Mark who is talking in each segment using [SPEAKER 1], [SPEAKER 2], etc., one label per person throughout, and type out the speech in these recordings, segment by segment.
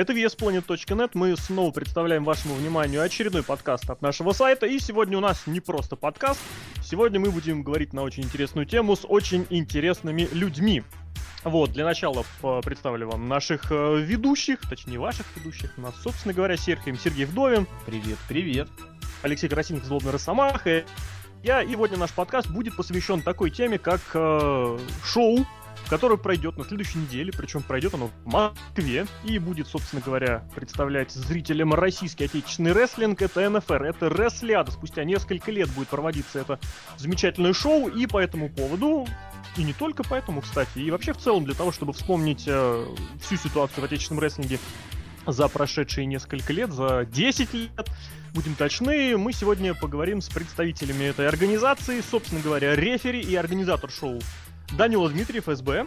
[SPEAKER 1] Это VSPlanet.net. Мы снова представляем вашему вниманию очередной подкаст от нашего сайта. И сегодня у нас не просто подкаст. Сегодня мы будем говорить на очень интересную тему с очень интересными людьми. Вот, для начала представлю вам наших э, ведущих, точнее ваших ведущих. У нас, собственно говоря, Серхием Сергей Вдовин.
[SPEAKER 2] Привет, привет.
[SPEAKER 1] Алексей Красильников, Злобный Росомаха. Я, и сегодня наш подкаст будет посвящен такой теме, как э, шоу который пройдет на следующей неделе, причем пройдет оно в Москве и будет, собственно говоря, представлять зрителям российский отечественный рестлинг. Это НФР, это Рестлиада. Спустя несколько лет будет проводиться это замечательное шоу, и по этому поводу и не только поэтому, кстати, и вообще в целом для того, чтобы вспомнить э, всю ситуацию в отечественном рестлинге за прошедшие несколько лет, за 10 лет, будем точны, мы сегодня поговорим с представителями этой организации, собственно говоря, рефери и организатор шоу Данила Дмитриев, СБ.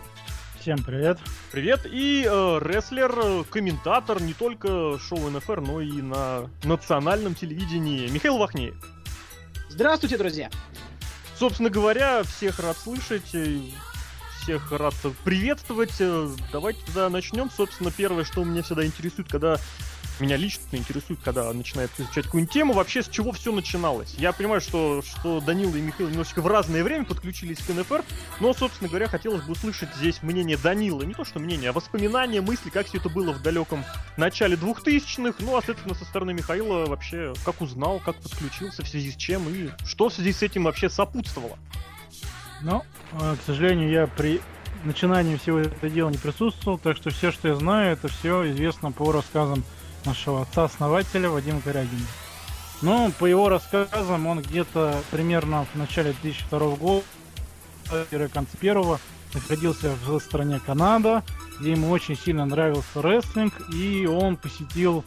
[SPEAKER 3] Всем привет.
[SPEAKER 1] Привет. И э, рестлер, комментатор не только шоу НФР, но и на национальном телевидении Михаил Вахнеев.
[SPEAKER 4] Здравствуйте, друзья.
[SPEAKER 1] Собственно говоря, всех рад слышать, всех рад приветствовать. Давайте тогда начнем. Собственно, первое, что меня всегда интересует, когда меня лично интересует, когда начинается изучать какую-нибудь тему, вообще с чего все начиналось. Я понимаю, что, что Данила и Михаил немножечко в разное время подключились к НФР, но, собственно говоря, хотелось бы услышать здесь мнение Данила. Не то, что мнение, а воспоминания, мысли, как все это было в далеком начале 2000-х, ну, а, соответственно, со стороны Михаила вообще, как узнал, как подключился, в связи с чем, и что в связи с этим вообще сопутствовало.
[SPEAKER 3] Ну, э, к сожалению, я при начинании всего этого дела не присутствовал, так что все, что я знаю, это все известно по рассказам нашего отца-основателя Вадима Корягина. Но по его рассказам, он где-то примерно в начале 2002 года, конце первого, находился в стране Канада, где ему очень сильно нравился рестлинг, и он посетил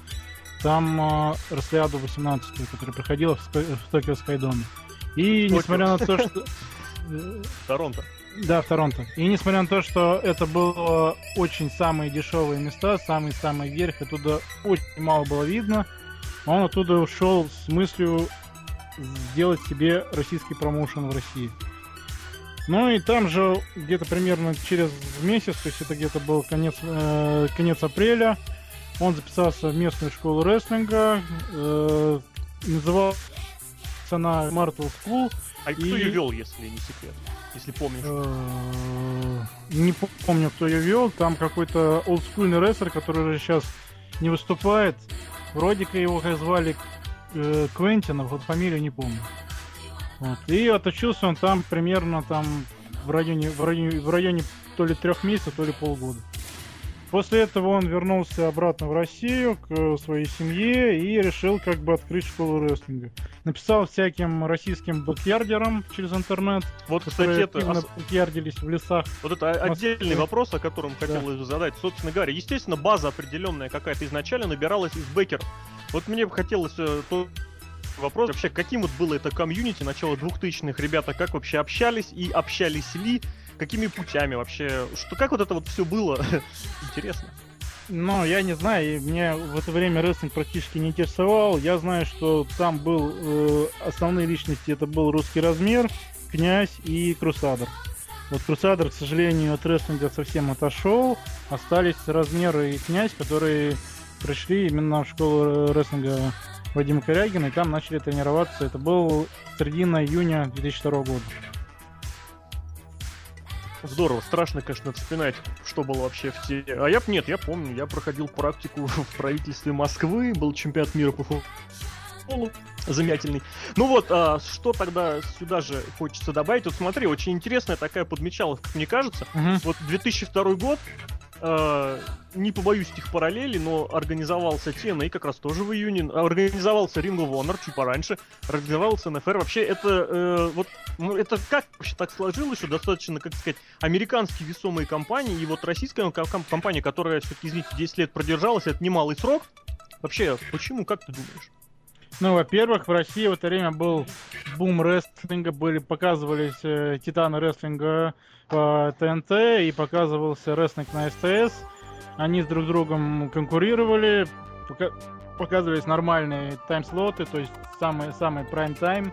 [SPEAKER 3] там э, Рестлиаду 18, которая проходила в, в Токио Скайдоме. И несмотря на то, что...
[SPEAKER 1] Торонто.
[SPEAKER 3] Да, в Торонто. И несмотря на то, что это было очень самые дешевые места, самый-самый верх, оттуда очень мало было видно, он оттуда ушел с мыслью сделать себе российский промоушен в России. Ну и там же где-то примерно через месяц, то есть это где-то был конец, э, конец апреля, он записался в местную школу рестлинга, э, назывался она Martel School.
[SPEAKER 1] А и... кто ее вел, если не секрет? Если помнишь. Э,
[SPEAKER 3] не помню, кто ее вел. Там какой-то олдскульный рестлер, который уже сейчас не выступает. Вроде как его звали э, Квентина, вот фамилию не помню. Вот. И отучился он там примерно там в районе, в районе, в районе то ли трех месяцев, то ли полгода. После этого он вернулся обратно в Россию к своей семье и решил как бы открыть школу рестлинга. Написал всяким российским бэкьярдерам через интернет.
[SPEAKER 1] Вот, кстати, это...
[SPEAKER 3] бэкьярдились в лесах.
[SPEAKER 1] Вот это отдельный вопрос, о котором да. хотелось бы задать. Собственно говоря, естественно, база определенная какая-то изначально набиралась из бэкьярдеров. Вот мне бы хотелось э, вопрос вообще, каким вот было это комьюнити начала 2000-х, ребята, как вообще общались и общались ли, какими путями вообще, что, как вот это вот все было, интересно.
[SPEAKER 3] Ну, я не знаю, мне в это время рестлинг практически не интересовал. Я знаю, что там был э, основные личности, это был русский размер, князь и Крусадер. Вот Крусадер, к сожалению, от рестлинга совсем отошел. Остались размеры и князь, которые пришли именно в школу рестлинга Вадима Корягина, и там начали тренироваться. Это был середина июня 2002 года.
[SPEAKER 1] Здорово, страшно, конечно, вспоминать, что было вообще в те... А я нет, я помню, я проходил практику в правительстве Москвы, был чемпионат мира по футболу, замечательный. Ну вот, а, что тогда сюда же хочется добавить? Вот смотри, очень интересная такая подмечалка, как мне кажется. Угу. Вот 2002 год, э, не побоюсь этих параллелей, но организовался TNA как раз тоже в июне, организовался Ring of Honor чуть пораньше, организовался НФР. Вообще это э, вот ну, это как вообще так сложилось, что достаточно, как сказать, американские весомые компании и вот российская компания, которая все-таки, извините, 10 лет продержалась, это немалый срок. Вообще, почему, как ты думаешь?
[SPEAKER 3] Ну, во-первых, в России в это время был бум рестлинга, были, показывались э, титаны рестлинга по ТНТ и показывался рестлинг на СТС. Они с друг другом конкурировали, пока, показывались нормальные тайм-слоты, то есть самый, самый прайм-тайм.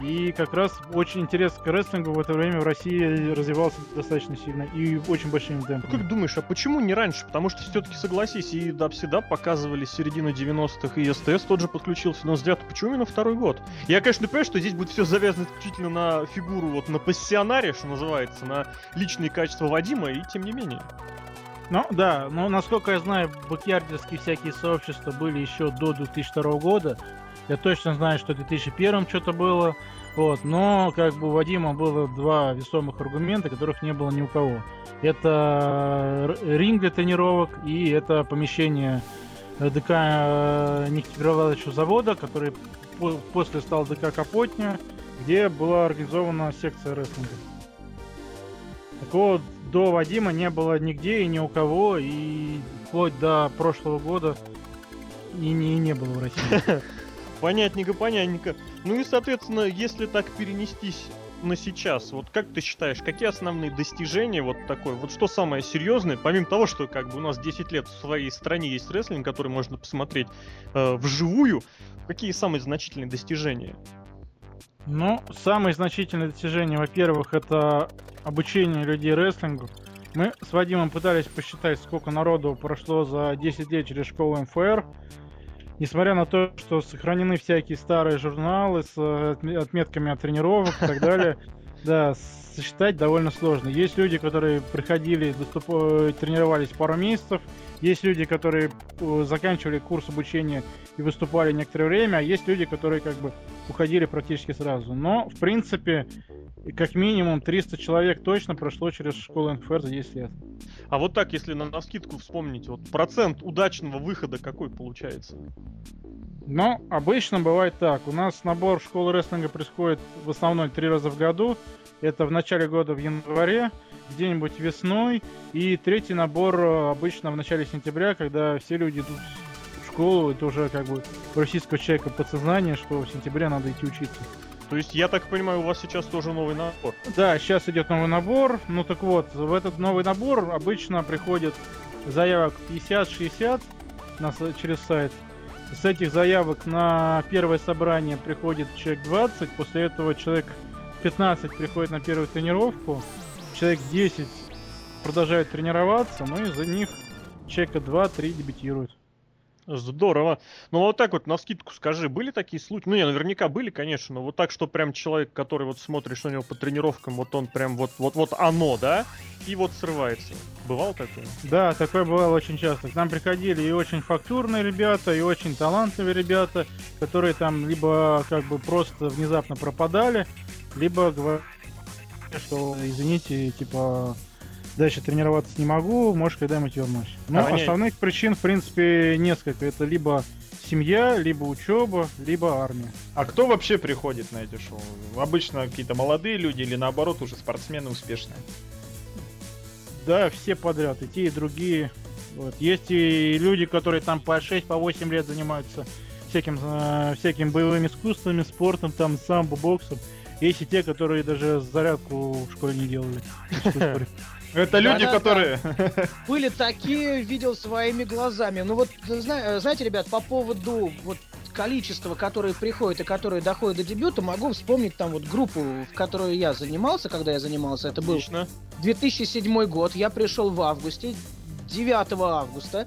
[SPEAKER 3] И как раз очень интерес к рестлингу в это время в России развивался достаточно сильно и очень большими темпами.
[SPEAKER 1] Ну, как думаешь, а почему не раньше? Потому что все-таки согласись, и всегда показывали середину 90-х, и СТС тот же подключился. Но взгляд, почему именно второй год? Я, конечно, понимаю, что здесь будет все завязано исключительно на фигуру, вот на пассионаре, что называется, на личные качества Вадима, и тем не менее.
[SPEAKER 3] Ну да, но насколько я знаю, бакьярдерские всякие сообщества были еще до 2002 года. Я точно знаю, что в 2001 что-то было. Вот, но как бы у Вадима было два весомых аргумента, которых не было ни у кого. Это ринг для тренировок и это помещение ДК э, нефтеперерабатывающего завода, который после стал ДК Капотня, где была организована секция рестлинга. Такого до Вадима не было нигде и ни у кого, и вплоть до прошлого года и не, и не было в России.
[SPEAKER 1] Понятненько, понятненько. Ну и, соответственно, если так перенестись на сейчас, вот как ты считаешь, какие основные достижения вот такой, вот что самое серьезное, помимо того, что как бы у нас 10 лет в своей стране есть рестлинг, который можно посмотреть э, вживую, какие самые значительные достижения?
[SPEAKER 3] Ну, самые значительные достижения, во-первых, это обучение людей рестлингу. Мы с Вадимом пытались посчитать, сколько народу прошло за 10 лет через школу МФР. Несмотря на то, что сохранены всякие старые журналы с э, отметками от тренировок и так далее, да, сосчитать довольно сложно. Есть люди, которые приходили. Э, тренировались пару месяцев, есть люди, которые э, заканчивали курс обучения и выступали некоторое время, а есть люди, которые как бы уходили практически сразу. Но, в принципе, как минимум 300 человек точно прошло через школу НФР за 10 лет.
[SPEAKER 1] А вот так, если на, на скидку вспомнить, вот процент удачного выхода какой получается?
[SPEAKER 3] Ну, обычно бывает так. У нас набор школы рестлинга происходит в основном три раза в году. Это в начале года в январе, где-нибудь весной. И третий набор э, обычно в начале сентября, когда все люди идут в школу. Это уже как бы у российского человека подсознание, что в сентябре надо идти учиться.
[SPEAKER 1] То есть, я так понимаю, у вас сейчас тоже новый набор?
[SPEAKER 3] Да, сейчас идет новый набор. Ну так вот, в этот новый набор обычно приходит заявок 50-60 через сайт. С этих заявок на первое собрание приходит человек 20, после этого человек 15 приходит на первую тренировку, человек 10 продолжают тренироваться, но из них человека 2-3 дебютируют.
[SPEAKER 1] Здорово. Ну вот так вот, на скидку скажи, были такие случаи? Ну, не, наверняка были, конечно, но вот так, что прям человек, который вот смотришь на него по тренировкам, вот он прям вот, вот, вот оно, да? И вот срывается. Бывал такое?
[SPEAKER 3] Да, такое бывало очень часто. К нам приходили и очень фактурные ребята, и очень талантливые ребята, которые там либо как бы просто внезапно пропадали, либо говорят, что извините, типа дальше тренироваться не могу, может когда-нибудь вернусь. Но а основных нет. причин, в принципе, несколько. Это либо семья, либо учеба, либо армия.
[SPEAKER 2] А кто вообще приходит на эти шоу? Обычно какие-то молодые люди или наоборот уже спортсмены успешные?
[SPEAKER 3] Да, все подряд, и те, и другие. Вот. Есть и люди, которые там по 6, по 8 лет занимаются всяким, э, всяким боевыми искусствами, спортом, там, самбо, боксом. Есть и те, которые даже зарядку в школе не делают.
[SPEAKER 2] Это люди, да, которые...
[SPEAKER 4] Да. Были такие, видел своими глазами. Ну вот, знаете, ребят, по поводу вот количества, которые приходят и которые доходят до дебюта, могу вспомнить там вот группу, в которой я занимался, когда я занимался. Это Отлично. был 2007 год. Я пришел в августе, 9 августа.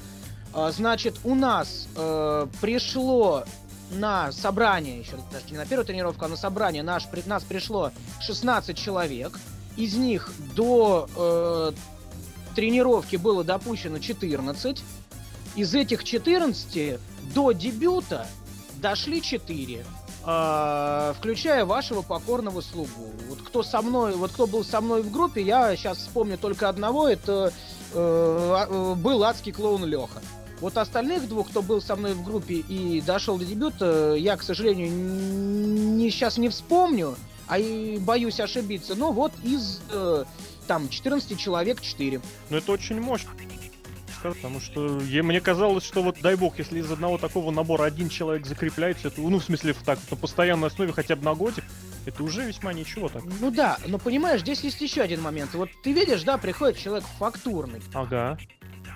[SPEAKER 4] А, значит, у нас э, пришло на собрание, еще даже не на первую тренировку, а на собрание наш, нас пришло 16 человек. Из них до э, тренировки было допущено 14. Из этих 14 до дебюта дошли 4. Э, включая вашего покорного слугу. Вот кто со мной, вот кто был со мной в группе, я сейчас вспомню только одного, это э, а, был адский клоун Леха. Вот остальных двух, кто был со мной в группе и дошел до дебюта, я, к сожалению, не, сейчас не вспомню а и боюсь ошибиться. Но вот из э, там 14 человек 4.
[SPEAKER 1] Ну это очень мощно. Потому что я, мне казалось, что вот дай бог, если из одного такого набора один человек закрепляется, это, ну, в смысле, так, на постоянной основе хотя бы на годик, это уже весьма ничего так.
[SPEAKER 4] Ну да, но понимаешь, здесь есть еще один момент. Вот ты видишь, да, приходит человек фактурный.
[SPEAKER 1] Ага.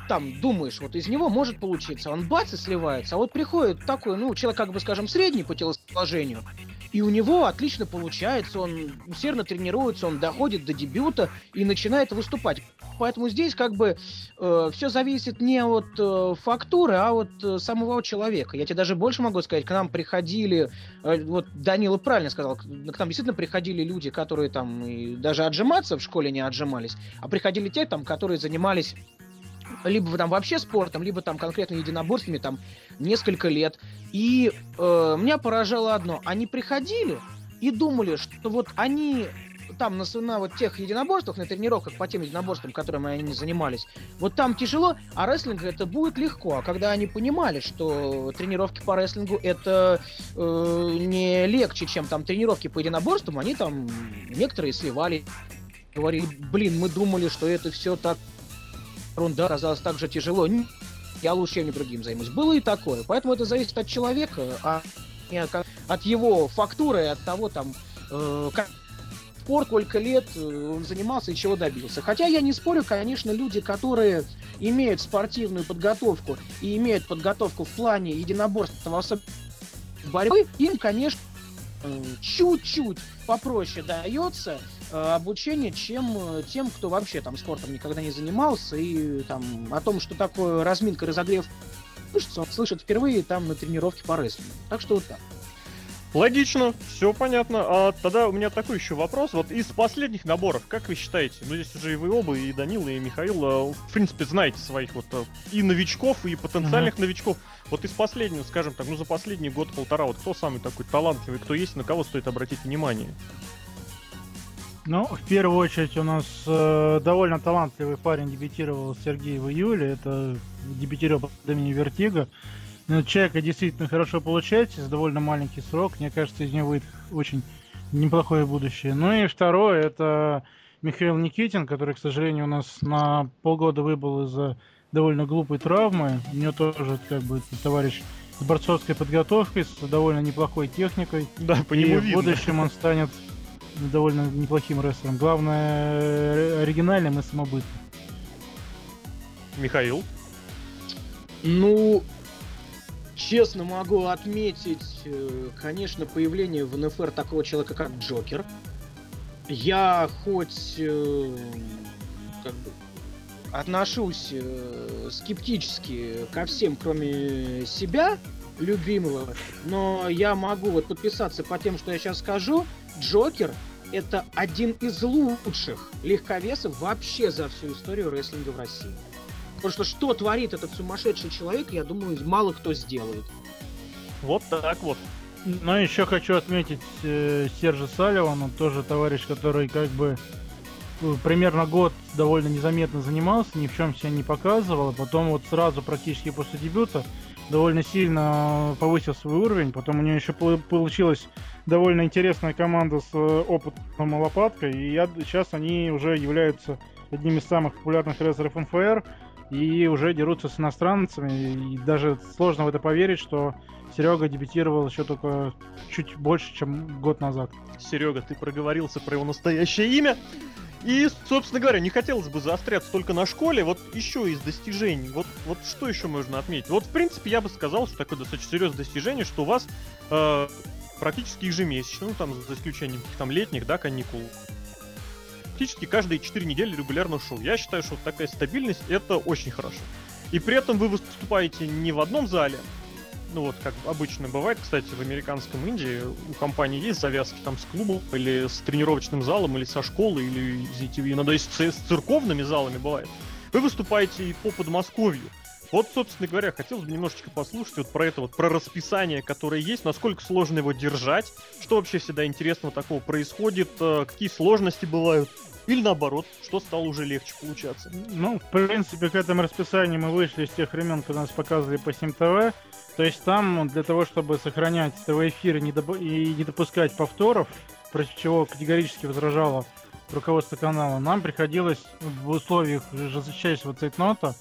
[SPEAKER 4] Там думаешь, вот из него может получиться. Он бац и сливается. А вот приходит такой, ну, человек, как бы скажем, средний по телосложению и у него отлично получается, он усердно тренируется, он доходит до дебюта и начинает выступать. Поэтому здесь как бы э, все зависит не от э, фактуры, а от э, самого человека. Я тебе даже больше могу сказать, к нам приходили, э, вот Данила правильно сказал, к нам действительно приходили люди, которые там и даже отжиматься в школе не отжимались, а приходили те, там, которые занимались либо там вообще спортом, либо там конкретно единоборствами там несколько лет. И э, меня поражало одно. Они приходили и думали, что вот они там на, на вот тех единоборствах, на тренировках по тем единоборствам, которыми они занимались, вот там тяжело, а рестлинг это будет легко. А когда они понимали, что тренировки по рестлингу это э, не легче, чем там тренировки по единоборствам, они там некоторые сливали, говорили, блин, мы думали, что это все так ерунда оказалось так же тяжело. Я лучше чем-нибудь другим займусь. Было и такое. Поэтому это зависит от человека, а не от его фактуры, от того, там, э, как спор, сколько лет э, он занимался и чего добился. Хотя я не спорю, конечно, люди, которые имеют спортивную подготовку и имеют подготовку в плане единоборства, особенно борьбы, им, конечно, э, чуть-чуть попроще дается обучение, чем э, тем, кто вообще там спортом никогда не занимался, и там о том, что такое разминка, разогрев мышц, он слышит впервые там на тренировке по рестлингу. Так что вот так.
[SPEAKER 1] Логично, все понятно. А тогда у меня такой еще вопрос. Вот из последних наборов, как вы считаете, ну здесь уже и вы оба, и Данила, и Михаил, э, в принципе, знаете своих вот и новичков, и потенциальных mm-hmm. новичков. Вот из последнего, скажем так, ну за последний год-полтора, вот кто самый такой талантливый, кто есть, на кого стоит обратить внимание?
[SPEAKER 3] Ну, в первую очередь у нас э, довольно талантливый парень дебютировал Сергей в июле. Это дебютировал под именем Вертига. Ну, человека действительно хорошо получается, за довольно маленький срок. Мне кажется, из него выйдет очень неплохое будущее. Ну и второе, это Михаил Никитин, который, к сожалению, у нас на полгода выбыл из-за довольно глупой травмы. У него тоже, как бы, товарищ с борцовской подготовкой, с довольно неплохой техникой.
[SPEAKER 1] Да, по нему
[SPEAKER 3] и видно. в будущем он станет довольно неплохим рестлером. Главное, э, оригинальным и самобытным.
[SPEAKER 1] Михаил?
[SPEAKER 4] Ну, честно могу отметить, э, конечно, появление в НФР такого человека, как Джокер. Я хоть э, как бы отношусь скептически ко всем, кроме себя, любимого, но я могу вот подписаться по тем, что я сейчас скажу. Джокер это один из лучших легковесов вообще за всю историю рестлинга в России. Потому что что творит этот сумасшедший человек, я думаю, мало кто сделает.
[SPEAKER 1] Вот так вот.
[SPEAKER 3] Но еще хочу отметить э, Сержа Салливана, тоже товарищ, который как бы э, примерно год довольно незаметно занимался, ни в чем себя не показывал, а потом вот сразу практически после дебюта довольно сильно повысил свой уровень. Потом у него еще получилась довольно интересная команда с э, опытом лопаткой. И я, сейчас они уже являются одним из самых популярных рестлеров НФР и уже дерутся с иностранцами. И даже сложно в это поверить, что Серега дебютировал еще только чуть больше, чем год назад.
[SPEAKER 1] Серега, ты проговорился про его настоящее имя. И, собственно говоря, не хотелось бы заостряться только на школе. Вот еще из достижений. Вот, вот что еще можно отметить? Вот, в принципе, я бы сказал, что такое достаточно серьезное достижение, что у вас э, практически ежемесячно, ну там за исключением там летних, да, каникул, практически каждые 4 недели регулярно шоу. Я считаю, что вот такая стабильность это очень хорошо. И при этом вы выступаете не в одном зале, ну вот, как обычно бывает, кстати, в американском Индии у компании есть завязки там с клубом, или с тренировочным залом, или со школой, или, извините, иногда и с, с церковными залами бывает. Вы выступаете и по Подмосковью. Вот, собственно говоря, хотелось бы немножечко послушать вот про это вот, про расписание, которое есть, насколько сложно его держать, что вообще всегда интересного такого происходит, э, какие сложности бывают. Или наоборот, что стало уже легче получаться?
[SPEAKER 3] Ну, в принципе, к этому расписанию мы вышли с тех времен, когда нас показывали по Сим ТВ. То есть там для того, чтобы сохранять ТВ-эфир и не, доп... и не допускать повторов, против чего категорически возражало руководство канала, нам приходилось в условиях жесточайшего цейтнота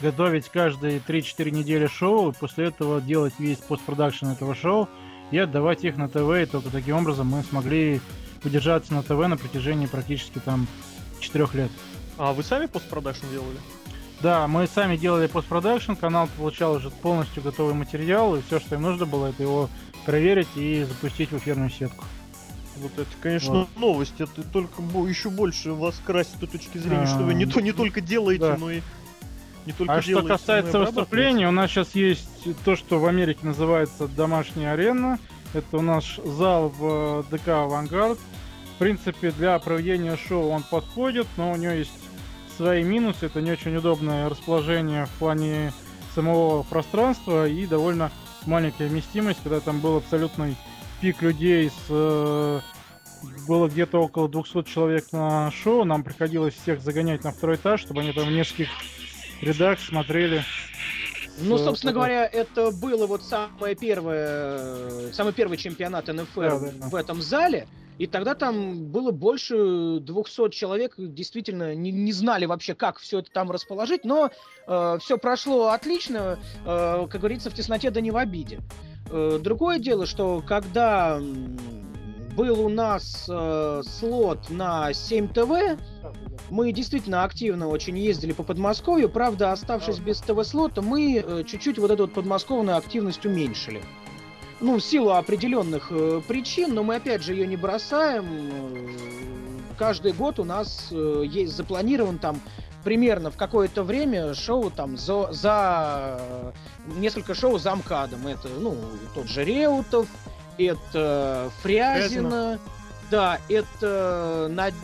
[SPEAKER 3] готовить каждые 3-4 недели шоу, и после этого делать весь постпродакшн этого шоу и отдавать их на ТВ, и только таким образом мы смогли удержаться на ТВ на протяжении практически там 4 лет.
[SPEAKER 1] А вы сами постпродакшн делали?
[SPEAKER 3] Да, мы сами делали постпродакшн, канал получал уже полностью готовый материал, и все, что им нужно было, это его проверить и запустить в эфирную сетку.
[SPEAKER 1] Вот это, конечно, вот. новость. Это только еще больше вас красит с той точки зрения, что вы не, то, не только делаете, да. но и
[SPEAKER 3] не только А что касается выступлений, у нас сейчас есть то, что в Америке называется домашняя арена. Это у нас зал в э, ДК «Авангард». В принципе, для проведения шоу он подходит, но у него есть свои минусы. Это не очень удобное расположение в плане самого пространства и довольно маленькая вместимость, когда там был абсолютный пик людей с э, было где-то около 200 человек на шоу, нам приходилось всех загонять на второй этаж, чтобы они там в нескольких рядах смотрели.
[SPEAKER 4] Ну, собственно говоря, это было вот самое первое, самый первый чемпионат НФР да, да, да. в этом зале. И тогда там было больше 200 человек, действительно не, не знали вообще, как все это там расположить, но э, все прошло отлично, э, как говорится, в тесноте да не в обиде. Э, другое дело, что когда был у нас э, слот на 7 ТВ, мы действительно активно очень ездили по Подмосковью. Правда, оставшись без ТВ-слота, мы э, чуть-чуть вот эту вот подмосковную активность уменьшили. Ну, в силу определенных э, причин, но мы опять же ее не бросаем. Каждый год у нас э, есть запланирован там примерно в какое-то время шоу там за, за несколько шоу за МКАДом. Это, ну, тот же Реутов, это Фрязина, да, это Над...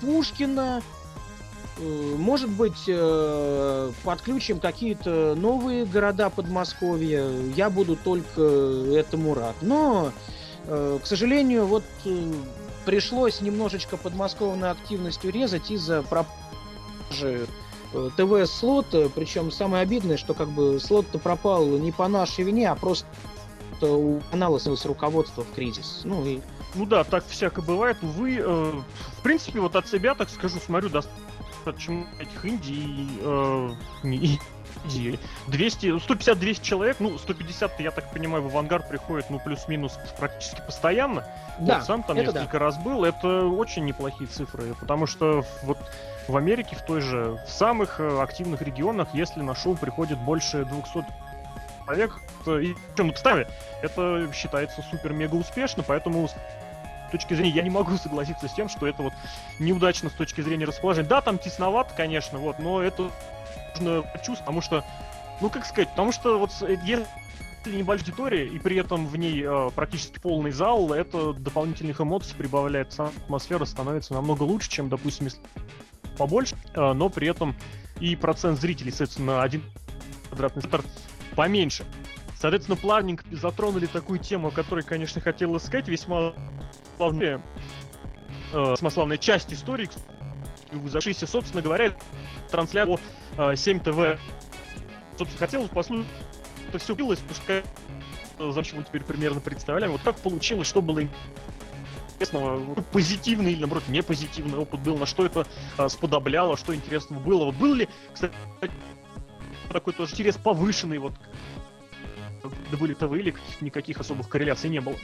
[SPEAKER 4] Пушкина, э, может быть, э, подключим какие-то новые города Подмосковья. Я буду только этому рад. Но, э, к сожалению, вот пришлось немножечко подмосковной активностью резать из-за пропажи ТВ-слота. Причем самое обидное, что как бы слот-то пропал не по нашей вине, а просто у канала снялось руководство в кризис. Ну и
[SPEAKER 1] ну да, так всяко бывает. Увы, э, в принципе, вот от себя, так скажу, смотрю достаточно этих Индий, э, не, 200, 150-200 человек, ну, 150 я так понимаю, в авангард приходит, ну, плюс-минус практически постоянно. Да, вот, сам там несколько да. раз был, это очень неплохие цифры, потому что вот в Америке, в той же, в самых э, активных регионах, если на шоу приходит больше 200 человек, и ну, представь, это считается супер-мега успешно, поэтому точки зрения я не могу согласиться с тем, что это вот неудачно с точки зрения расположения. Да, там тесновато, конечно, вот, но это нужно почувствовать, потому что, ну как сказать, потому что вот если небольшая аудитория, и при этом в ней э, практически полный зал, это дополнительных эмоций прибавляет, сама атмосфера становится намного лучше, чем, допустим, если побольше, э, но при этом и процент зрителей, соответственно, один квадратный метр поменьше. Соответственно, плавненько затронули такую тему, о которой, конечно, хотел сказать, весьма славная, э, славная часть истории, зашися, собственно говоря, трансляцию э, 7 ТВ. Собственно, хотелось послушать, это все билось, потому что зачем мы теперь примерно представляем, вот как получилось, что было интересного, позитивный или, наоборот, не позитивный опыт был, на что это э, сподобляло, что интересного было. Вот был ли, кстати, такой тоже интерес повышенный, вот, были ТВ или никаких особых корреляций не было.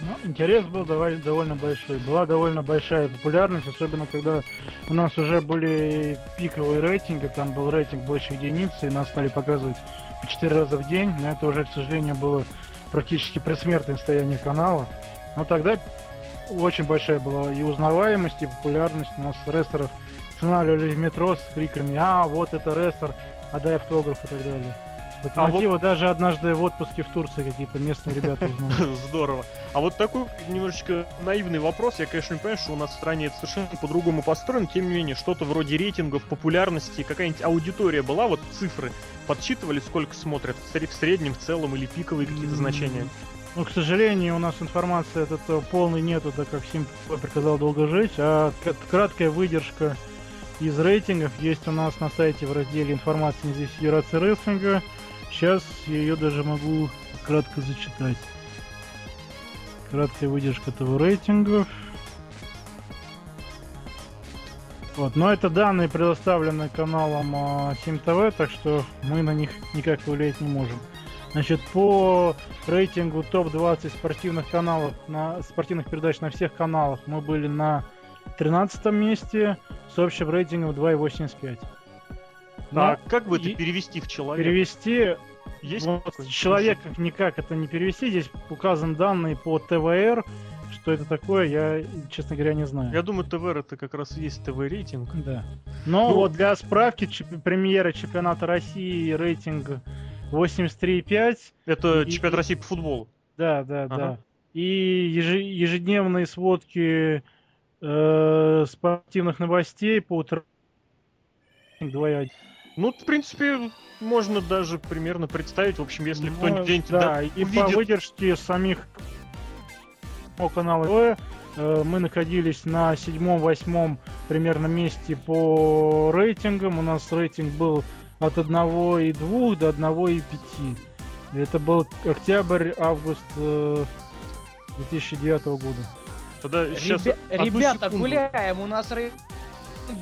[SPEAKER 3] Ну, интерес был довольно большой. Была довольно большая популярность, особенно когда у нас уже были пиковые рейтинги, там был рейтинг больше единицы, и нас стали показывать по 4 раза в день, но это уже, к сожалению, было практически предсмертное состояние канала. Но тогда очень большая была и узнаваемость, и популярность. У нас рестлеров останавливали в метро с криками «А, вот это рестлер, отдай автограф» и так далее. Локомотива а вот... даже однажды в отпуске в Турции какие-то местные ребята
[SPEAKER 1] узнали. Здорово. А вот такой немножечко наивный вопрос. Я, конечно, не понимаю, что у нас в стране это совершенно по-другому построено. Тем не менее, что-то вроде рейтингов, популярности, какая-нибудь аудитория была, вот цифры подсчитывали, сколько смотрят в среднем, в целом или пиковые какие-то значения?
[SPEAKER 3] Ну, к сожалению, у нас информации этот полный нету, так как Сим приказал долго жить, а краткая выдержка из рейтингов есть у нас на сайте в разделе информации здесь Федерации рестлинга. Сейчас я ее даже могу кратко зачитать. Краткая выдержка того рейтингов. Вот, но это данные предоставлены каналом а, СимТВ, так что мы на них никак повлиять не можем. Значит, по рейтингу топ-20 спортивных каналов, на спортивных передач на всех каналах мы были на 13 месте общим рейтингом 2,85.
[SPEAKER 1] Но а как бы это перевести в человека?
[SPEAKER 3] Перевести
[SPEAKER 1] Есть
[SPEAKER 3] вот человек как никак это не перевести. Здесь указан данные по ТВР. Что это такое, я, честно говоря, не знаю.
[SPEAKER 1] Я думаю, ТВР это как раз и есть ТВ-рейтинг.
[SPEAKER 3] Да. Но
[SPEAKER 1] Ну-
[SPEAKER 3] вот для справки чемпи- премьера чемпионата России рейтинг 83,5.
[SPEAKER 1] Это
[SPEAKER 3] И-
[SPEAKER 1] чемпионат России по футболу.
[SPEAKER 3] Да, да,
[SPEAKER 1] Ага.
[SPEAKER 3] да. И ежи- ежедневные сводки э, спортивных новостей по утрам 2,1.
[SPEAKER 1] Ну, в принципе, можно даже примерно представить. В общем, если
[SPEAKER 3] Ну,
[SPEAKER 1] кто-нибудь
[SPEAKER 3] да,
[SPEAKER 1] да,
[SPEAKER 3] и по
[SPEAKER 1] увидит-
[SPEAKER 3] выдержке самих канала ТВ, э, мы находились на седьмом-восьмом примерно месте по рейтингам. У нас рейтинг был от 1,2 до 1,5. Это был октябрь-август э, 2009 года.
[SPEAKER 1] Тогда сейчас
[SPEAKER 4] Ребя-
[SPEAKER 1] одну
[SPEAKER 4] Ребята,
[SPEAKER 1] секунду.
[SPEAKER 4] гуляем, у нас рей-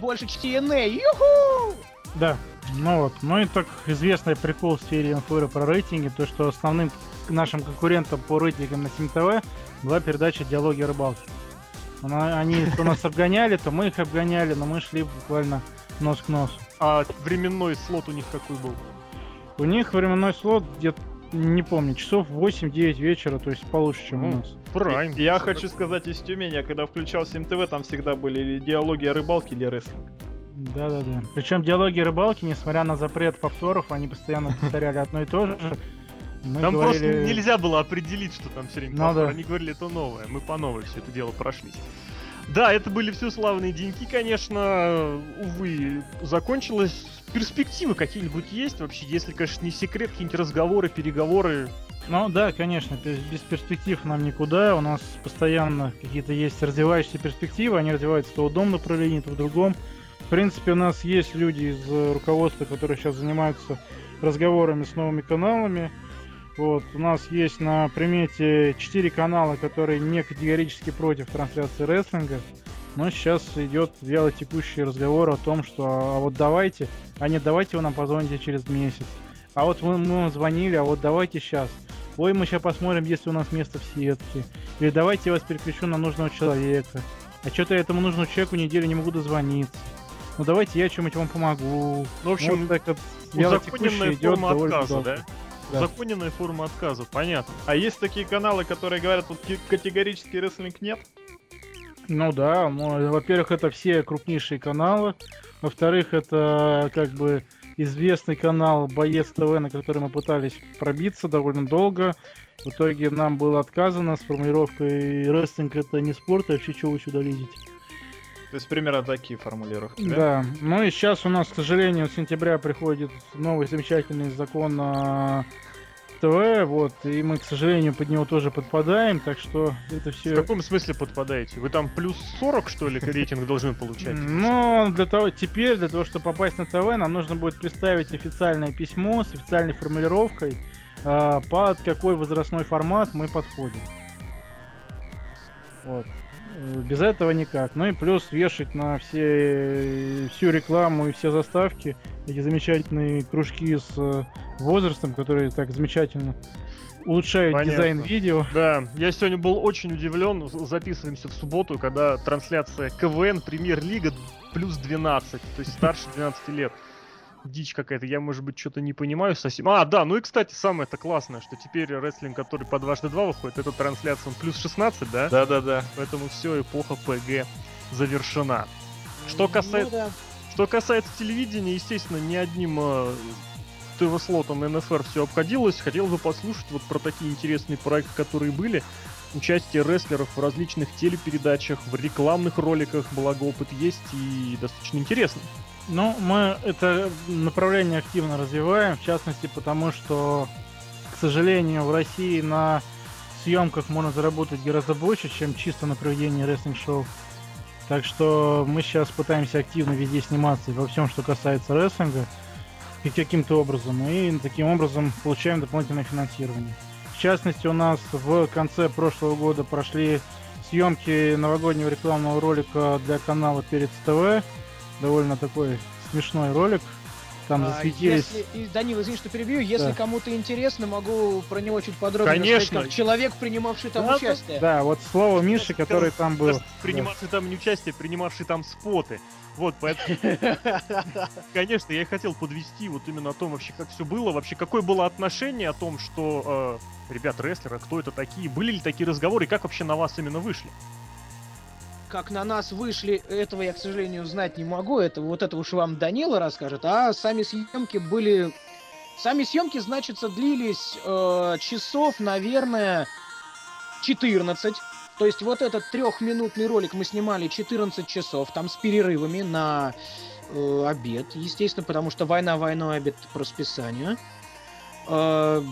[SPEAKER 4] больше TNA. Юху!
[SPEAKER 3] Да, ну вот. Ну и так известный прикол в сфере НФР про рейтинги, то что основным нашим конкурентом по рейтингам на Сим ТВ была передача «Диалоги о рыбалке». Она- Они то нас обгоняли, то мы их обгоняли, но мы шли буквально нос к носу.
[SPEAKER 1] А временной слот у них какой был?
[SPEAKER 3] У них временной слот где-то, не помню, часов 8-9 вечера, то есть получше, чем у
[SPEAKER 1] Ну,
[SPEAKER 3] нас.
[SPEAKER 1] Прайм.
[SPEAKER 2] Я хочу сказать из Тюмени, я когда включал 7 ТВ, там всегда были или диалоги о рыбалке, или рестлинг.
[SPEAKER 3] Да-да-да. Причем диалоги рыбалки, несмотря на запрет повторов, они постоянно повторяли одно и то же. Мы
[SPEAKER 1] Там
[SPEAKER 3] говорили-
[SPEAKER 1] просто нельзя было определить, что там все время
[SPEAKER 3] Ну
[SPEAKER 1] повтор.
[SPEAKER 3] да.
[SPEAKER 1] Они говорили, это новое. Мы по новой все это дело прошлись. Да, это были все славные деньки, конечно. Увы, закончилось. Перспективы какие-нибудь есть вообще? Если, конечно, не секрет, какие-нибудь разговоры, переговоры.
[SPEAKER 3] Ну да, конечно, без перспектив нам никуда. У нас постоянно какие-то есть развивающиеся перспективы, они развиваются то в одном направлении, то в другом. В принципе, у нас есть люди из э, руководства, которые сейчас занимаются разговорами с новыми каналами. Вот, у нас есть на примете 4 канала, которые не категорически против трансляции рестлинга. Но сейчас идет вяло текущий разговор о том, что а вот давайте, а нет, давайте вы нам позвоните через месяц. А вот мы, мы вам звонили, а вот давайте сейчас. Ой, мы сейчас посмотрим, есть ли у нас место в сетке. Или давайте я вас переключу на нужного человека. А что-то я этому нужному человеку неделю не могу дозвониться. Ну давайте я чем-нибудь вам помогу.
[SPEAKER 1] Ну, в общем,
[SPEAKER 3] вот так вот
[SPEAKER 1] узаконенная форма отказа, да?
[SPEAKER 3] Да.
[SPEAKER 1] Узаконенная форма отказа, понятно.
[SPEAKER 2] А есть такие каналы, которые говорят, ки- категорически рестлинг нет?
[SPEAKER 3] Ну да, ну, во-первых, это все крупнейшие каналы. Во-вторых, это как бы известный канал Боец ТВ, на который мы пытались пробиться довольно долго. В итоге нам было отказано с формулировкой рестлинг это не спорт, а вообще чего вы сюда лезете.
[SPEAKER 2] То есть примерно такие формулировки, да?
[SPEAKER 3] Да, ну и сейчас у нас, к сожалению, с сентября приходит новый замечательный закон о ТВ, вот, и мы, к сожалению, под него тоже подпадаем, так что это
[SPEAKER 1] В
[SPEAKER 3] все...
[SPEAKER 1] каком смысле подпадаете? Вы там плюс 40, что ли, рейтинг должны получать?
[SPEAKER 3] Ну, для того, теперь, для того, чтобы попасть на ТВ, нам нужно будет представить официальное письмо с официальной формулировкой, а, под какой возрастной формат мы подходим. Вот. Э, Без этого никак. Ну и плюс вешать на все всю рекламу и все заставки эти замечательные кружки с э, возрастом, которые так замечательно улучшают
[SPEAKER 1] Понятно.
[SPEAKER 3] дизайн видео.
[SPEAKER 1] Да, я сегодня был очень удивлен. Записываемся в субботу, когда трансляция КВН Премьер-лига плюс 12, то есть старше 12 лет. Дичь какая-то, я, может быть, что-то не понимаю совсем. А, да, ну и, кстати, самое это классное, что теперь рестлинг, который по дважды два выходит, эта трансляция он плюс 16, да?
[SPEAKER 2] Да-да-да.
[SPEAKER 1] Поэтому все, эпоха ПГ завершена. Что касается...
[SPEAKER 4] Ну да.
[SPEAKER 1] Что касается телевидения, естественно, ни одним э, ТВ-слотом НФР все обходилось. Хотел бы послушать вот про такие интересные проекты, которые были. Участие рестлеров в различных телепередачах, в рекламных роликах, благо опыт есть и достаточно интересно.
[SPEAKER 3] Ну, мы это направление активно развиваем, в частности, потому что, к сожалению, в России на съемках можно заработать гораздо больше, чем чисто на проведении рестлинг-шоу. Так что мы сейчас пытаемся активно везде сниматься во всем, что касается рестлинга, и каким-то образом. И таким образом получаем дополнительное финансирование. В частности, у нас в конце прошлого года прошли съемки новогоднего рекламного ролика для канала Перец ТВ. Довольно такой смешной ролик. там
[SPEAKER 4] А,
[SPEAKER 3] засветились.
[SPEAKER 4] Если, Данил, извини, что перебью. Если
[SPEAKER 3] Да.
[SPEAKER 4] кому-то интересно, могу про него чуть подробнее
[SPEAKER 1] Конечно.
[SPEAKER 4] рассказать, как человек, принимавший там
[SPEAKER 1] Да, да,
[SPEAKER 4] участие.
[SPEAKER 3] Да, вот слово Миши, который там был.
[SPEAKER 1] Принимавший там не участие, принимавший там споты. Вот, поэтому, конечно, я и хотел подвести вот именно о том вообще, как все было, вообще, какое было отношение о том, что, э, ребят, рестлеры, кто это такие, были ли такие разговоры, и как вообще на вас именно вышли?
[SPEAKER 4] Как на нас вышли, этого я, к сожалению, знать не могу. Это вот это уж вам Данила расскажет. А сами съемки были... Сами съемки, значится, длились э, часов, наверное, 14. То есть вот этот трехминутный ролик мы снимали 14 часов, там с перерывами на э, обед, естественно, потому что война войной, обед по расписанию. Э,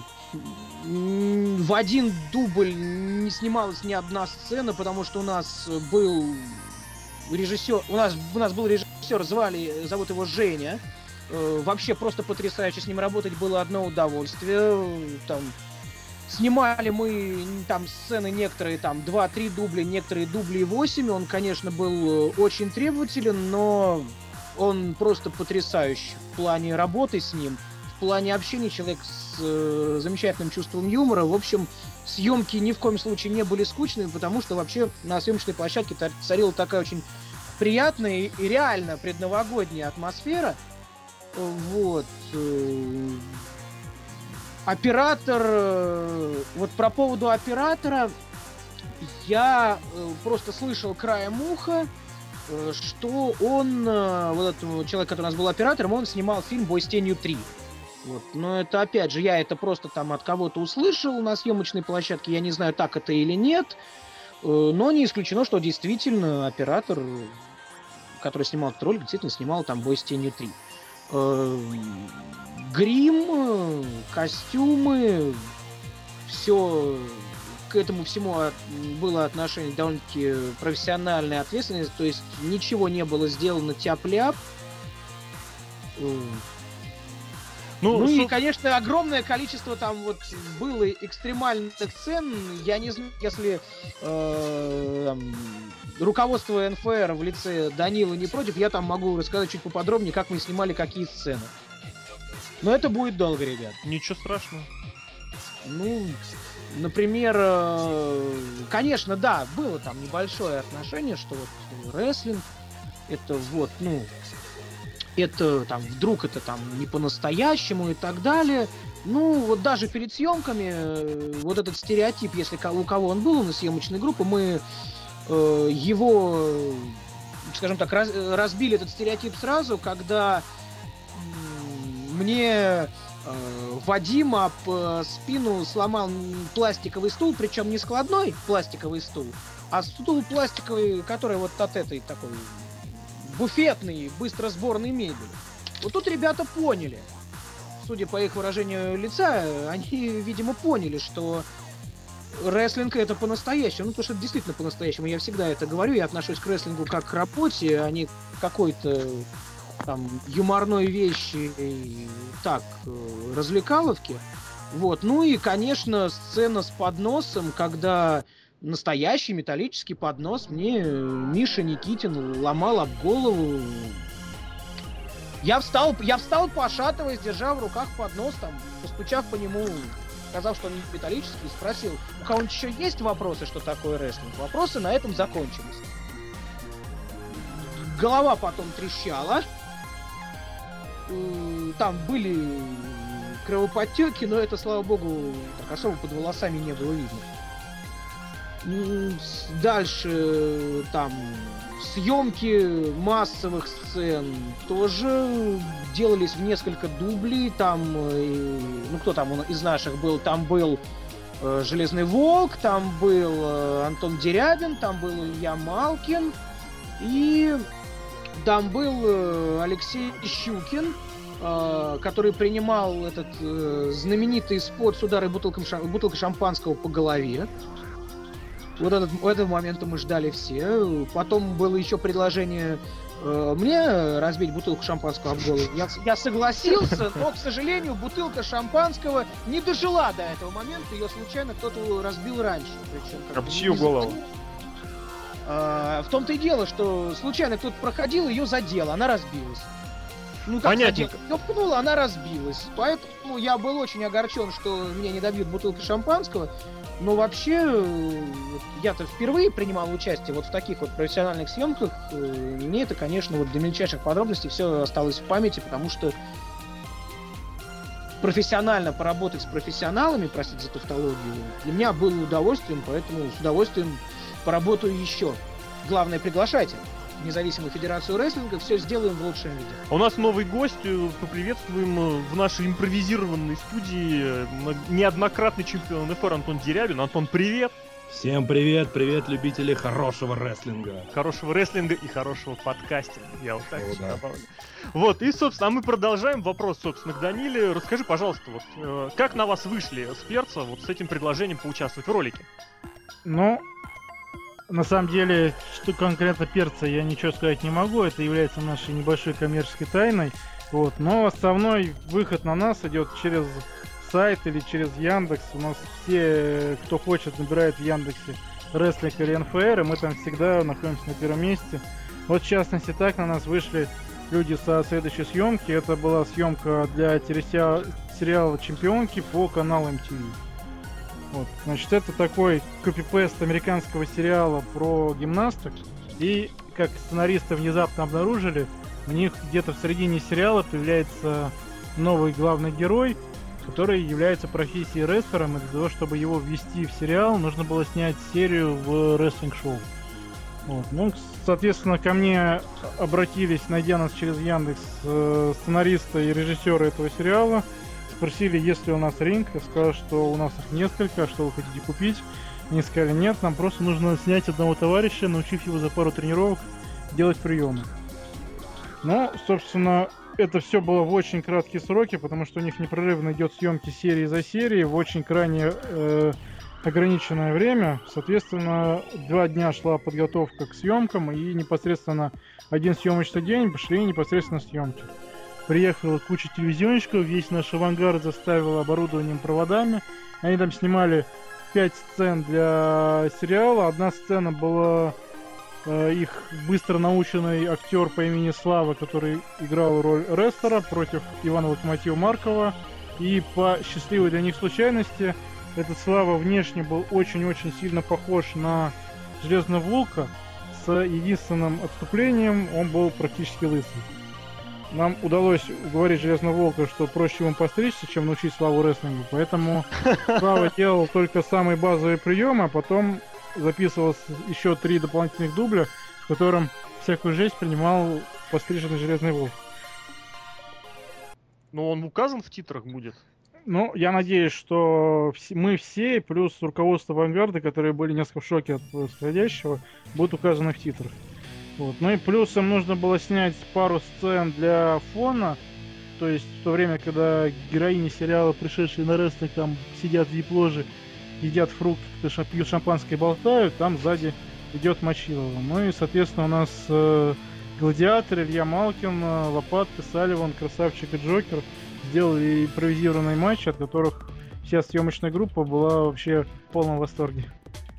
[SPEAKER 4] в один дубль не снималась ни одна сцена, потому что у нас был режиссер, у нас, у нас был режиссер, звали, зовут его Женя. Э, Вообще просто потрясающе с ним работать было одно удовольствие. Там Снимали мы там сцены некоторые, там 2-3 дубля, некоторые дубли 8. Он, конечно, был э, очень требователен, но он просто потрясающий в плане работы с ним, в плане общения человек с э, замечательным чувством юмора. В общем, съемки ни в коем случае не были скучными, потому что вообще на съемочной площадке царила такая очень приятная и, и реально предновогодняя атмосфера. Вот. э, Оператор, э, вот про поводу оператора, я э, просто слышал краем уха, что он, вот этот человек, который у нас был оператором, он снимал фильм «Бой с тенью 3». Вот. Но это, опять же, я это просто там от кого-то услышал на съемочной площадке, я не знаю, так это или нет, Э, но не исключено, что действительно оператор, который снимал этот ролик, действительно снимал там «Бой с тенью 3». Э, Грим, э, костюмы, все к этому всему было отношение довольно-таки профессиональное, ответственное, то есть ничего не было сделано тяп-ляп. Э,
[SPEAKER 1] Ну,
[SPEAKER 4] ну и, конечно, огромное количество там вот было экстремальных сцен. Я не знаю, если э, там, руководство НФР в лице Данила не против, я там могу рассказать чуть поподробнее, как мы снимали какие сцены. Но это будет долго, ребят.
[SPEAKER 1] ничего страшного.
[SPEAKER 4] Ну, например, э, конечно, да, было там небольшое отношение, что вот рестлинг, это вот, ну, это там вдруг это там не по-настоящему и так далее. Ну, вот даже перед съемками э, вот этот стереотип, если у кого он был на съемочной группе, мы э, его, э, скажем так, раз- разбили этот стереотип сразу, когда мне э, Вадим об э, спину сломал пластиковый стул, причем не складной пластиковый стул, а стул пластиковый, который вот от этой такой буфетный, быстро сборной мебели. Вот тут ребята поняли, судя по их выражению лица, они, видимо, поняли, что рестлинг это по-настоящему. Ну, потому что это действительно по-настоящему. Я всегда это говорю, я отношусь к рестлингу как к работе, а не к какой-то там юморной вещи и так, э, развлекаловки. Вот. Ну и, конечно, сцена с подносом, когда настоящий металлический поднос мне э, Миша Никитин ломал об голову. Я встал, я встал, пошатываясь, держа в руках поднос, там, постучав по нему, сказав, что он металлический, спросил, у кого-нибудь еще есть вопросы, что такое рестлинг? Вопросы на этом закончились. Голова потом трещала. Там были кровоподтеки, но это, слава богу, так особо под волосами не было видно. С- Дальше э, там съемки массовых сцен тоже делались в несколько дублей. Там, э, ну кто там из наших был? Там был э, Железный Волк, там был Антон Дерябин, там был Илья Малкин и там был Алексей Щукин, который принимал этот знаменитый спот с ударой бутылкой шампанского по голове. Вот этот, этого момента мы ждали все. Потом было еще предложение э, мне разбить бутылку шампанского об голову. Я, я согласился, но, к сожалению, бутылка шампанского не дожила до этого момента. Ее случайно кто-то разбил раньше. Причем, как
[SPEAKER 2] Об чью голову?
[SPEAKER 4] А, в том-то и дело, что случайно кто-то проходил, ее задел, она разбилась. Ну, как
[SPEAKER 1] Понятненько.
[SPEAKER 4] задел? Её пнула, она разбилась. Поэтому я был очень огорчен, что меня не добьют бутылкой шампанского. Но вообще, э, вот я-то впервые принимал участие вот в таких вот профессиональных съемках. э, и Мне это, конечно, вот до мельчайших подробностей все осталось в памяти, потому что профессионально поработать с профессионалами, простите за тавтологию, для меня было удовольствием, поэтому с удовольствием поработаю еще. Главное, приглашайте независимую федерацию рестлинга, все сделаем в лучшем виде.
[SPEAKER 1] У нас новый гость, э, поприветствуем э, в нашей импровизированной студии э, неоднократный чемпион НФР Антон Дерябин. Антон, привет!
[SPEAKER 5] Всем привет, привет, любители хорошего рестлинга.
[SPEAKER 1] Хорошего рестлинга и хорошего подкастинга. Я вот так
[SPEAKER 5] О, да.
[SPEAKER 1] добавлю. Вот, и, собственно, а мы продолжаем вопрос, собственно, к Даниле. Расскажи, пожалуйста, вот, э, как на вас вышли с перца вот с этим предложением поучаствовать в ролике?
[SPEAKER 3] Ну, на самом деле, что конкретно перца я ничего сказать не могу. Это является нашей небольшой коммерческой тайной. Вот. Но основной выход на нас идет через сайт или через Яндекс. У нас все, кто хочет, набирает в Яндексе рестлинг или НФР, и мы там всегда находимся на первом месте. Вот в частности так на нас вышли люди со следующей съемки. Это была съемка для телесериала сериала Чемпионки по каналу MTV. Вот, значит, это такой копипест американского сериала про гимнасток. И, как сценаристы внезапно обнаружили, у них где-то в середине сериала появляется новый главный герой, который является профессией рестлером, и для того, чтобы его ввести в сериал, нужно было снять серию в рестлинг-шоу. Вот. Ну, соответственно, ко мне обратились, найдя нас через Яндекс, э, сценаристы и режиссеры этого сериала, спросили, есть ли у нас ринг, я сказал, что у нас их несколько, что вы хотите купить. Они сказали, нет, нам просто нужно снять одного товарища, научив его за пару тренировок делать приемы. Но, собственно, это все было в очень краткие сроки, потому что у них непрерывно идет съемки серии за серией в очень крайне э, ограниченное время. Соответственно, два дня шла подготовка к съемкам, и непосредственно один съемочный день пошли непосредственно съемки. Приехала куча телевизионщиков, весь наш авангард заставил оборудованием проводами. Они там снимали пять сцен для сериала. Одна сцена была э, их быстро наученный актер по имени Слава, который играл роль рестлера против Ивана Локомотива Маркова. И по счастливой для них случайности этот Слава внешне был очень-очень сильно похож на Железного Волка. С единственным отступлением он был практически лысый. Нам удалось уговорить Железного Волка, что проще ему постричься, чем научить Славу рестлингу. Поэтому Слава делал только самые базовые приемы, а потом записывалось еще три дополнительных дубля, в котором всякую жесть принимал постриженный Железный Волк.
[SPEAKER 1] Ну, он указан в титрах будет.
[SPEAKER 3] Ну, я надеюсь, что мы все, плюс руководство Авангарда, которые были несколько в шоке от происходящего, будут указаны в титрах. Вот. Ну и плюсом нужно было снять пару сцен для фона, то есть в то время, когда героини сериала, пришедшие на рестлинг, там сидят в вип-ложе, едят фрукты, пьют шампанское болтают, там сзади идет Мочилова. Ну и, соответственно, у нас э, Гладиатор, Илья Малкин, э, Лопатка, Салливан, Красавчик и Джокер сделали импровизированный матч, от которых вся съемочная группа была вообще в полном восторге.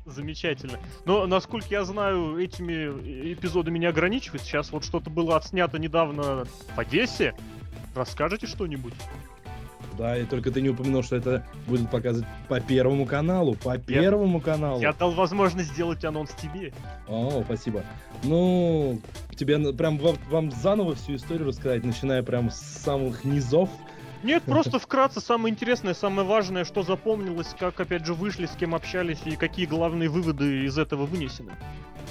[SPEAKER 1] Замечательно. Но, насколько я знаю, этими эпизодами не ограничивается. Сейчас вот что-то было отснято недавно в Одессе. Расскажете что-нибудь?
[SPEAKER 5] Да, и только ты не упомянул, что это будет показывать по первому каналу, по первому каналу.
[SPEAKER 1] Я дал возможность сделать анонс тебе.
[SPEAKER 5] О, спасибо. Ну, тебе на- прям вам, вам заново всю историю рассказать, начиная прям с самых низов.
[SPEAKER 1] Нет, просто вкратце самое интересное, самое важное, что запомнилось, как опять же вышли, с кем общались и какие главные выводы из этого вынесены.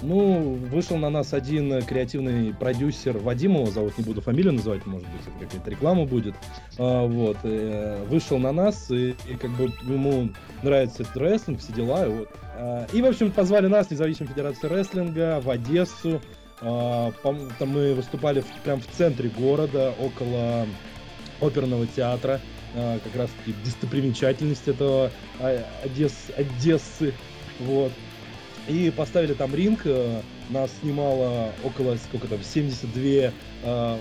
[SPEAKER 5] Ну, вышел на нас один креативный продюсер, Вадим его зовут, не буду фамилию называть, может быть, это какая-то реклама будет. А, вот, э, вышел на нас, и, и как бы ему нравится этот рестлинг, все дела, и вот. А, и, в общем, позвали нас, независимую федерацию рестлинга, в Одессу. А, там мы выступали в, прям в центре города, около оперного театра, а, как раз таки достопримечательность этого а, Одесс- Одессы, вот. И поставили там ринг, э, нас снимало около, сколько там, 72 э,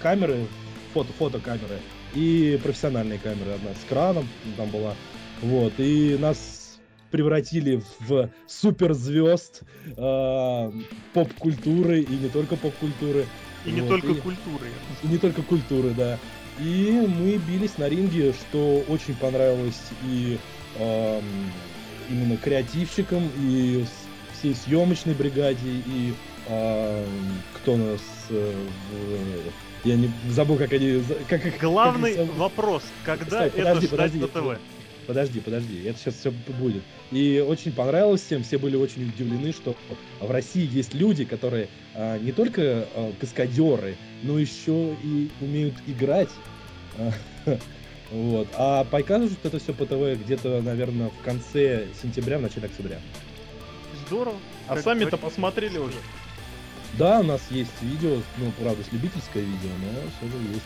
[SPEAKER 5] камеры, фото, фотокамеры и профессиональные камеры, одна с краном там была, вот, и нас превратили в суперзвезд э, поп-культуры и не только поп-культуры.
[SPEAKER 1] И не
[SPEAKER 5] Вот,
[SPEAKER 1] только
[SPEAKER 5] и-
[SPEAKER 1] культуры.
[SPEAKER 5] и не только культуры, да. И мы бились на ринге, что очень понравилось и эм, именно креативщикам, и всей съемочной бригаде, и эм, кто нас... э, в- я не забыл, как они... Как, как-
[SPEAKER 1] Главный
[SPEAKER 5] как зовут.
[SPEAKER 1] вопрос, когда
[SPEAKER 5] подожди,
[SPEAKER 1] это ждать
[SPEAKER 5] подожди,
[SPEAKER 1] на ТВ?
[SPEAKER 5] Подожди, подожди, это сейчас все будет. И очень понравилось всем, все были очень удивлены, что в России есть люди, которые а, не только а, каскадеры, но еще и умеют играть. А, Вот. А покажут это все по ТВ где-то, наверное, в конце сентября, в начале октября.
[SPEAKER 1] Здорово.
[SPEAKER 2] А сами-то посмотрели уже.
[SPEAKER 5] Да, у нас есть видео, ну, правда, с любительское видео, но все же есть.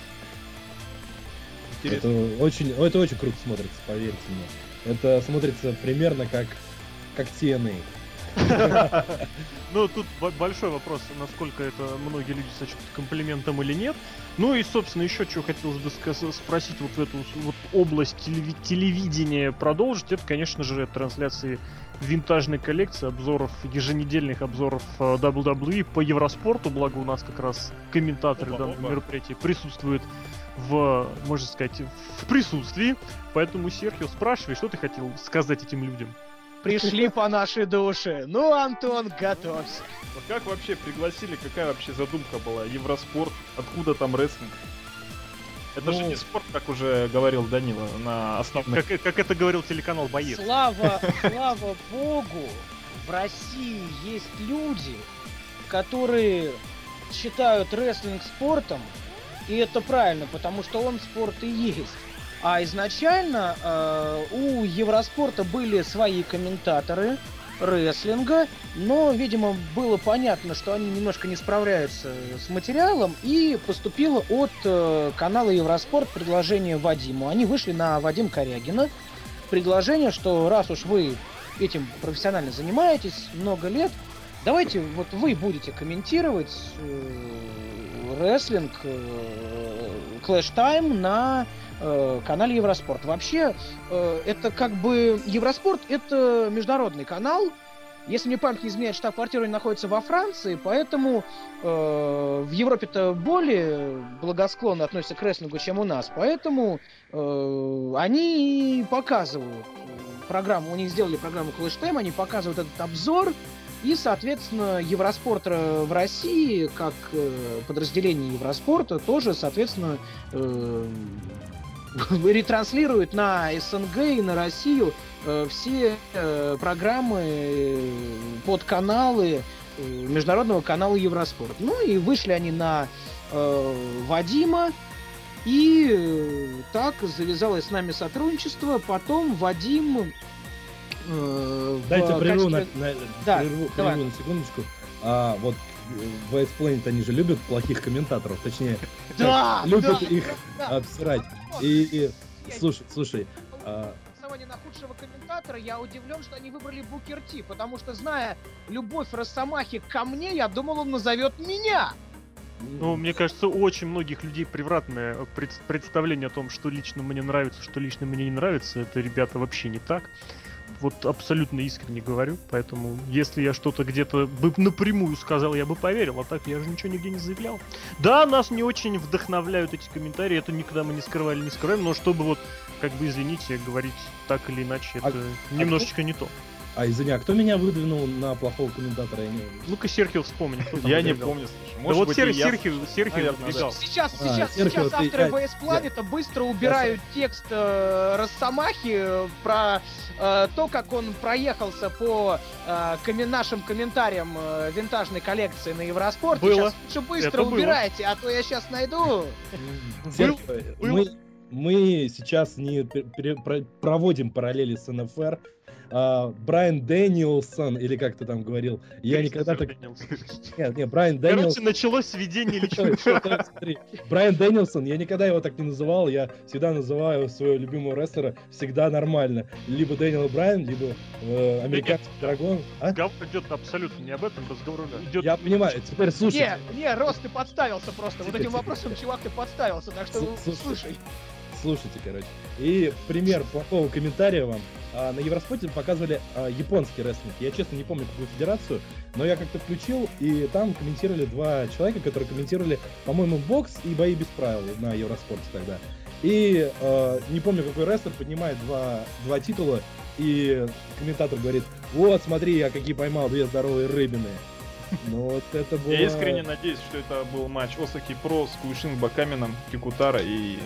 [SPEAKER 2] Интересно.
[SPEAKER 5] Это очень, это очень круто смотрится, поверьте мне. Это смотрится примерно как, как TNA.
[SPEAKER 1] Ну, тут бо- большой вопрос, насколько это многие люди сочтут комплиментом или нет. Ну и, собственно, еще что хотелось бы спросить вот в эту вот область телеви- телевидения продолжить, это, конечно же, трансляции винтажной коллекции, обзоров, еженедельных обзоров э, WWE по Евроспорту, благо у нас как раз комментаторы данного мероприятия присутствуют в, можно сказать, в присутствии. Поэтому, Серхио, спрашивай, что ты хотел сказать этим людям?
[SPEAKER 4] Пришли по нашей душе. Ну, Антон, готовься.
[SPEAKER 2] Вот как вообще пригласили, какая вообще задумка была? Евроспорт, откуда там рестлинг? Это же
[SPEAKER 5] Ну,
[SPEAKER 2] не спорт, как уже говорил Данила, на основных...
[SPEAKER 1] Как, как это говорил телеканал Боец.
[SPEAKER 4] Слава, слава богу, в России есть люди, которые считают рестлинг спортом, и это правильно, потому что он спорт и есть. А изначально э, у Евроспорта были свои комментаторы рестлинга, но, видимо, было понятно, что они немножко не справляются с материалом, и поступило от э, канала Евроспорт предложение Вадиму. Они вышли на Вадим Корягина. Предложение, что раз уж вы этим профессионально занимаетесь много лет, давайте вот вы будете комментировать э, рестлинг э, Clash Time на э, канале Евроспорт. Вообще, э, это как бы Евроспорт это международный канал. Если мне память не изменяет, штаб-квартира находится во Франции, поэтому в Европе-то более благосклонно относятся к рестлингу, чем у нас. Поэтому они показывают программу, у них сделали программу Clash Time, они показывают этот обзор, и, соответственно, Евроспорт э, в России, как э, подразделение Евроспорта, тоже, соответственно, э, ретранслирует на СНГ и на Россию все программы, подканалы э, международного канала Евроспорт. Ну и вышли они на Вадима, и так завязалось с нами сотрудничество. Потом Вадим... э,
[SPEAKER 5] Дайте прерву,
[SPEAKER 4] качестве-
[SPEAKER 5] на, на-
[SPEAKER 4] Да,
[SPEAKER 5] прерву,
[SPEAKER 4] давай.
[SPEAKER 5] прерву на секундочку. А, вот э, в West Planet они же любят плохих комментаторов, точнее,
[SPEAKER 4] Да,
[SPEAKER 5] любят
[SPEAKER 4] да,
[SPEAKER 5] их
[SPEAKER 4] да.
[SPEAKER 5] обсирать. И, и слушай, слушай, а,
[SPEAKER 4] на худшего комментатора, я удивлен, что они выбрали Букер Ти, потому что, зная любовь Росомахи ко мне, я думал, он назовет меня.
[SPEAKER 1] Ну, мне кажется, у очень многих людей превратное пред- представление о том, что лично мне нравится, что лично мне не нравится. Это, ребята, вообще не так. Вот абсолютно искренне говорю. Поэтому, если я что-то где-то бы напрямую сказал, я бы поверил. А так я же ничего нигде не заявлял. Да, нас не очень вдохновляют эти комментарии. Это никогда мы не скрывали, не скрываем. Но чтобы вот, как бы, извините, говорить так или иначе,
[SPEAKER 5] А-
[SPEAKER 1] это немножечко не то.
[SPEAKER 5] А извини, а кто меня выдвинул на плохого комментатора? Я не-
[SPEAKER 1] Ну-ка, Серхио вспомни.
[SPEAKER 2] Я не помню, слушай.
[SPEAKER 1] Да вот Сер- Серхио, Серхио выдвигал.
[SPEAKER 4] Сейчас,
[SPEAKER 5] А,
[SPEAKER 4] сейчас,
[SPEAKER 5] Серхио,
[SPEAKER 4] сейчас
[SPEAKER 5] ты-
[SPEAKER 4] авторы ВС Планета быстро убирают текст э, Росомахи э, про э, то, как он проехался по э, коми- нашим комментариям э, винтажной коллекции на Евроспорте.
[SPEAKER 1] Было.
[SPEAKER 4] Сейчас лучше быстро
[SPEAKER 1] Это было.
[SPEAKER 4] убирайте, а то я сейчас найду.
[SPEAKER 5] Серхио, мы, мы сейчас не проводим параллели с НФР. А, Брайан Дэниелсон, или как ты там говорил, я никогда так... Нет, нет, Брайан Дэниелсон...
[SPEAKER 1] Короче, началось сведение
[SPEAKER 5] Смотри, Брайан Дэниелсон, я никогда его так не называл, я всегда называю своего любимого рестлера всегда нормально. Либо Дэниел Брайан, либо э, американский dragon. А?
[SPEAKER 1] Разговор идет абсолютно не об этом, разговор идет...
[SPEAKER 5] Я понимаю, теперь слушай.
[SPEAKER 4] Не, не, Рос, ты подставился просто. Вот этим вопросом,
[SPEAKER 5] теперь.
[SPEAKER 4] чувак, ты подставился. Так что
[SPEAKER 5] Слушай.
[SPEAKER 4] слушай.
[SPEAKER 5] Слушайте, короче. И пример плохого комментария вам. А, на Евроспорте показывали а, японский рестлинг. Я честно не помню какую федерацию, но я как-то включил, и там комментировали два человека, которые комментировали, по-моему, бокс и бои без правил на Евроспорте тогда. И э, не помню, какой рестлер поднимает два, два титула, и комментатор говорит, вот, смотри, я какие поймал две здоровые рыбины. Ну вот это было...
[SPEAKER 2] Я искренне надеюсь, что это был матч Осаки Про с Куишин Бакамином, Кикутара и...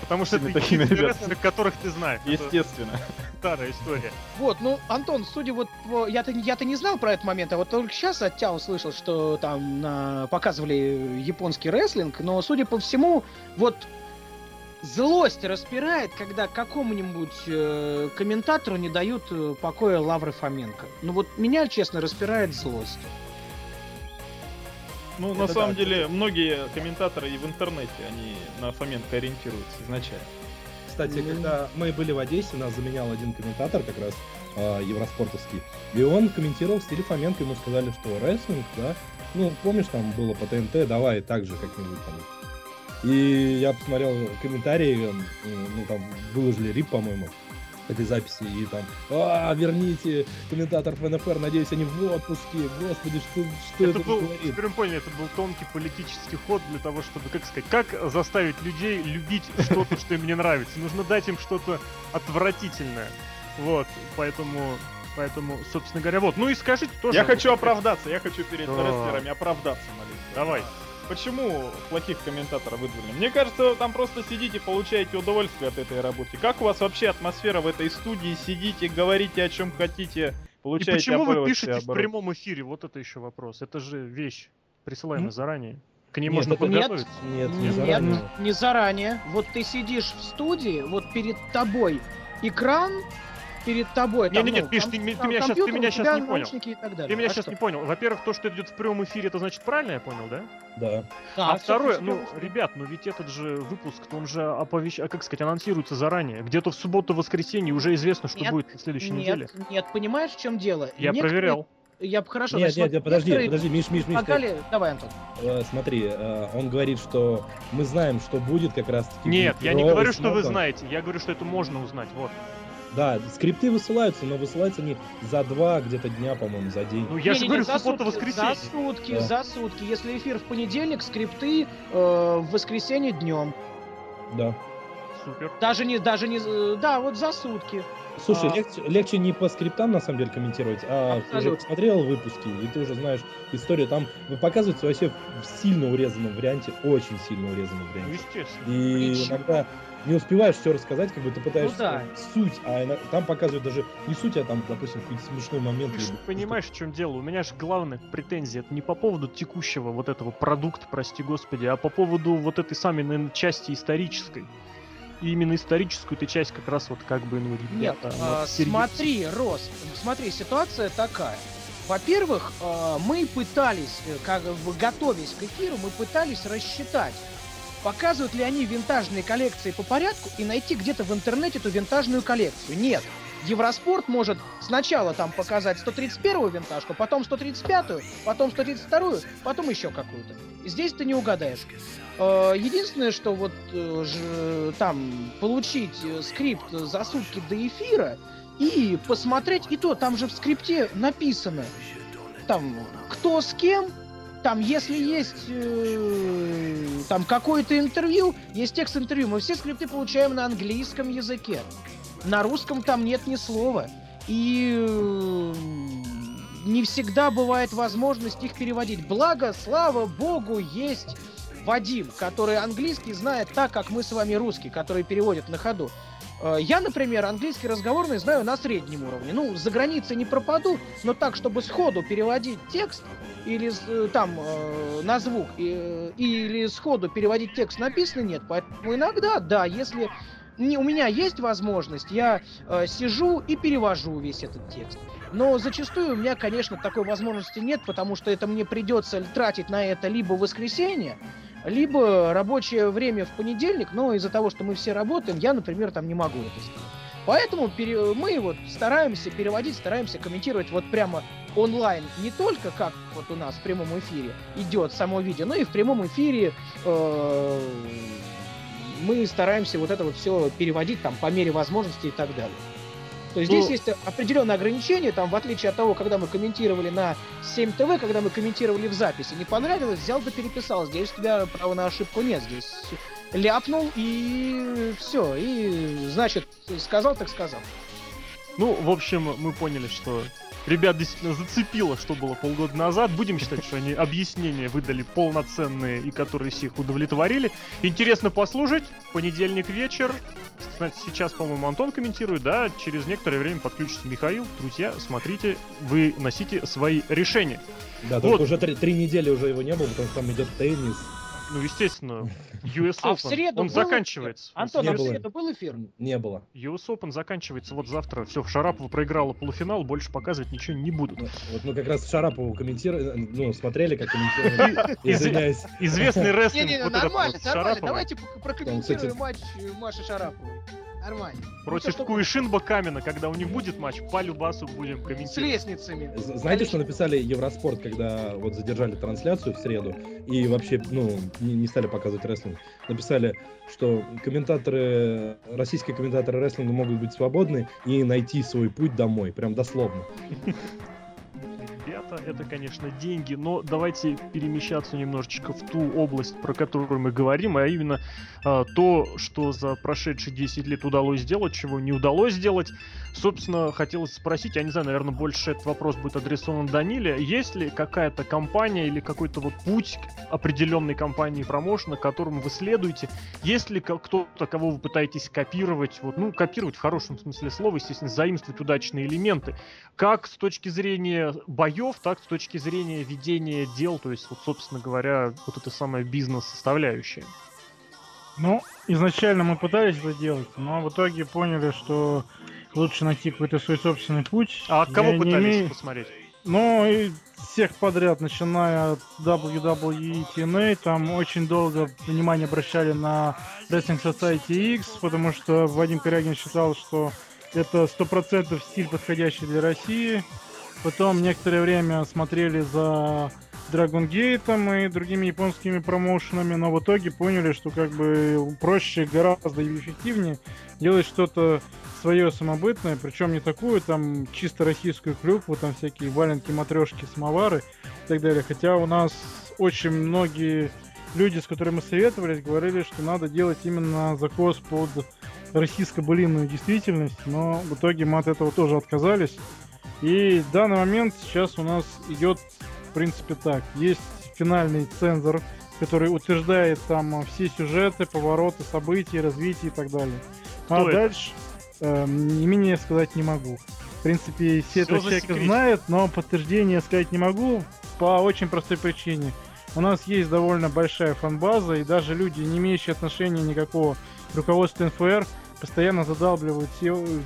[SPEAKER 1] Потому что это
[SPEAKER 2] такими
[SPEAKER 1] единственные
[SPEAKER 2] ребятами.
[SPEAKER 1] рестлеры, которых ты знаешь. Это
[SPEAKER 2] Естественно.
[SPEAKER 1] старая история.
[SPEAKER 4] Вот, ну, Антон, судя вот по... Я-то, я-то не знал про этот момент, а вот только сейчас от тебя услышал, что там на- показывали японский рестлинг, но, судя по всему, вот злость распирает, когда какому-нибудь э, комментатору не дают э, покоя Лавры Фоменко. Ну вот меня, честно, распирает злость.
[SPEAKER 2] Ну, на
[SPEAKER 5] Это
[SPEAKER 2] самом
[SPEAKER 5] да.
[SPEAKER 2] деле, многие комментаторы и в интернете, они на Фоменко ориентируются изначально.
[SPEAKER 5] Кстати,
[SPEAKER 4] Ну.
[SPEAKER 5] когда мы были в Одессе, нас заменял один комментатор, как раз э, евроспортовский, и он комментировал в стиле Фоменко, ему сказали, что рестлинг, да, ну, помнишь, там было по ТНТ, давай так же как-нибудь там. И я посмотрел комментарии, ну, там, выложили рип, по-моему, этой записи, и там, а, верните комментаторов НФР, надеюсь, они в отпуске, господи, что, что это,
[SPEAKER 1] Это был,
[SPEAKER 5] говорит?
[SPEAKER 1] теперь мы поняли, это был тонкий политический ход для того, чтобы, как сказать, как заставить людей любить что-то, что им не нравится. Нужно дать им что-то отвратительное. Вот, поэтому, поэтому, собственно говоря, вот. Ну и скажите тоже.
[SPEAKER 2] Я хочу оправдаться, я хочу перед
[SPEAKER 1] Да.
[SPEAKER 2] рестлерами оправдаться маленько.
[SPEAKER 1] Давай.
[SPEAKER 2] Почему плохих комментаторов выдвинули? Мне кажется, вы там просто сидите, получаете удовольствие от этой работы. Как у вас вообще атмосфера в этой студии? Сидите, говорите о чем хотите,
[SPEAKER 1] И
[SPEAKER 2] получаете
[SPEAKER 1] почему вы пишете в
[SPEAKER 2] обороты.
[SPEAKER 1] прямом эфире? Вот это еще вопрос. Это же вещь, присылаемая
[SPEAKER 5] М?
[SPEAKER 1] заранее. К ней
[SPEAKER 5] Нет,
[SPEAKER 1] можно подготовиться.
[SPEAKER 5] Нет, не
[SPEAKER 4] Нет,
[SPEAKER 5] заранее.
[SPEAKER 4] не заранее. Вот ты сидишь в студии, вот перед тобой экран, перед тобой. там,
[SPEAKER 1] Не-не-не,
[SPEAKER 4] ну,
[SPEAKER 1] Миш, ты ты
[SPEAKER 4] там
[SPEAKER 1] меня щас- ты меня
[SPEAKER 4] тебя
[SPEAKER 1] не понял. Ты меня
[SPEAKER 4] А
[SPEAKER 1] сейчас
[SPEAKER 4] что?
[SPEAKER 1] не понял. Во-первых, то, что идет в прямом эфире, это значит правильно я понял, да?
[SPEAKER 5] Да.
[SPEAKER 1] А
[SPEAKER 4] всё
[SPEAKER 1] второе, ну, ребят, ну ведь этот же выпуск, он же оповещ... а как сказать, анонсируется заранее. Где-то в субботу-воскресенье уже известно, что
[SPEAKER 4] Нет,
[SPEAKER 1] будет на следующей
[SPEAKER 4] Нет,
[SPEAKER 1] неделе.
[SPEAKER 4] нет, понимаешь, в чем дело?
[SPEAKER 1] Я
[SPEAKER 4] Некоторые-
[SPEAKER 1] проверял.
[SPEAKER 4] Я б- хорошо.
[SPEAKER 5] Нет,
[SPEAKER 4] значит,
[SPEAKER 5] нет, нет, подожди,
[SPEAKER 4] некоторые
[SPEAKER 5] подожди, Миш, Миш, Миш, ты-
[SPEAKER 4] предлагали- Давай, Антон.
[SPEAKER 5] Э, Смотри, э, он говорит, что мы знаем, что будет как раз таки.
[SPEAKER 1] Нет, я не говорю, что вы знаете. Я говорю, что это можно узнать. Вот.
[SPEAKER 5] Да, скрипты высылаются, но высылаются они за два где-то дня, по-моему, за день.
[SPEAKER 1] Ну я же
[SPEAKER 4] Не-не-не,
[SPEAKER 1] говорю,
[SPEAKER 4] за сутки,
[SPEAKER 1] суббота-воскресенье.
[SPEAKER 4] За сутки,
[SPEAKER 5] Да.
[SPEAKER 4] за сутки. Если эфир в понедельник, скрипты э, в воскресенье днем.
[SPEAKER 5] Да.
[SPEAKER 1] Супер.
[SPEAKER 4] Даже не, даже не, э, да, вот за сутки.
[SPEAKER 5] Слушай,
[SPEAKER 4] А.
[SPEAKER 5] легче, легче не по скриптам, на самом деле, комментировать, а ты уже
[SPEAKER 4] Абсолютно.
[SPEAKER 5] посмотрел выпуски, и ты уже знаешь историю. Там показывается вообще в сильно урезанном варианте, очень сильно урезанном
[SPEAKER 1] Ну,
[SPEAKER 5] варианте.
[SPEAKER 1] естественно.
[SPEAKER 5] И
[SPEAKER 4] Причем-
[SPEAKER 5] иногда не успеваешь все рассказать, как бы ты пытаешься
[SPEAKER 4] Ну да.
[SPEAKER 5] суть, а ино- там показывают даже не суть, а там, допустим, какой-то смешной момент.
[SPEAKER 1] Ты же понимаешь, в чем дело? У меня же главная претензия это не по поводу текущего вот этого продукта, прости господи, а по поводу вот этой самой, наверное, части исторической. И именно историческую ты часть как раз вот как бы, ну,
[SPEAKER 4] Нет,
[SPEAKER 1] ребята,
[SPEAKER 4] а,
[SPEAKER 1] вот серьё-
[SPEAKER 4] смотри, Рос, смотри, ситуация такая. Во-первых, а, мы пытались, э, как бы готовясь к эфиру, мы пытались рассчитать, показывают ли они винтажные коллекции по порядку и найти где-то в интернете эту винтажную коллекцию. Нет. Евроспорт может сначала там показать 131-ю винтажку, потом 135-ю, потом 132-ю, потом еще какую-то. Здесь ты не угадаешь. Э, Единственное, что вот э, ж- там получить э, скрипт за сутки до эфира и посмотреть, и то там же в скрипте написано, там кто с кем, там если есть э, там какое-то интервью, есть текст интервью, мы все скрипты получаем на английском языке, на русском там нет ни слова. И э, не всегда бывает возможность их переводить. Благо, слава богу, есть Вадим, который английский знает так, как мы с вами русский, который переводит на ходу. Э, Я, например, английский разговорный знаю на среднем уровне. Ну, за границей не пропаду, но так, чтобы сходу переводить текст или э, там э, на звук, и, или сходу переводить текст написанный нет. Поэтому иногда, да, если не, у меня есть возможность, я э, сижу и перевожу весь этот текст. Но зачастую у меня, конечно, такой возможности нет, потому что это мне придется тратить на это либо воскресенье, либо рабочее время в понедельник, но из-за того, что мы все работаем, я, например, там не могу это сделать. Поэтому пере- мы вот стараемся переводить, стараемся комментировать вот прямо онлайн не только как вот у нас в прямом эфире идет само видео, но и в прямом эфире э, мы стараемся вот это вот все переводить там по мере возможности и так далее. То есть
[SPEAKER 1] Ну-
[SPEAKER 4] здесь есть определенные ограничения, там, в отличие от того, когда мы комментировали на 7 ТВ, когда мы комментировали в записи. Не понравилось, взял да переписал. Здесь у тебя права на ошибку нет. Здесь ляпнул и все. И, значит, сказал, так сказал.
[SPEAKER 1] Ну, в общем, мы поняли, что ребят действительно зацепило, что было полгода назад. Будем считать, что они объяснения выдали полноценные и которые всех удовлетворили. Интересно послушать. Понедельник вечер. Кстати, Сейчас, по-моему, Антон комментирует, да? Через некоторое время подключится Михаил. Друзья, смотрите, вы носите свои решения.
[SPEAKER 5] Да,
[SPEAKER 1] Вот.
[SPEAKER 5] только уже три, три недели уже его не было, потому что там идет теннис.
[SPEAKER 1] Ну, естественно, US
[SPEAKER 4] А
[SPEAKER 1] Open,
[SPEAKER 4] в среду
[SPEAKER 1] он
[SPEAKER 4] был
[SPEAKER 1] заканчивается.
[SPEAKER 4] Антон,
[SPEAKER 5] Не
[SPEAKER 4] а в
[SPEAKER 5] было.
[SPEAKER 4] среду был эфир?
[SPEAKER 5] Не было.
[SPEAKER 1] US Open заканчивается вот завтра. Все, Шарапова проиграла полуфинал, больше показывать ничего не будут.
[SPEAKER 5] Ну, Вот мы как раз Шарапову комментировали, ну, смотрели, как комментировали.
[SPEAKER 1] Из-
[SPEAKER 5] Извиняюсь.
[SPEAKER 1] Известный рестлинг
[SPEAKER 4] Не-не, нормально, нормально. Давайте прокомментируем матч э, Маши Шараповой. Нормально.
[SPEAKER 1] против
[SPEAKER 4] Ну,
[SPEAKER 1] Куишинба Камена, когда у них будет матч, по Любасу будем
[SPEAKER 4] С
[SPEAKER 1] комментировать.
[SPEAKER 4] лестницами.
[SPEAKER 5] З- Знаете, что написали Евроспорт, когда вот задержали трансляцию в среду и вообще, ну, не, не стали показывать рестлинг? Написали, что комментаторы, российские комментаторы рестлинга могут быть свободны и найти свой путь домой, прям дословно.
[SPEAKER 1] Ребята, это, конечно, деньги, но давайте перемещаться немножечко в ту область, про которую мы говорим, а именно а, то, что за прошедшие 10 лет удалось сделать, чего не удалось сделать. Собственно, хотелось спросить, я не знаю, наверное, больше этот вопрос будет адресован Даниле, есть ли какая-то компания или какой-то вот путь определенной компании промоушена, которому вы следуете? Есть ли кто-то, кого вы пытаетесь копировать, вот, ну, копировать в хорошем смысле слова, естественно, заимствовать удачные элементы, как с точки зрения боев, так с точки зрения ведения дел, то есть, вот, собственно говоря, вот это самая бизнес-составляющая.
[SPEAKER 3] Ну, изначально мы пытались это делать, но в итоге поняли, что лучше найти какой-то свой собственный путь.
[SPEAKER 1] А от кого
[SPEAKER 3] Я
[SPEAKER 1] пытались
[SPEAKER 3] имею-
[SPEAKER 1] посмотреть?
[SPEAKER 3] Ну, и всех подряд, начиная от WWE TNA, там очень долго внимание обращали на Wrestling Society X, потому что Вадим Корягин считал, что это 100% стиль, подходящий для России. Потом некоторое время смотрели за Dragon Gate и другими японскими промоушенами, но в итоге поняли, что как бы проще, гораздо эффективнее делать что-то свое самобытное, причем не такую там чисто российскую клюкву, там всякие валенки, матрешки, самовары и так далее. Хотя у нас очень многие люди, с которыми мы советовались, говорили, что надо делать именно закос под российско-былинную действительность, но в итоге мы от этого тоже отказались. И в данный момент сейчас у нас идет, в принципе, так. Есть финальный цензор, который утверждает там все сюжеты, повороты, события, развитие и так далее.
[SPEAKER 1] Кто
[SPEAKER 3] а
[SPEAKER 1] это?
[SPEAKER 3] дальше эм, не менее сказать не могу. В принципе, все
[SPEAKER 1] Всё
[SPEAKER 3] это человек знают, но подтверждения сказать не могу по очень простой причине. У нас есть довольно большая фанбаза, и даже люди, не имеющие отношения никакого к руководству НФР, постоянно задалбливают,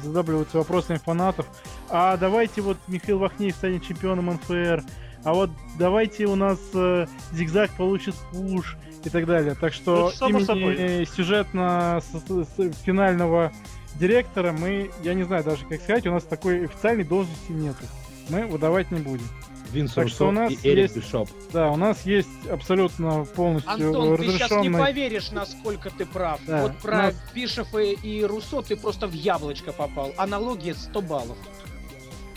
[SPEAKER 3] задалбливаются вопросами фанатов. А давайте вот Михаил Вахней станет чемпионом НФР, а вот давайте у нас э, Зигзаг получит пуш и так далее. Так что
[SPEAKER 1] само
[SPEAKER 3] имени сюжетно с- с- с- финального директора мы, я не знаю даже как сказать, у нас такой официальной должности нету. Мы выдавать не будем.
[SPEAKER 5] Винс
[SPEAKER 3] Так что у нас
[SPEAKER 5] и Эрик
[SPEAKER 3] есть-
[SPEAKER 5] Бишоп.
[SPEAKER 3] Да, у нас есть абсолютно полностью
[SPEAKER 4] Антон, ты сейчас не
[SPEAKER 3] разрешенный...
[SPEAKER 4] поверишь, насколько ты прав.
[SPEAKER 3] Да,
[SPEAKER 4] вот про
[SPEAKER 3] нас-
[SPEAKER 4] Бишефа и Руссо ты просто в яблочко попал. Аналогия 100 баллов.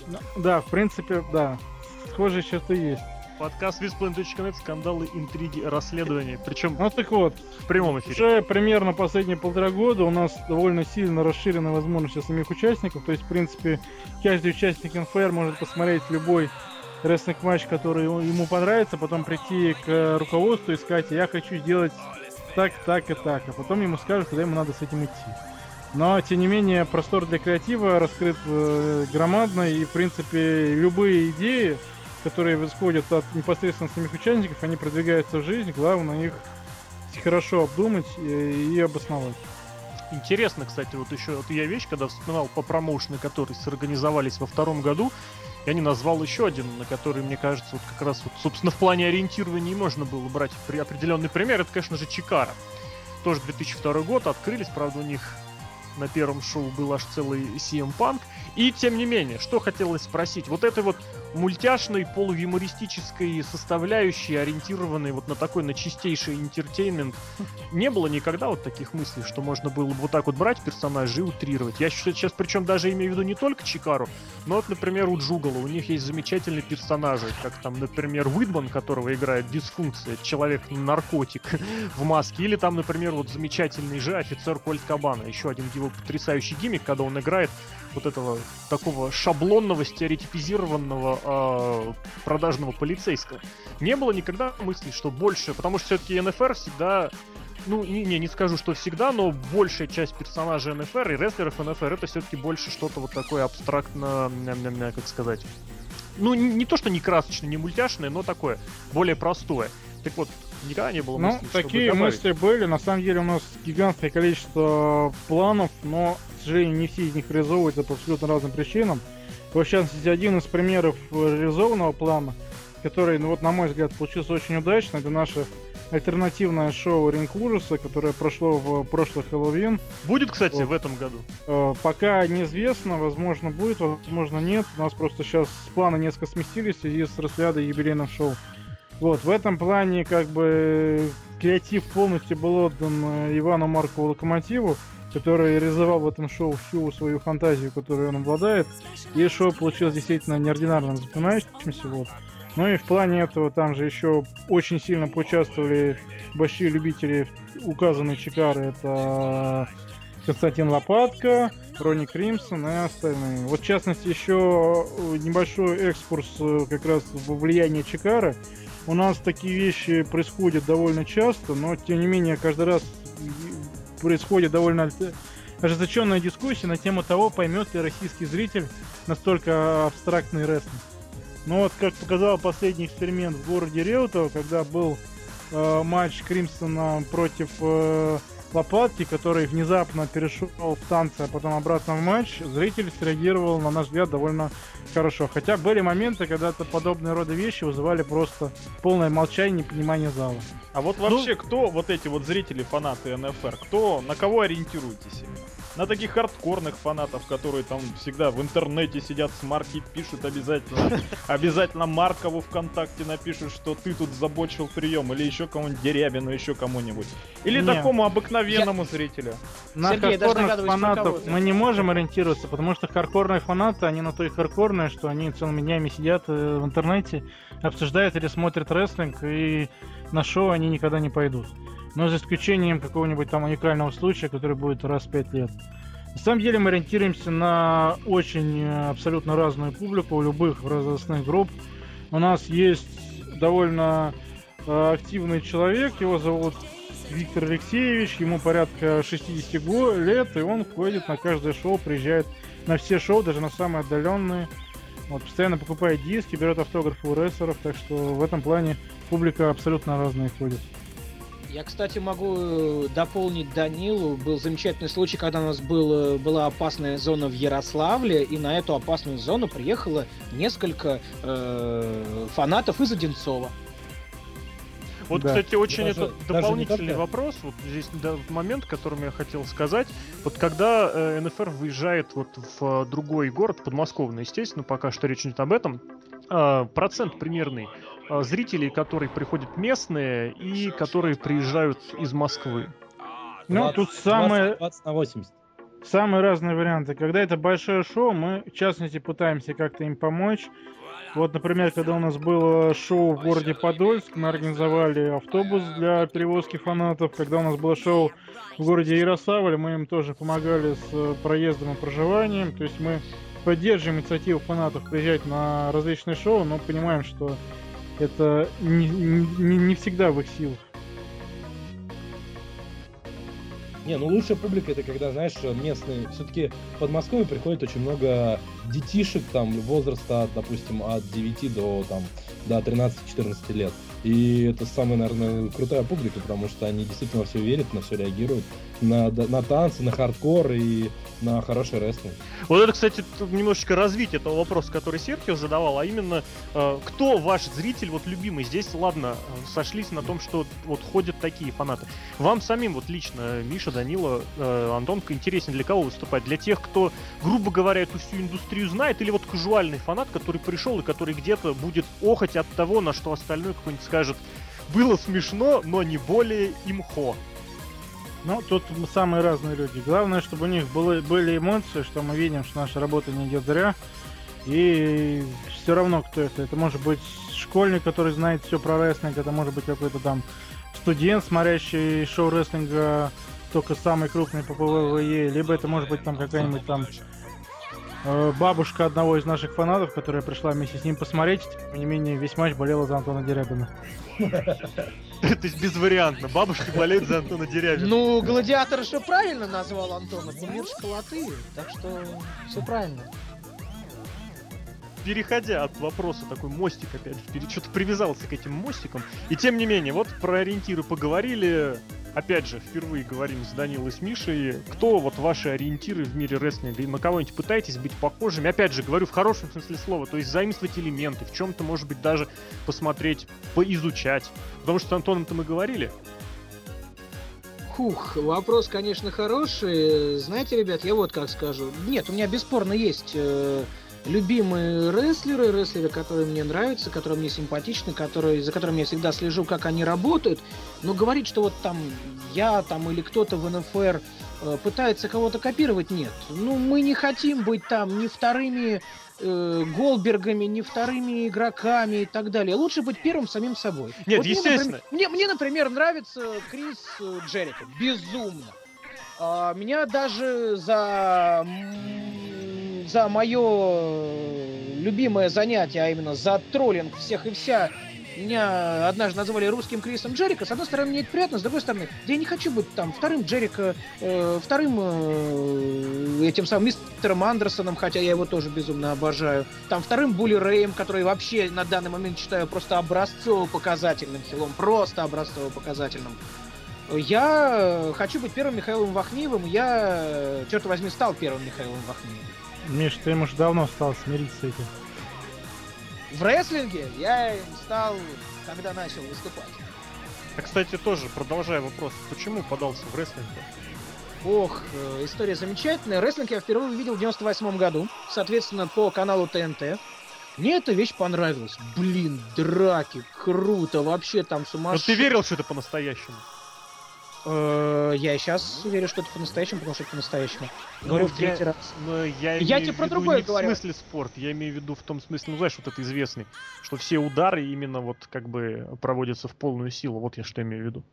[SPEAKER 3] Ну, Да, в принципе, да. Схожие черты есть.
[SPEAKER 1] Подкаст visplanet.net, скандалы, интриги, расследования. Причем
[SPEAKER 3] Ну так вот,
[SPEAKER 1] в прямом эфире.
[SPEAKER 3] уже примерно последние полтора года у нас довольно сильно расширены возможности самих участников. То есть, в принципе, каждый участник НФР может посмотреть любой рестлинг матч, который ему ему понравится, потом прийти к руководству и сказать, я хочу сделать так, так и так. А потом ему скажут, куда ему надо с этим идти. Но, тем не менее, простор для креатива раскрыт э, громадно, и, в принципе, любые идеи, которые исходят от непосредственно самих участников, они продвигаются в жизнь, главное их хорошо обдумать и, и обосновать.
[SPEAKER 1] Интересно, кстати, вот еще вот я вещь, когда вспоминал по промоушены, которые сорганизовались во втором году, я не назвал еще один, на который, мне кажется, вот как раз вот, собственно, в плане ориентирования и можно было брать при определенный пример, это, конечно же, Чикара. Тоже 2002 год, открылись, правда, у них на первом шоу был аж целый CM Punk. И, тем не менее, что хотелось спросить, вот этой вот мультяшной, полуюмористической составляющей, ориентированной вот на такой, на чистейший интертеймент, не было никогда вот таких мыслей, что можно было бы вот так вот брать персонажей и утрировать. Я сейчас, причем даже имею в виду не только Чикару, но вот, например, у Джугала, у них есть замечательные персонажи, как там, например, Уидман, которого играет Дисфункция, человек-наркотик в маске, или там, например, вот замечательный же офицер Кольт Кабана, еще один его потрясающий гиммик, когда он играет вот этого такого шаблонного, стереотипизированного э, продажного полицейского. Не было никогда мысли, что больше, потому что все-таки НФР всегда ну, не, не, не скажу, что всегда, но большая часть персонажей НФР и рестлеров НФР это все-таки больше что-то вот такое абстрактно, как сказать, ну, не то, что не красочное, не мультяшное, но такое, более простое. Так вот, никогда не было
[SPEAKER 3] Ну,
[SPEAKER 1] мысли,
[SPEAKER 3] такие
[SPEAKER 1] чтобы
[SPEAKER 3] мысли были. На самом деле у нас гигантское количество планов, но, сожалению, не все из них реализовываются по абсолютно разным причинам. В частности, один из примеров реализованного плана, который, ну вот, на мой взгляд, получился очень удачно, это наше альтернативное шоу Ринг Ужаса, которое прошло в прошлый Хэллоуин.
[SPEAKER 1] Будет, кстати,
[SPEAKER 3] Вот.
[SPEAKER 1] в этом году.
[SPEAKER 3] Э, Пока неизвестно, возможно будет, возможно нет. У нас просто сейчас планы несколько сместились в связи с разрядой юбилейных шоу. Вот, в этом плане, как бы, креатив полностью был отдан э, Ивану Маркову Локомотиву, который реализовал в этом шоу всю свою фантазию, которую он обладает. И шоу получилось действительно неординарным, запоминающимся. Вот. Ну и в плане этого там же еще очень сильно поучаствовали большие любители указанной Чикары. Это Константин Лопатка, Ронни Кримсон и остальные. Вот в частности еще э, небольшой экскурс э, как раз во влияние Чикары. У нас такие вещи происходят довольно часто, но тем не менее каждый раз происходит довольно ожесточенная дискуссия на тему того, поймет ли российский зритель настолько абстрактный рестлинг. Но вот как показал последний эксперимент в городе Реутово, когда был э, матч Кримсона против э, Лопатки, который внезапно перешел в танцы, а потом обратно в матч, зритель среагировал, на наш взгляд, довольно хорошо. Хотя были моменты, когда это подобные рода вещи вызывали просто полное молчание и непонимание зала.
[SPEAKER 2] А вот вообще, кто вот эти вот зрители, фанаты НФР, кто, на кого ориентируетесь именно? На таких хардкорных фанатов, которые там всегда в интернете сидят с марки, пишут обязательно, обязательно Маркову ВКонтакте напишут, что ты тут забочил прием, или еще кому-нибудь Дерябину, еще кому-нибудь. Или
[SPEAKER 3] Не.
[SPEAKER 2] такому обыкновенному зрителю.
[SPEAKER 3] На
[SPEAKER 4] Сергей, я даже
[SPEAKER 3] хардкорных фанатов мы не можем ориентироваться, потому что хардкорные фанаты, они на то и хардкорные, что они целыми днями сидят э, в интернете, обсуждают или смотрят рестлинг, и на шоу они никогда не пойдут. Но за исключением какого-нибудь там уникального случая, который будет раз в пять лет. На самом деле мы ориентируемся на очень э, абсолютно разную публику у любых возрастных групп. У нас есть довольно э, активный человек, его зовут Виктор Алексеевич, ему порядка 60 го- лет, и он ходит на каждое шоу, приезжает на все шоу, даже на самые отдаленные. Вот, постоянно покупает диски, берет автографы у рестлеров, так что в этом плане публика абсолютно разная ходит.
[SPEAKER 4] Я, кстати, могу э, дополнить Данилу. Был замечательный случай, когда у нас был, э, была опасная зона в Ярославле, и на эту опасную зону приехало несколько э, фанатов из Одинцова.
[SPEAKER 1] Вот,
[SPEAKER 3] Да.
[SPEAKER 1] кстати, очень
[SPEAKER 5] Даже-
[SPEAKER 1] этот
[SPEAKER 5] даже не
[SPEAKER 1] дополнительный
[SPEAKER 5] только.
[SPEAKER 1] вопрос, вот здесь да, момент, которым я хотел сказать. Вот когда э, НФР выезжает вот в э, другой город, подмосковный, естественно, пока что речь идет об этом, э, процент примерный зрителей, которые приходят местные и которые приезжают из Москвы.
[SPEAKER 3] Ну, тут самое,
[SPEAKER 5] 20 на 80.
[SPEAKER 3] самые разные варианты. Когда это большое шоу, мы, в частности, пытаемся как-то им помочь. Вот, например, когда у нас было шоу в городе Подольск, мы организовали автобус для перевозки фанатов. Когда у нас было шоу в городе Ярославль, мы им тоже помогали с э, проездом и проживанием. То есть мы поддерживаем инициативу фанатов приезжать на различные шоу, но понимаем, что это не, не- не всегда в их силах.
[SPEAKER 5] Не, ну лучшая публика это когда, знаешь, местные. Все-таки в Подмосковье приходит очень много детишек там возраста, допустим, от 9 до там до 13-14 лет. И это самая, наверное, крутая публика, потому что они действительно во все верят, на все реагируют, на, на танцы, на хардкор, и на хороший рестлинг.
[SPEAKER 1] Вот это, кстати, немножечко развитие этого вопроса, который Серхио задавал, а именно, э, кто ваш зритель, вот любимый? Здесь, ладно, э, сошлись на том, что вот ходят такие фанаты. Вам самим, вот лично, Миша, Данила, э, Антон, интереснее для кого выступать? Для тех, кто, грубо говоря, эту всю индустрию знает, или вот казуальный фанат, который пришел и который где-то будет охоть от того, на что остальной какой-нибудь скажет, было смешно, но не более имхо.
[SPEAKER 3] Ну, тут самые разные люди. Главное, чтобы у них были, были эмоции, что мы видим, что наша работа не идет зря. И все равно, кто это. Это может быть школьник, который знает все про рестлинг, это может быть какой-то там студент, смотрящий шоу рестлинга только самый крупный по ПВВЕ, либо это может быть там какая-нибудь там бабушка одного из наших фанатов, которая пришла вместе с ним посмотреть, тем не менее весь матч болела за Антона Дерябина.
[SPEAKER 1] То есть безвариантно. Бабушка болеет за Антона Дерябина.
[SPEAKER 4] Ну, гладиатор же правильно назвал Антона. Кумир шоколаты. Так что все правильно.
[SPEAKER 1] Переходя от вопроса, такой мостик опять же, что-то привязался к этим мостикам. И тем не менее, вот про ориентиры поговорили. Опять же, впервые говорим с Данилой с Мишей. Кто вот ваши ориентиры в мире рестлинга? На кого-нибудь пытаетесь быть похожими? Опять же, говорю в хорошем смысле слова. То есть заимствовать элементы, в чем-то, может быть, даже посмотреть, поизучать. Потому что с Антоном-то мы говорили.
[SPEAKER 4] Хух, вопрос, конечно, хороший. Знаете, ребят, я вот как скажу. Нет, у меня бесспорно есть э, любимые рестлеры, рестлеры, которые мне нравятся, которые мне симпатичны, которые, за которыми я всегда слежу, как они работают. Но говорить, что вот там я там или кто-то в НФР э, пытается кого-то копировать, нет. Ну, мы не хотим быть там ни вторыми э, Голдбергами, ни вторыми игроками и так далее. Лучше быть первым самим собой.
[SPEAKER 1] Нет,
[SPEAKER 4] Вот мне,
[SPEAKER 1] естественно.
[SPEAKER 4] например- Мне, мне, например, нравится Крис э, Джерико. Безумно. А, меня даже за за мое любимое занятие, а именно за троллинг всех и вся, меня однажды назвали русским Крисом Джерико. С одной стороны, мне это приятно, с другой стороны, я не хочу быть там вторым Джерико, э, вторым э, этим самым мистером Андерсоном, хотя я его тоже безумно обожаю. Там вторым Були Рэем, который вообще на данный момент считаю просто образцово-показательным хилом, просто образцово-показательным. Я э, хочу быть первым Михаилом Вахниевым, я, э, черт возьми, стал первым Михаилом Вахниевым.
[SPEAKER 3] Миш, ты уже давно стал смириться с этим.
[SPEAKER 4] В рестлинге я им стал, когда начал выступать.
[SPEAKER 1] А, кстати, тоже, продолжая вопрос, почему подался в рестлинг?
[SPEAKER 4] Ох, э, история замечательная. Рестлинг я впервые увидел в 98 году, соответственно, по каналу ТНТ. Мне эта вещь понравилась. Блин, драки, круто, вообще там
[SPEAKER 1] Вот
[SPEAKER 4] сумасшедший.
[SPEAKER 1] ты верил, что это по-настоящему?
[SPEAKER 4] Э, Я и сейчас верю, что это по-настоящему, потому что это по-настоящему. Говорю
[SPEAKER 1] Ну,
[SPEAKER 4] в третий раз.
[SPEAKER 1] Но я,
[SPEAKER 4] Я тебе про другое говорю.
[SPEAKER 1] в смысле спорт, я имею в виду в том смысле, ну знаешь, вот это известный, что все удары именно вот как бы проводятся в полную силу. Вот я что имею в виду.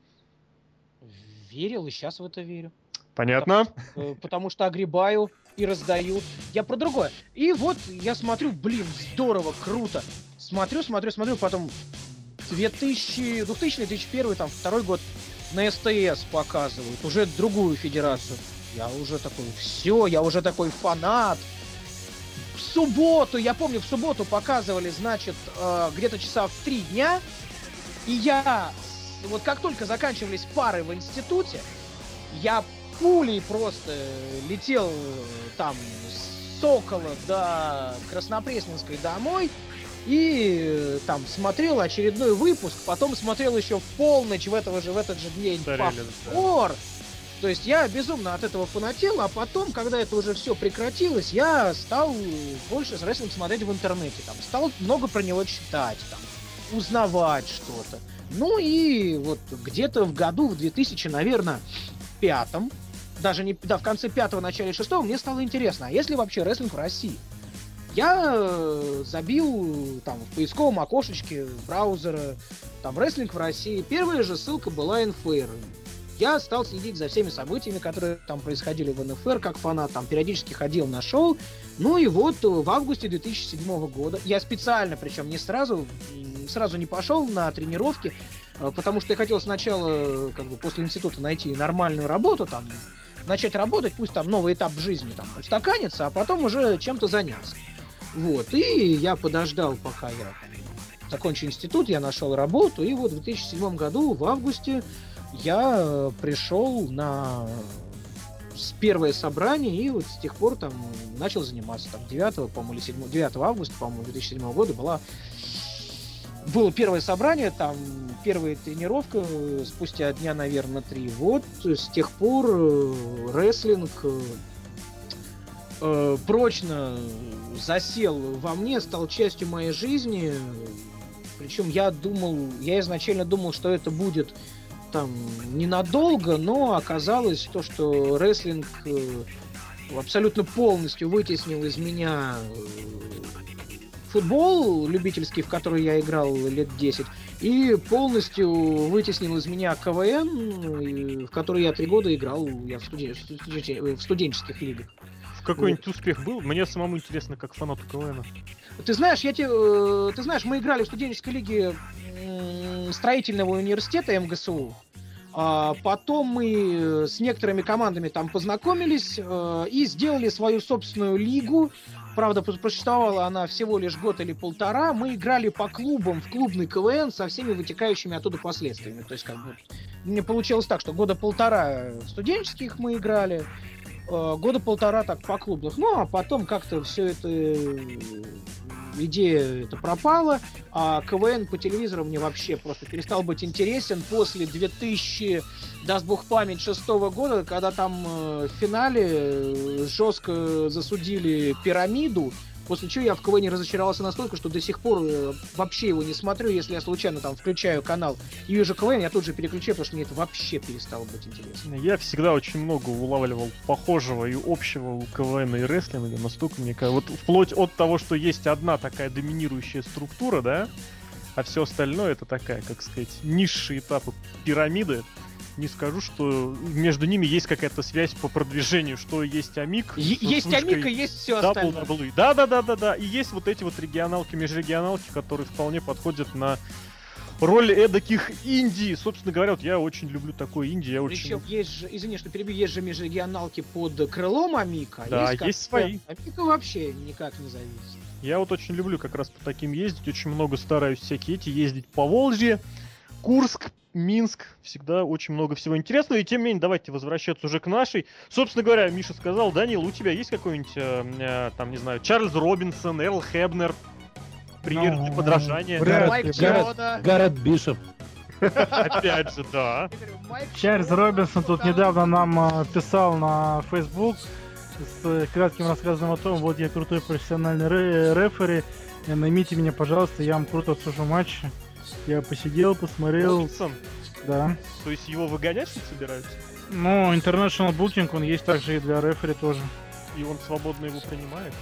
[SPEAKER 4] Верил и сейчас в это верю.
[SPEAKER 1] Понятно?
[SPEAKER 4] Э, потому что огребаю и раздаю. Я про другое. И вот я смотрю, блин, здорово, круто. Смотрю, смотрю, смотрю, потом 2000, 2000 2001, там, второй год на СТС показывают, уже другую федерацию. Я уже такой, все, я уже такой фанат. В субботу, я помню, в субботу показывали, значит, э, где-то часа в три дня, и я, вот как только заканчивались пары в институте, я пулей просто летел э, там с Сокола до Краснопресненской домой и э, там смотрел очередной выпуск, потом смотрел еще в полночь в, этого же, в этот же день
[SPEAKER 1] да.
[SPEAKER 4] повтор. То есть я безумно от этого фанател, а потом, когда это уже все прекратилось, я стал больше с рестлинг смотреть в интернете. Там, стал много про него читать, там, узнавать что-то. Ну и вот где-то в году, в 2000, наверное, пятом, даже не да, в конце пятого, начале шестого, мне стало интересно, а если вообще рестлинг в России? Я э, забил там в поисковом окошечке браузера там рестлинг в России. Первая же ссылка была НФР. Я стал следить за всеми событиями, которые там происходили в НФР, как фанат, там периодически ходил на шоу. Ну и вот э, в августе 2007 года, я специально, причем не сразу, сразу не пошел на тренировки, э, потому что я хотел сначала, как бы после института найти нормальную работу, там, начать работать, пусть там новый этап жизни там устаканится, а потом уже чем-то заняться. Вот, и я подождал, пока я закончу институт, я нашел работу, и вот в 2007 году, в августе, я э, пришел на первое собрание, и вот с тех пор там начал заниматься. Там 9, по-моему, или 7, 9 августа, по-моему, 2007 года была было первое собрание, там первая тренировка, э, спустя дня, наверное, три. Вот с тех пор э, рестлинг э, э, прочно засел во мне, стал частью моей жизни. Причем я думал, я изначально думал, что это будет там ненадолго, но оказалось то, что рестлинг э, абсолютно полностью вытеснил из меня футбол любительский, в который я играл лет 10, и полностью вытеснил из меня КВН, в который я три года играл я в, студен... в студенческих лигах.
[SPEAKER 1] Какой-нибудь успех был? Мне самому интересно, как фанату КВН.
[SPEAKER 4] Ты знаешь, я тебе, э, ты знаешь, мы играли в студенческой лиге строительного университета МГСУ. А потом мы с некоторыми командами там познакомились э, и сделали свою собственную лигу, Правда, просуществовала она всего лишь год или полтора. Мы играли по клубам в клубный КВН со всеми вытекающими оттуда последствиями. То есть, как бы, мне получилось так, что года полтора студенческих мы играли, э, года полтора так по клубных. Ну, а потом как-то все это идея это пропала, а КВН по телевизору мне вообще просто перестал быть интересен после 2000, даст бог память, шестого года, когда там э, в финале э, жестко засудили пирамиду, После чего я в КВН разочаровался настолько, что до сих пор э, вообще его не смотрю. Если я случайно там включаю канал и вижу КВН, я тут же переключаю, потому что мне это вообще перестало быть интересно.
[SPEAKER 1] Я всегда очень много улавливал похожего и общего у КВН и рестлинга. Настолько мне кажется, вот вплоть от того, что есть одна такая доминирующая структура, да, а все остальное это такая, как сказать, низшие этапы пирамиды, не скажу, что между ними есть какая-то связь по продвижению, что есть Амик.
[SPEAKER 4] Есть Амик и есть все остальное.
[SPEAKER 1] Да, да, да, да, да. И есть вот эти вот регионалки, межрегионалки, которые вполне подходят на роль эдаких Индии. Собственно говоря, вот я очень люблю такой Индии. Я
[SPEAKER 4] Причем очень... есть же, извини, что перебью, есть же межрегионалки под крылом Амика.
[SPEAKER 1] Да, есть, есть свои.
[SPEAKER 4] Амика вообще никак не зависит.
[SPEAKER 1] Я вот очень люблю как раз по таким ездить. Очень много стараюсь всякие эти ездить по Волжье. Курск, Минск, всегда очень много всего интересного. И тем не менее, давайте возвращаться уже к нашей. Собственно говоря, Миша сказал, Данил, у тебя есть какой-нибудь, э, э, там, не знаю, Чарльз Робинсон, Эрл Хебнер, пример для подражания?
[SPEAKER 5] Гаррет, Бишоп.
[SPEAKER 1] Опять же, да.
[SPEAKER 3] Чарльз Робинсон тут недавно нам э, писал на Facebook с кратким рассказом о том, вот я крутой профессиональный рефери, наймите меня, пожалуйста, я вам круто отсужу матчи. Я посидел, посмотрел.
[SPEAKER 1] Робинсон?
[SPEAKER 3] Да.
[SPEAKER 1] То есть его выгонять не собираются?
[SPEAKER 3] Ну, International Booking, он есть также и для рефери тоже.
[SPEAKER 1] И он свободно его принимает?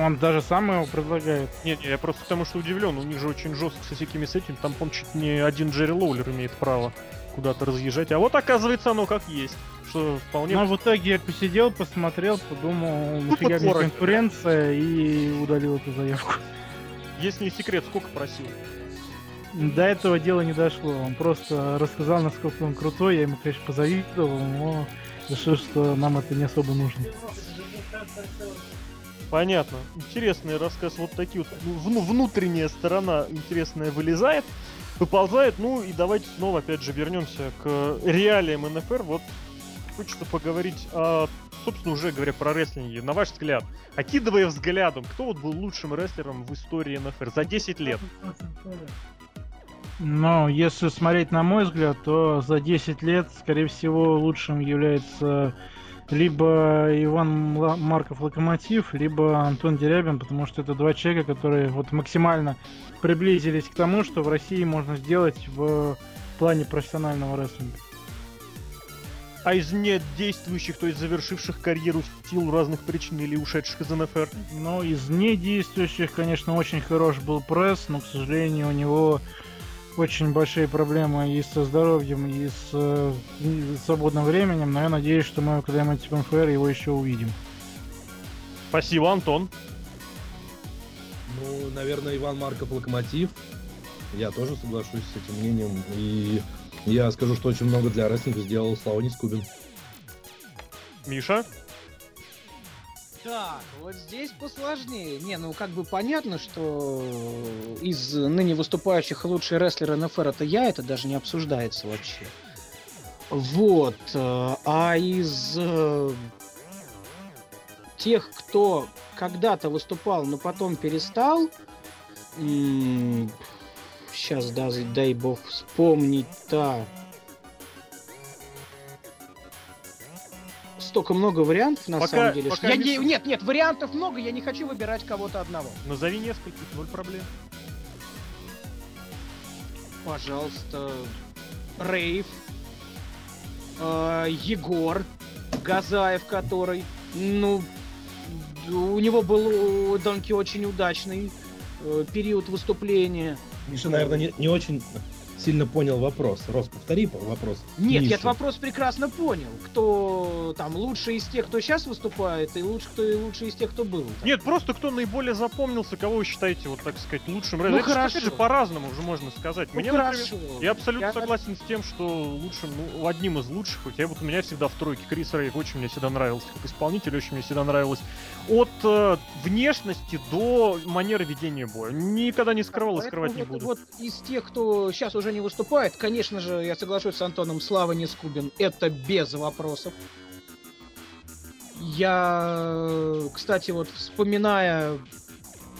[SPEAKER 3] Он даже сам его предлагает.
[SPEAKER 1] Нет, я просто потому что удивлен. У них же очень жестко со всякими с этим. Там, по чуть не один Джерри Лоулер имеет право куда-то разъезжать. А вот оказывается оно как есть. Что вполне...
[SPEAKER 3] Ну, в итоге я посидел, посмотрел, подумал, нафига мне конкуренция и удалил эту заявку.
[SPEAKER 1] Если не секрет, сколько просил?
[SPEAKER 3] До этого дела не дошло. Он просто рассказал, насколько он крутой. Я ему, конечно, позавидовал, но решил, что нам это не особо нужно.
[SPEAKER 1] Понятно. Интересный рассказ. Вот такие вот ну, внутренняя сторона интересная вылезает, выползает. Ну и давайте снова опять же вернемся к реалиям НФР. Вот хочется поговорить о, собственно, уже говоря про рестлинги. На ваш взгляд, окидывая взглядом, кто вот был лучшим рестлером в истории НФР за 10 лет?
[SPEAKER 3] Но если смотреть на мой взгляд, то за 10 лет, скорее всего, лучшим является либо Иван Марков Локомотив, либо Антон Дерябин, потому что это два человека, которые вот максимально приблизились к тому, что в России можно сделать в плане профессионального рестлинга.
[SPEAKER 1] А из недействующих, то есть завершивших карьеру в силу разных причин или ушедших из НФР?
[SPEAKER 3] Ну, из недействующих, конечно, очень хорош был пресс, но, к сожалению, у него очень большие проблемы и со здоровьем, и с, э, свободным временем, но я надеюсь, что мы когда-нибудь в МФР его еще увидим.
[SPEAKER 1] Спасибо, Антон.
[SPEAKER 5] Ну, наверное, Иван Марков Локомотив. Я тоже соглашусь с этим мнением. И я скажу, что очень много для рестлинга сделал Слава Нискубин.
[SPEAKER 1] Миша?
[SPEAKER 4] Так, вот здесь посложнее. Не, ну как бы понятно, что из ныне выступающих лучший рестлер НФР это я, это даже не обсуждается вообще. Вот. э, А из э, тех, кто когда-то выступал, но потом перестал, сейчас дай, бог вспомнить-то. Столько много вариантов на
[SPEAKER 1] Пока-
[SPEAKER 4] самом деле.
[SPEAKER 1] пока
[SPEAKER 4] Я
[SPEAKER 1] не
[SPEAKER 4] нет, нет, вариантов много, я не хочу выбирать кого-то одного.
[SPEAKER 1] Назови нескольких, ноль проблем.
[SPEAKER 4] Пожалуйста, Рейв, э, Егор, Газаев, который, ну, у него был Донки очень удачный э, период выступления.
[SPEAKER 5] Миша, наверное, не, не очень сильно понял вопрос. Рос, повтори по- вопрос.
[SPEAKER 4] Нет, я
[SPEAKER 5] Миши.
[SPEAKER 4] этот вопрос прекрасно понял. Кто там лучший из тех, кто сейчас выступает, и лучше, кто и лучший из тех, кто был.
[SPEAKER 1] Нет, просто кто наиболее запомнился, кого вы считаете, вот так сказать, лучшим.
[SPEAKER 4] Ну,
[SPEAKER 1] Это
[SPEAKER 4] хорошо.
[SPEAKER 1] опять же, по-разному уже можно сказать.
[SPEAKER 4] Ну,
[SPEAKER 1] Мне, например,
[SPEAKER 4] хорошо.
[SPEAKER 1] Я абсолютно
[SPEAKER 4] Я-
[SPEAKER 1] согласен с тем, что лучшим, ну, одним из лучших, хотя вот у меня всегда в тройке Крис Рейв очень мне всегда нравился как исполнитель, очень мне всегда нравилось. От э, внешности до манеры ведения боя. Никогда не скрывал и
[SPEAKER 4] Поэтому
[SPEAKER 1] скрывать не буду.
[SPEAKER 4] Вот из тех, кто сейчас уже не выступает, конечно же, я соглашусь с Антоном, Слава Нескубин, это без вопросов. Я, кстати, вот вспоминая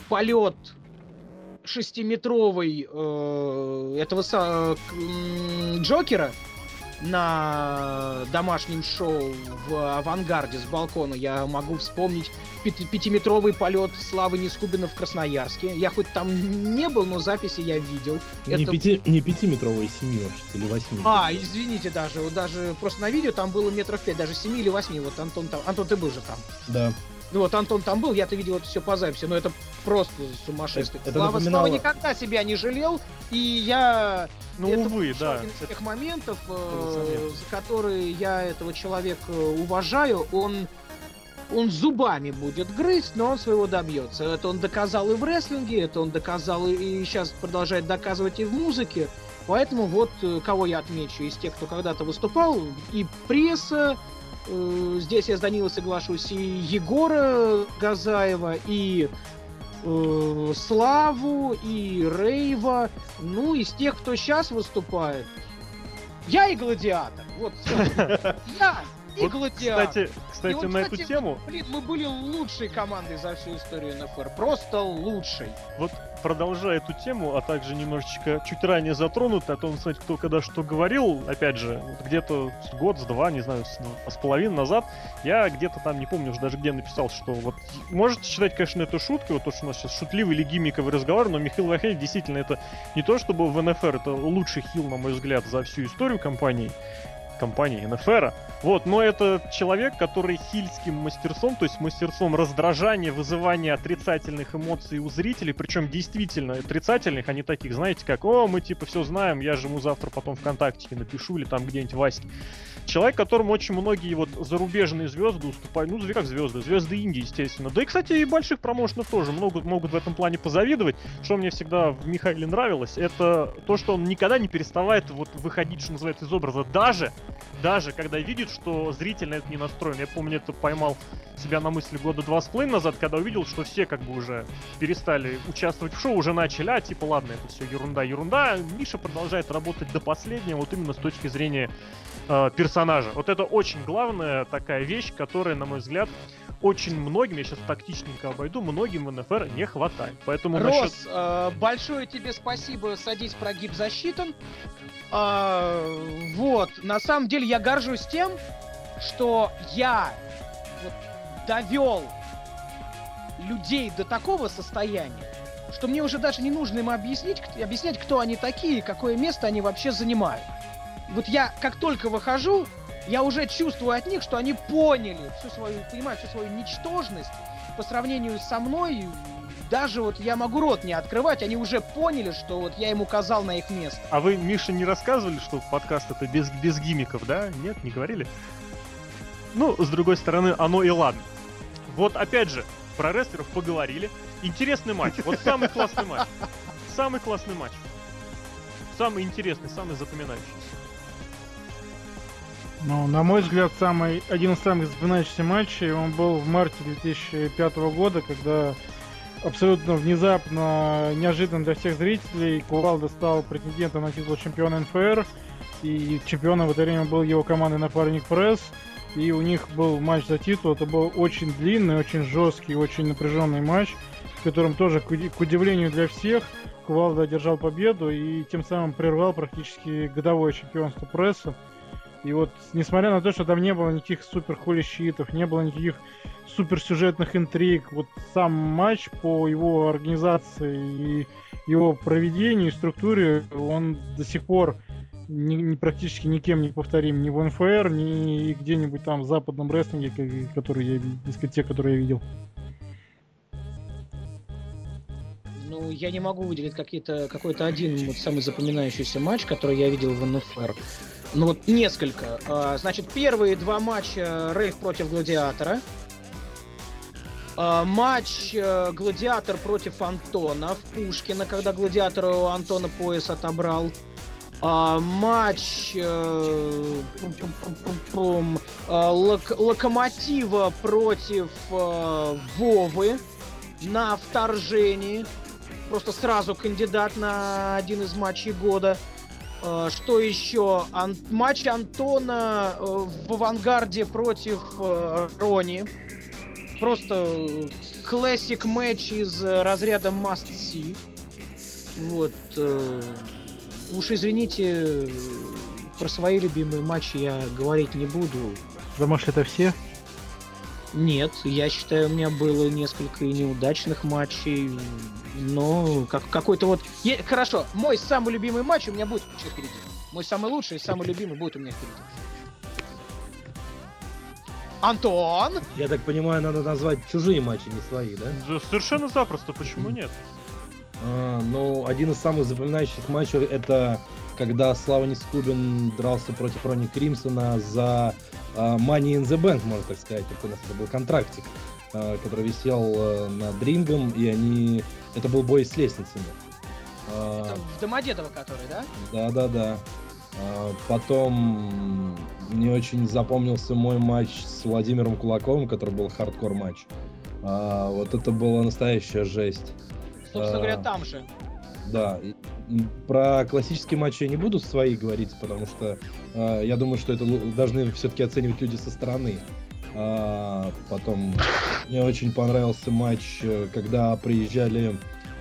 [SPEAKER 4] полет шестиметровый э, этого м, Джокера на домашнем шоу в авангарде с балкона, я могу вспомнить пяти- пятиметровый полет Славы Нескубина в Красноярске. Я хоть там не был, но записи я видел.
[SPEAKER 5] Не,
[SPEAKER 4] Это-
[SPEAKER 5] пяти, не пятиметровые, семи вообще, или восьми.
[SPEAKER 4] А, извините даже, даже просто на видео там было метров пять, даже семи или восьми. Вот Антон там, Антон, ты был же там.
[SPEAKER 5] Да.
[SPEAKER 4] Ну вот Антон там был, я-то видел это все по записи, но это просто сумасшествие.
[SPEAKER 5] Это- это
[SPEAKER 4] Слава,
[SPEAKER 5] напоминало-
[SPEAKER 4] Слава никогда себя не жалел, и я
[SPEAKER 1] Ну,
[SPEAKER 4] это
[SPEAKER 1] увы, да.
[SPEAKER 4] один из тех моментов, э, за которые я этого человека уважаю. Он, он зубами будет грызть, но он своего добьется. Это он доказал и в рестлинге, это он доказал и, и сейчас продолжает доказывать и в музыке. Поэтому вот э, кого я отмечу из тех, кто когда-то выступал, и пресса, э, здесь я с Данилой соглашусь, и Егора Газаева, и э, Славу, и Рейва, ну, из тех, кто сейчас выступает, я и Гладиатор. Вот, я и
[SPEAKER 1] Вот. Кстати, кстати,
[SPEAKER 4] И вот,
[SPEAKER 1] на эту
[SPEAKER 4] кстати,
[SPEAKER 1] тему,
[SPEAKER 4] Блин, мы были лучшей командой за всю историю НФР. Просто лучшей.
[SPEAKER 1] вот продолжая эту тему, а также немножечко чуть ранее затронут о том, кстати, кто когда что говорил, опять же, вот где-то год, с два, не знаю, с, два с половиной назад, я где-то там, не помню уже даже где написал, что вот можете считать, конечно, это шуткой, вот то, что у нас сейчас шутливый или гиммиковый разговор, но Михаил Вахель действительно это не то, чтобы в НФР это лучший хил, на мой взгляд, за всю историю компании, компании НФР. Вот, но это человек, который хильским мастерством, то есть мастерством раздражания, вызывания отрицательных эмоций у зрителей, причем действительно отрицательных, а не таких, знаете, как, о, мы типа все знаем, я же ему завтра потом ВКонтакте напишу или там где-нибудь Ваське. Человек, которому очень многие вот зарубежные звезды уступают, ну, как звезды, звезды Индии, естественно. Да и, кстати, и больших промоушенов тоже могут, могут в этом плане позавидовать. Что мне всегда в Михаиле нравилось, это то, что он никогда не переставает вот выходить, что называется, из образа. Даже, даже когда видит, что зритель на это не настроен. Я помню, это поймал себя на мысли года два с половиной назад, когда увидел, что все как бы уже перестали участвовать в шоу, уже начали, а типа ладно, это все ерунда, ерунда. Миша продолжает работать до последнего, вот именно с точки зрения э, персонажа. Вот это очень главная такая вещь, которая, на мой взгляд, очень многим, я сейчас тактичненько обойду, многим в НФР не хватает. Поэтому насчет-
[SPEAKER 4] Рос, э, большое тебе спасибо, садись, прогиб засчитан. А, вот, на самом деле я горжусь тем, что я вот довел людей до такого состояния, что мне уже даже не нужно им объяснить, объяснять, кто они такие, какое место они вообще занимают. Вот я как только выхожу, я уже чувствую от них, что они поняли всю свою, понимают всю свою ничтожность по сравнению со мной. Даже вот я могу рот не открывать, они уже поняли, что вот я им указал на их место.
[SPEAKER 1] А вы, Миша, не рассказывали, что подкаст это без, без гимиков, да? Нет, не говорили? Ну, с другой стороны, оно и ладно. Вот опять же, про рестлеров поговорили. Интересный матч. Вот самый классный матч. Самый классный матч. Самый интересный, самый запоминающийся.
[SPEAKER 3] Ну, на мой взгляд, самый, один из самых запоминающихся матчей, он был в марте 2005 года, когда абсолютно внезапно, неожиданно для всех зрителей, Кувалда стал претендентом на титул чемпиона НФР. И чемпионом в это время был его командный напарник Пресс. И у них был матч за титул. Это был очень длинный, очень жесткий, очень напряженный матч, в котором тоже, к уди- к удивлению для всех, Кувалда одержал победу и тем самым прервал практически годовое чемпионство пресса. И вот, несмотря на то, что там не было никаких супер хули щитов, не было никаких супер сюжетных интриг, вот сам матч по его организации и его проведению и структуре, он до сих пор ни, ни- практически никем не повторим ни в НФР, ни где-нибудь там в западном рестлинге, ко- который я из те, которые я видел.
[SPEAKER 4] Ну, я не могу выделить какие-то, какой-то один вот самый запоминающийся матч, который я видел в НФР. Ну вот несколько. А, Значит, первые два матча Рейв против Гладиатора. А, Матч э, Гладиатор против Антона в Пушкина, когда Гладиатор у Антона пояс отобрал. А, Матч э, Лок- Локомотива против э, Вовы на вторжении. Просто сразу кандидат на один из матчей года. Э, Что еще? Ан- матч Антона э, в авангарде против э, Рони. Просто классик матч из разряда Must See. Вот. Уж извините, про свои любимые матчи я говорить не буду.
[SPEAKER 3] Думаешь, это все?
[SPEAKER 4] Нет, я считаю, у меня было несколько неудачных матчей, но как, какой-то вот... Е- Хорошо, мой самый любимый матч у меня будет еще впереди. Мой самый лучший и самый любимый будет у меня впереди. Антон!
[SPEAKER 5] Я так понимаю, надо назвать чужие матчи, не свои, да?
[SPEAKER 1] Да совершенно запросто, почему нет?
[SPEAKER 5] А, ну, один из самых запоминающих матчей это когда Слава Нискубин дрался против Рони Кримсона за а, Money in the Bank, можно так сказать. Это, у нас это был контрактик, а, который висел а, над рингом, и они... Это был бой с лестницами.
[SPEAKER 4] Это в Домодедово который, да?
[SPEAKER 5] Да-да-да. А, Потом мне очень запомнился мой матч с Владимиром Кулаковым, который был хардкор матч. А, Вот это была настоящая жесть.
[SPEAKER 4] Собственно
[SPEAKER 5] А.
[SPEAKER 4] говоря, там же.
[SPEAKER 5] Да. Про классические матчи я не буду свои говорить, потому что я думаю, что это должны все-таки оценивать люди со стороны. А, потом мне очень понравился матч, э, когда приезжали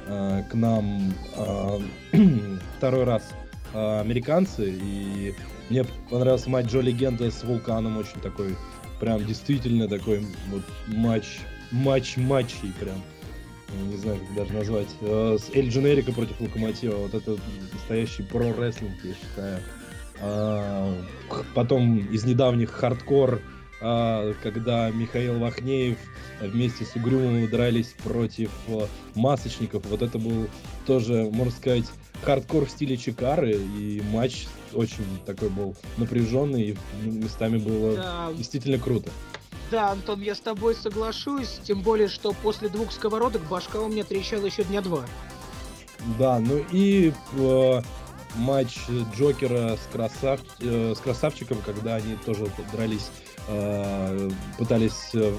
[SPEAKER 5] э, к нам э, второй раз э, американцы, и мне понравился матч Джо Легенда с Вулканом, очень такой, прям действительно такой вот матч, матч матчей прям. Не знаю, как даже назвать. Э, С Эль Дженерика против Локомотива. Вот это настоящий про-рестлинг, я считаю. А, Потом из недавних хардкор, а, когда Михаил Вахнеев вместе с Угрюмовым дрались против э, масочников. Вот это был тоже, можно сказать, хардкор в стиле Чикары. И матч очень такой был напряженный, и местами было
[SPEAKER 4] Да,
[SPEAKER 5] действительно круто.
[SPEAKER 4] да, Антон, я с тобой соглашусь, тем более, что после двух сковородок башка у меня трещала еще дня два.
[SPEAKER 5] Да, ну и э, матч Джокера с, красав... э, с красавчиком, когда они тоже дрались, э, пытались... э,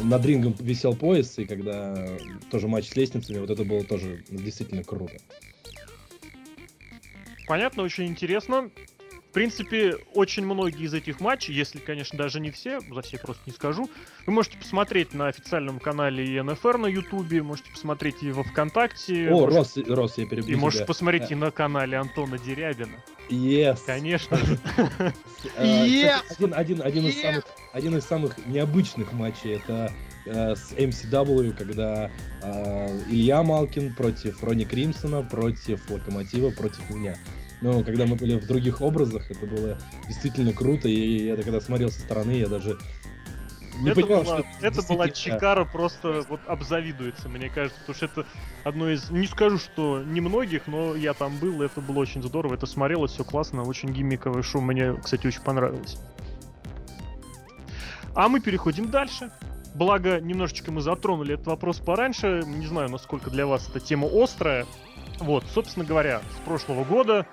[SPEAKER 5] над рингом висел пояс, и когда тоже матч с лестницами, вот это было тоже действительно круто.
[SPEAKER 1] Понятно, очень интересно. В принципе, очень многие из этих матчей, если, конечно, даже не все, за все просто не скажу, вы можете посмотреть на официальном канале ИНФР на Ютубе, можете посмотреть и во Вконтакте.
[SPEAKER 5] О,
[SPEAKER 1] можете-
[SPEAKER 5] Рос, Рос, я перебью
[SPEAKER 1] И можете
[SPEAKER 5] тебя.
[SPEAKER 1] посмотреть и на канале Антона Дерябина.
[SPEAKER 5] Yes.
[SPEAKER 1] Конечно же.
[SPEAKER 5] Э,
[SPEAKER 4] Yes!
[SPEAKER 5] Один, один, один, из
[SPEAKER 4] Yes!
[SPEAKER 5] самых, один из самых необычных матчей это э, с MCW, когда э, Илья Малкин против Рони Кримсона, против Локомотива, против меня. Но когда мы были в других образах, это было действительно круто, и я когда смотрел со стороны, я даже не
[SPEAKER 1] это
[SPEAKER 5] понимал,
[SPEAKER 1] была,
[SPEAKER 5] что
[SPEAKER 1] это была
[SPEAKER 5] действительно-
[SPEAKER 1] Чикара просто вот обзавидуется, мне кажется, потому что это одно из, не скажу, что немногих, но я там был, и это было очень здорово, это смотрелось все классно, очень гиммиковое шоу, мне, кстати, очень понравилось. А мы переходим дальше. Благо, немножечко мы затронули этот вопрос пораньше, не знаю, насколько для вас эта тема острая. Вот, собственно говоря, с прошлого года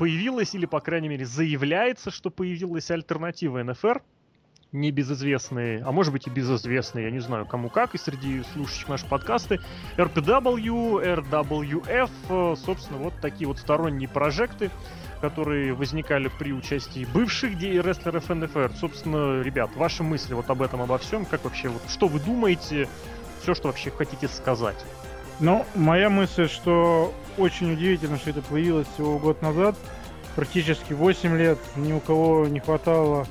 [SPEAKER 1] появилась, или, по крайней мере, заявляется, что появилась альтернатива НФР, небезызвестные, а может быть и безызвестные, я не знаю кому как, и среди слушающих наши подкасты, RPW, RWF, э, собственно, вот такие вот сторонние прожекты, которые возникали при участии бывших рестлеров НФР. Собственно, ребят, ваши мысли вот об этом, обо всем, как вообще, вот, что вы думаете, все, что вообще хотите сказать?
[SPEAKER 3] Ну, моя мысль, что очень удивительно, что это появилось всего год назад, практически 8 лет, ни у кого не хватало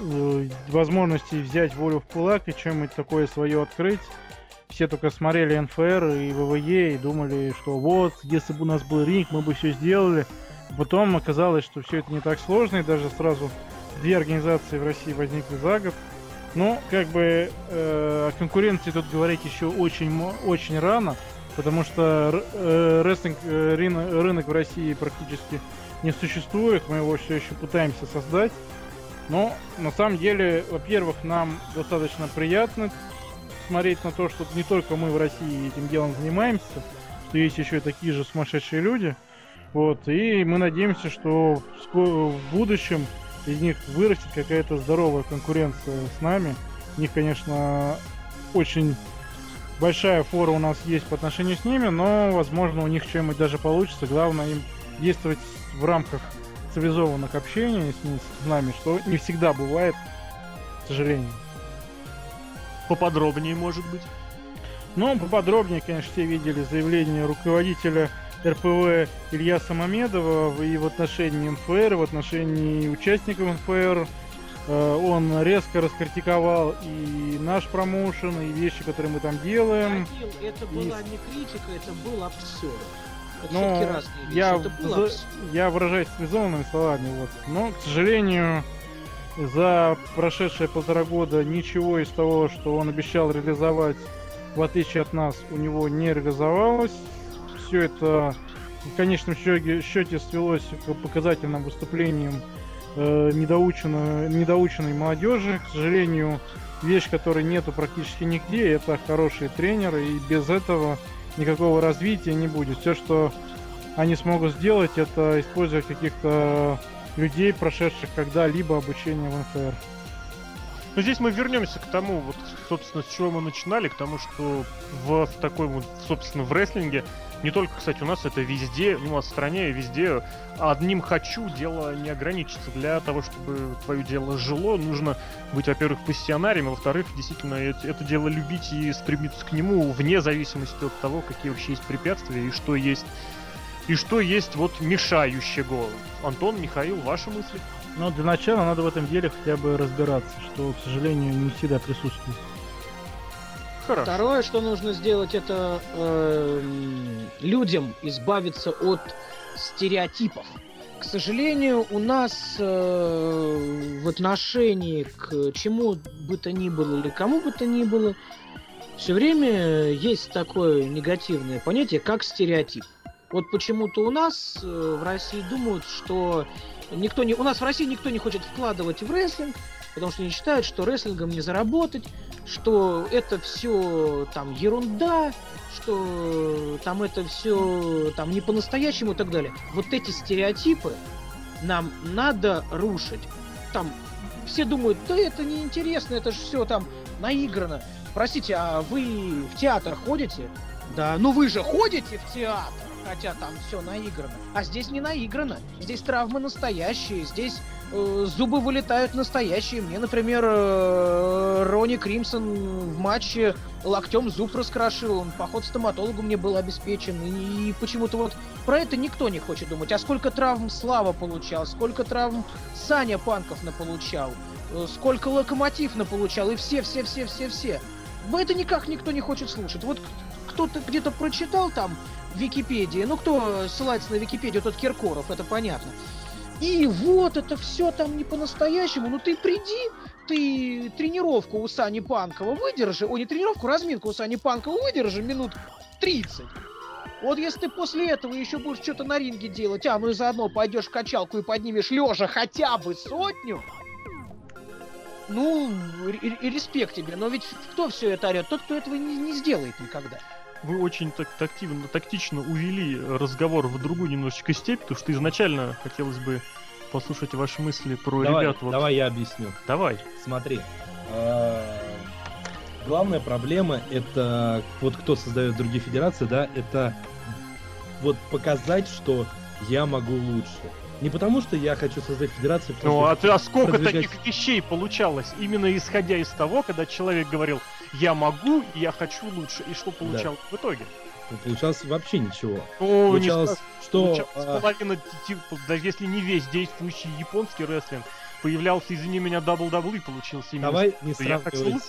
[SPEAKER 3] э, возможности взять волю в кулак и чем-нибудь такое свое открыть. Все только смотрели НФР и ВВЕ и думали, что вот, если бы у нас был ринг, мы бы все сделали. Потом оказалось, что все это не так сложно, и даже сразу две организации в России возникли за год. Но, как бы, э, о конкуренции тут говорить еще очень, очень рано, потому что э, рестлинг э, рынок, рынок в России практически не существует, мы его все еще пытаемся создать. Но, на самом деле, во-первых, нам достаточно приятно смотреть на то, что не только мы в России этим делом занимаемся, что есть еще и такие же сумасшедшие люди – вот, и мы надеемся, что в будущем из них вырастет какая-то здоровая конкуренция с нами. У них, конечно, очень большая фора у нас есть по отношению с ними, но, возможно, у них что-нибудь даже получится. Главное им действовать в рамках цивилизованных общений с, с нами, что не всегда бывает, к сожалению.
[SPEAKER 1] Поподробнее, может быть?
[SPEAKER 3] Ну, поподробнее, конечно, все видели заявление руководителя РПВ Илья Самомедова и в отношении МФР, и в отношении участников МФР. Э, он резко раскритиковал и наш промоушен, и вещи, которые мы там делаем.
[SPEAKER 4] Кирилл, это была не критика, это был абсурд.
[SPEAKER 3] Но я, за, я выражаюсь цивилизованными словами, вот. Но, к сожалению, за прошедшие полтора года ничего из того, что он обещал реализовать, в отличие от нас, у него не реализовалось все это в конечном счете, счете свелось к показательным выступлениям э, недоученной, недоученной молодежи. К сожалению, вещь, которой нету практически нигде, это хорошие тренеры, и без этого никакого развития не будет. Все, что они смогут сделать, это использовать каких-то людей, прошедших когда-либо обучение в НФР.
[SPEAKER 1] Но здесь мы вернемся к тому, вот, собственно, с чего мы начинали, к тому, что в такой вот, собственно, в рестлинге не только, кстати, у нас это везде, ну, у нас в стране везде одним хочу дело не ограничится. Для того, чтобы твое дело жило, нужно быть, во-первых, пассионарием, а во-вторых, действительно, это, это дело любить и стремиться к нему вне зависимости от того, какие вообще есть препятствия и что есть и что есть вот мешающего. Антон, Михаил, ваши мысли?
[SPEAKER 3] Ну, для начала надо в этом деле хотя бы разбираться, что, к сожалению, не всегда присутствует.
[SPEAKER 4] Хорошо. Второе, что нужно сделать, это э, людям избавиться от стереотипов. К сожалению, у нас э, в отношении к чему бы то ни было или кому бы то ни было, все время есть такое негативное понятие, как стереотип. Вот почему-то у нас э, в России думают, что никто не, у нас в России никто не хочет вкладывать в рестлинг, потому что они считают, что рестлингом не заработать, что это все там ерунда, что там это все там не по-настоящему и так далее. Вот эти стереотипы нам надо рушить. Там все думают, да это неинтересно, это же все там наиграно. Простите, а вы в театр ходите? Да, ну вы же ходите в театр, хотя там все наиграно. А здесь не наиграно. Здесь травмы настоящие, здесь Э, зубы вылетают настоящие. Мне, например, э, Ронни Кримсон в матче локтем зуб раскрошил. Он поход стоматологу мне был обеспечен. И, почему-то вот про это никто не хочет думать. А сколько травм Слава получал, сколько травм Саня Панков наполучал, э, сколько Локомотив наполучал, и все-все-все-все-все. Это никак никто не хочет слушать. Вот кто-то где-то прочитал там Википедии, ну кто ссылается на Википедию, тот Киркоров, это понятно. И вот это все там не по-настоящему. Ну ты приди, ты тренировку у Сани Панкова выдержи. О, не тренировку, разминку у Сани Панкова выдержи минут 30. Вот если ты после этого еще будешь что-то на ринге делать, а ну и заодно пойдешь в качалку и поднимешь лежа хотя бы сотню, ну, и, и респект тебе. Но ведь кто все это орет? Тот, кто этого не, не сделает никогда
[SPEAKER 1] вы очень так тактивно, тактично увели разговор в другую немножечко степь, потому что изначально хотелось бы послушать ваши мысли про
[SPEAKER 5] Давай,
[SPEAKER 1] ребят. Вот.
[SPEAKER 5] давай я объясню.
[SPEAKER 1] Давай.
[SPEAKER 5] Смотри. э, Главная проблема это вот кто создает другие федерации, да, это вот показать, что я могу лучше. Не потому, что я хочу создать федерацию,
[SPEAKER 1] Ну, а, ты, а сколько
[SPEAKER 5] продвигать-
[SPEAKER 1] таких вещей получалось, именно исходя из того, когда человек говорил, я могу, и я хочу лучше, и что получалось в итоге?
[SPEAKER 5] ну, получалось вообще ничего.
[SPEAKER 1] Ну, не
[SPEAKER 5] Получалось,
[SPEAKER 1] скажу,
[SPEAKER 5] что
[SPEAKER 1] получалось
[SPEAKER 5] а,
[SPEAKER 1] половина, типа, да если не весь действующий японский рестлинг, появлялся, извини меня, WWE получился именно
[SPEAKER 5] давай не сравнивать.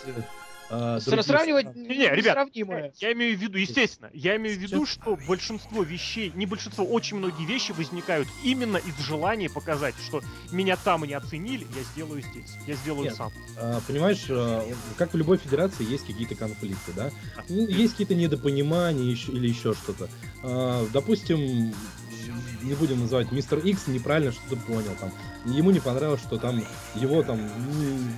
[SPEAKER 5] Э, э, другие
[SPEAKER 4] Сравнивать.
[SPEAKER 1] Не-не, ребят,
[SPEAKER 4] несравнимое.
[SPEAKER 1] Я имею в виду, естественно, я имею в виду, что большинство вещей, не большинство, очень многие вещи возникают именно из желания показать, что меня там не оценили, я сделаю здесь, я сделаю
[SPEAKER 5] Нет.
[SPEAKER 1] сам.
[SPEAKER 5] А, Понимаешь, э, как в любой федерации есть какие-то конфликты, да? Ну, Есть какие-то недопонимания еще- или еще что-то. А, Допустим, не будем называть мистер Икс неправильно что-то понял там. Ему не понравилось, что там его там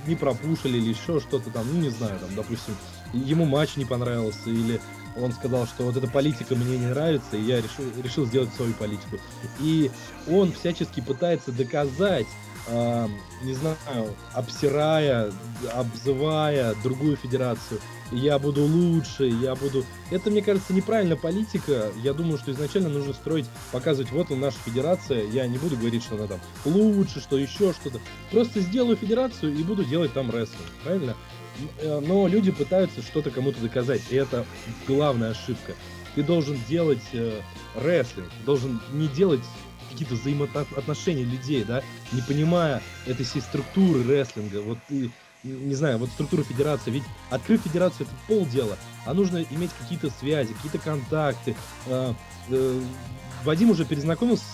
[SPEAKER 5] не, пропушили или еще что-то там, ну не знаю, там, допустим, ему матч не понравился или он сказал, что вот эта политика мне не нравится, и я решил, решил сделать свою политику. И он всячески пытается доказать, а, не знаю, обсирая, обзывая другую федерацию, я буду лучше, я буду... Это, мне кажется, неправильная политика. Я думаю, что изначально нужно строить, показывать, вот он наша федерация, я не буду говорить, что она там лучше, что еще что-то. Просто сделаю федерацию и буду делать там рестлинг, правильно? Э, Но люди пытаются что-то кому-то доказать, и это главная ошибка. Ты должен делать э, рестлинг, должен не делать какие-то взаимоотношения людей, да, не понимая этой всей структуры рестлинга. Вот ты, не знаю, вот структура федерации. Ведь открыть федерацию это полдела, а нужно иметь какие-то связи, какие-то контакты. Э, э, Вадим уже перезнакомился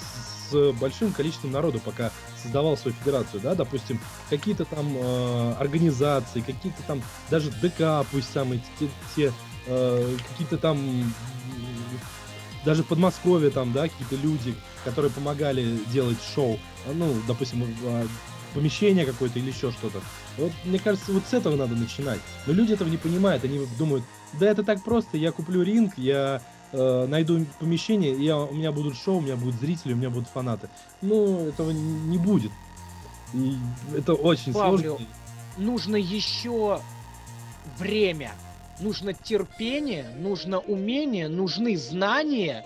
[SPEAKER 5] с большим количеством народу, пока создавал свою федерацию, да, допустим, какие-то там э, организации, какие-то там даже ДК, пусть самые те, те, э, какие-то там даже в Подмосковье там, да, какие-то люди, которые помогали делать шоу, а, ну, допустим, а, помещение какое-то или еще что-то. Вот, мне кажется, вот с этого надо начинать. Но люди этого не понимают, они думают, да это так просто, я куплю ринг, я э, найду помещение, я, у меня будут шоу, у меня будут зрители, у меня будут фанаты. Ну, этого не будет. И это очень
[SPEAKER 4] Павлю,
[SPEAKER 5] сложно.
[SPEAKER 4] нужно еще время, нужно терпение, нужно умение, нужны знания,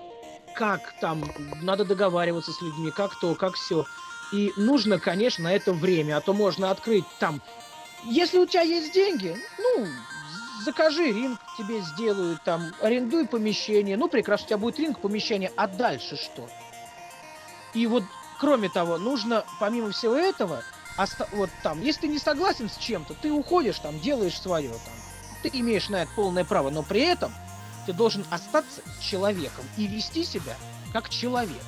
[SPEAKER 4] как там надо договариваться с людьми, как то, как все. И нужно, конечно, это время, а то можно открыть там. Если у тебя есть деньги, ну, закажи ринг, тебе сделают там, арендуй помещение, ну, прекрасно, у тебя будет ринг, помещение, а дальше что? И вот, кроме того, нужно, помимо всего этого, оста- вот там, если ты не согласен с чем-то, ты уходишь там, делаешь свое там. Ты имеешь на это полное право, но при этом ты должен остаться человеком и вести себя как человек.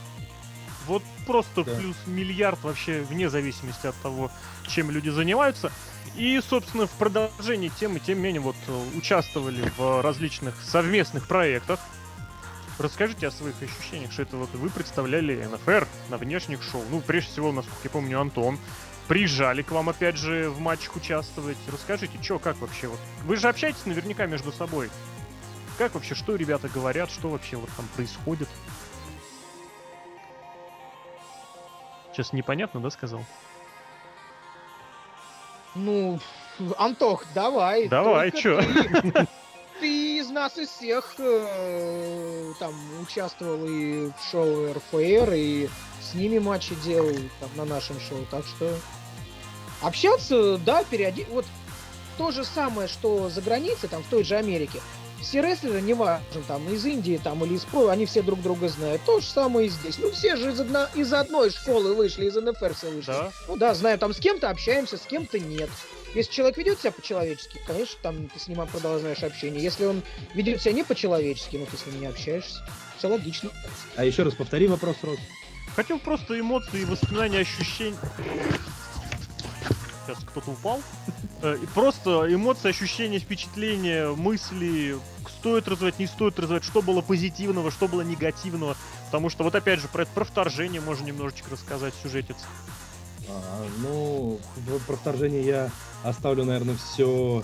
[SPEAKER 1] Вот просто
[SPEAKER 5] Да.
[SPEAKER 1] плюс миллиард вообще вне зависимости от того, чем люди занимаются. И, собственно, в продолжении темы, тем не менее, вот э, участвовали в различных совместных проектах. Расскажите о своих ощущениях, что это вот вы представляли НФР на внешних шоу. Ну, прежде всего, насколько я помню, Антон. Приезжали к вам, опять же, в матчах участвовать. Расскажите, что, как вообще? Вот вы же общаетесь наверняка между собой. Как вообще, что ребята говорят, что вообще вот там происходит? Сейчас непонятно, да, сказал?
[SPEAKER 4] Ну, Антох, давай.
[SPEAKER 1] Давай, чё?
[SPEAKER 4] Ты, ты из нас из всех э, там участвовал и в шоу РФР, и с ними матчи делал там, на нашем шоу. Так что общаться, да, периоди... Вот то же самое, что за границей, там, в той же Америке. Все рестлеры, неважно, там, из Индии там, или из ПРО, они все друг друга знают. То же самое и здесь. Ну, все же из, одно- из одной школы вышли, из НФР все вышли.
[SPEAKER 1] Да.
[SPEAKER 4] Ну да, знаю, там с кем-то общаемся, с кем-то нет. Если человек ведет себя по-человечески, конечно, там ты с ним продолжаешь общение. Если он ведет себя не по-человечески, ну ты с ним не общаешься. Все логично.
[SPEAKER 5] А еще раз повтори вопрос, Рос.
[SPEAKER 1] Хотел просто эмоции, воспоминания, ощущения. Сейчас кто-то упал. Э, и Просто эмоции, ощущения, впечатления, мысли, стоит развивать, не стоит развивать, что было позитивного, что было негативного. Потому что вот опять же про, это- про вторжение можно немножечко рассказать сюжетец.
[SPEAKER 5] А, ну, про вторжение я оставлю, наверное, все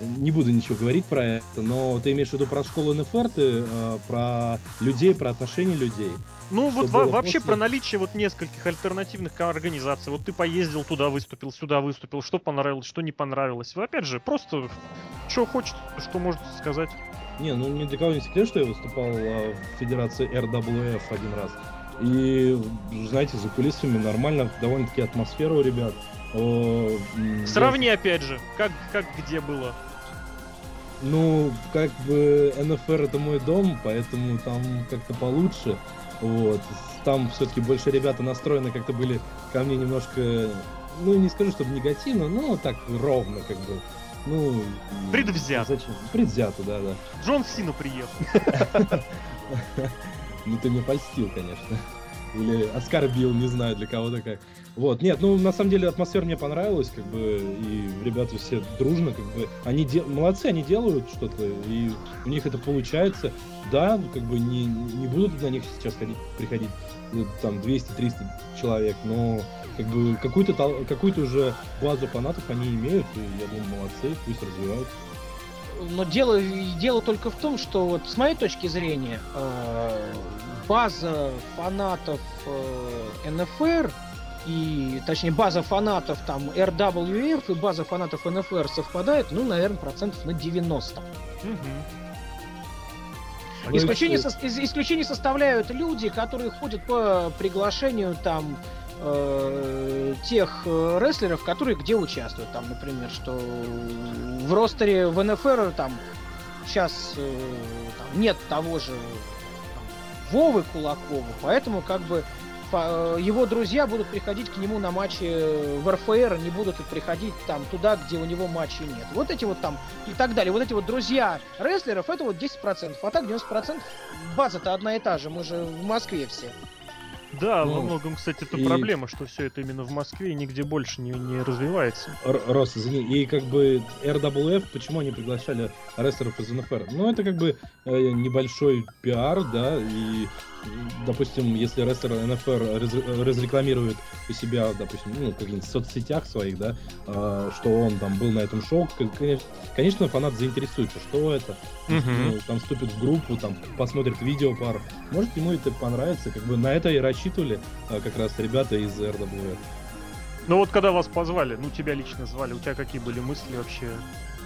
[SPEAKER 5] не буду ничего говорить про это, но ты имеешь в виду про школу НФР, ты э, про людей, про отношения людей.
[SPEAKER 1] Ну вот во- вообще
[SPEAKER 5] после?
[SPEAKER 1] про наличие вот нескольких альтернативных организаций. Вот ты поездил туда, выступил, сюда выступил, что понравилось, что не понравилось. Вы опять же, просто что хочет, что можете сказать.
[SPEAKER 5] Не, ну ни для кого не секрет, что я выступал а, в Федерации RWF один раз. И, знаете, за кулисами нормально, довольно-таки атмосфера у ребят. О,
[SPEAKER 1] Сравни опять же, как, как где было.
[SPEAKER 5] Ну, как бы НФР это мой дом, поэтому там как-то получше. Вот. Там все-таки больше ребята настроены как-то были ко мне немножко, ну, не скажу, чтобы негативно, но так ровно, как бы. Ну,
[SPEAKER 1] Предвзято.
[SPEAKER 5] Зачем? Предвзято, да, да.
[SPEAKER 1] Джон Сина приехал.
[SPEAKER 5] Ну, ты мне польстил, конечно. Или оскорбил, не знаю, для кого-то как. Вот, нет, ну, на самом деле, атмосфера мне понравилась, как бы, и ребята все дружно, как бы, они де... молодцы, они делают что-то, и у них это получается. Да, ну, как бы, не, не будут на них сейчас ходить, приходить, ну, там, 200-300 человек, но, как бы, какую-то, тол- какую-то уже базу фанатов они имеют, и я думаю, молодцы, пусть развиваются.
[SPEAKER 4] Но дело, дело только в том, что вот с моей точки зрения э, база фанатов э, НФР и, точнее, база фанатов там RWF и база фанатов НФР совпадает, ну, наверное, процентов на 90.
[SPEAKER 1] Мгм.
[SPEAKER 5] Ну,
[SPEAKER 4] Исключение, из- исключение составляют люди, которые ходят по приглашению там э, тех э, рестлеров, которые где участвуют. Там, например, что в ростере в НФР там сейчас э, там нет того же там, Вовы Кулакова, поэтому как бы его друзья будут приходить к нему на матчи в РФР, не будут приходить там туда, где у него матчей нет. Вот эти вот там и так далее. Вот эти вот друзья рестлеров, это вот 10%. А так 90% база-то одна и та же. Мы же в Москве все.
[SPEAKER 1] Да,
[SPEAKER 5] Ну,
[SPEAKER 1] во многом, кстати, это
[SPEAKER 5] и-
[SPEAKER 1] проблема, что все это именно в Москве и нигде больше не, не развивается.
[SPEAKER 5] Р- Рос, извини, и как бы RWF, почему они приглашали рестлеров из НФР? Ну, это как бы э, небольшой пиар, да, и, допустим, если рестлер НФР раз- разрекламирует у себя, допустим, ну, в каких-нибудь соцсетях своих, да, а, что он там был на этом шоу, конечно, фанат заинтересуется, что это,
[SPEAKER 1] Мгм.
[SPEAKER 5] ну, там вступит в группу, там посмотрит видео пару, может ему это понравится, как бы на это и рассчитывали а, как раз ребята из RWF.
[SPEAKER 1] Ну вот когда вас позвали, ну тебя лично звали, у тебя какие были мысли вообще?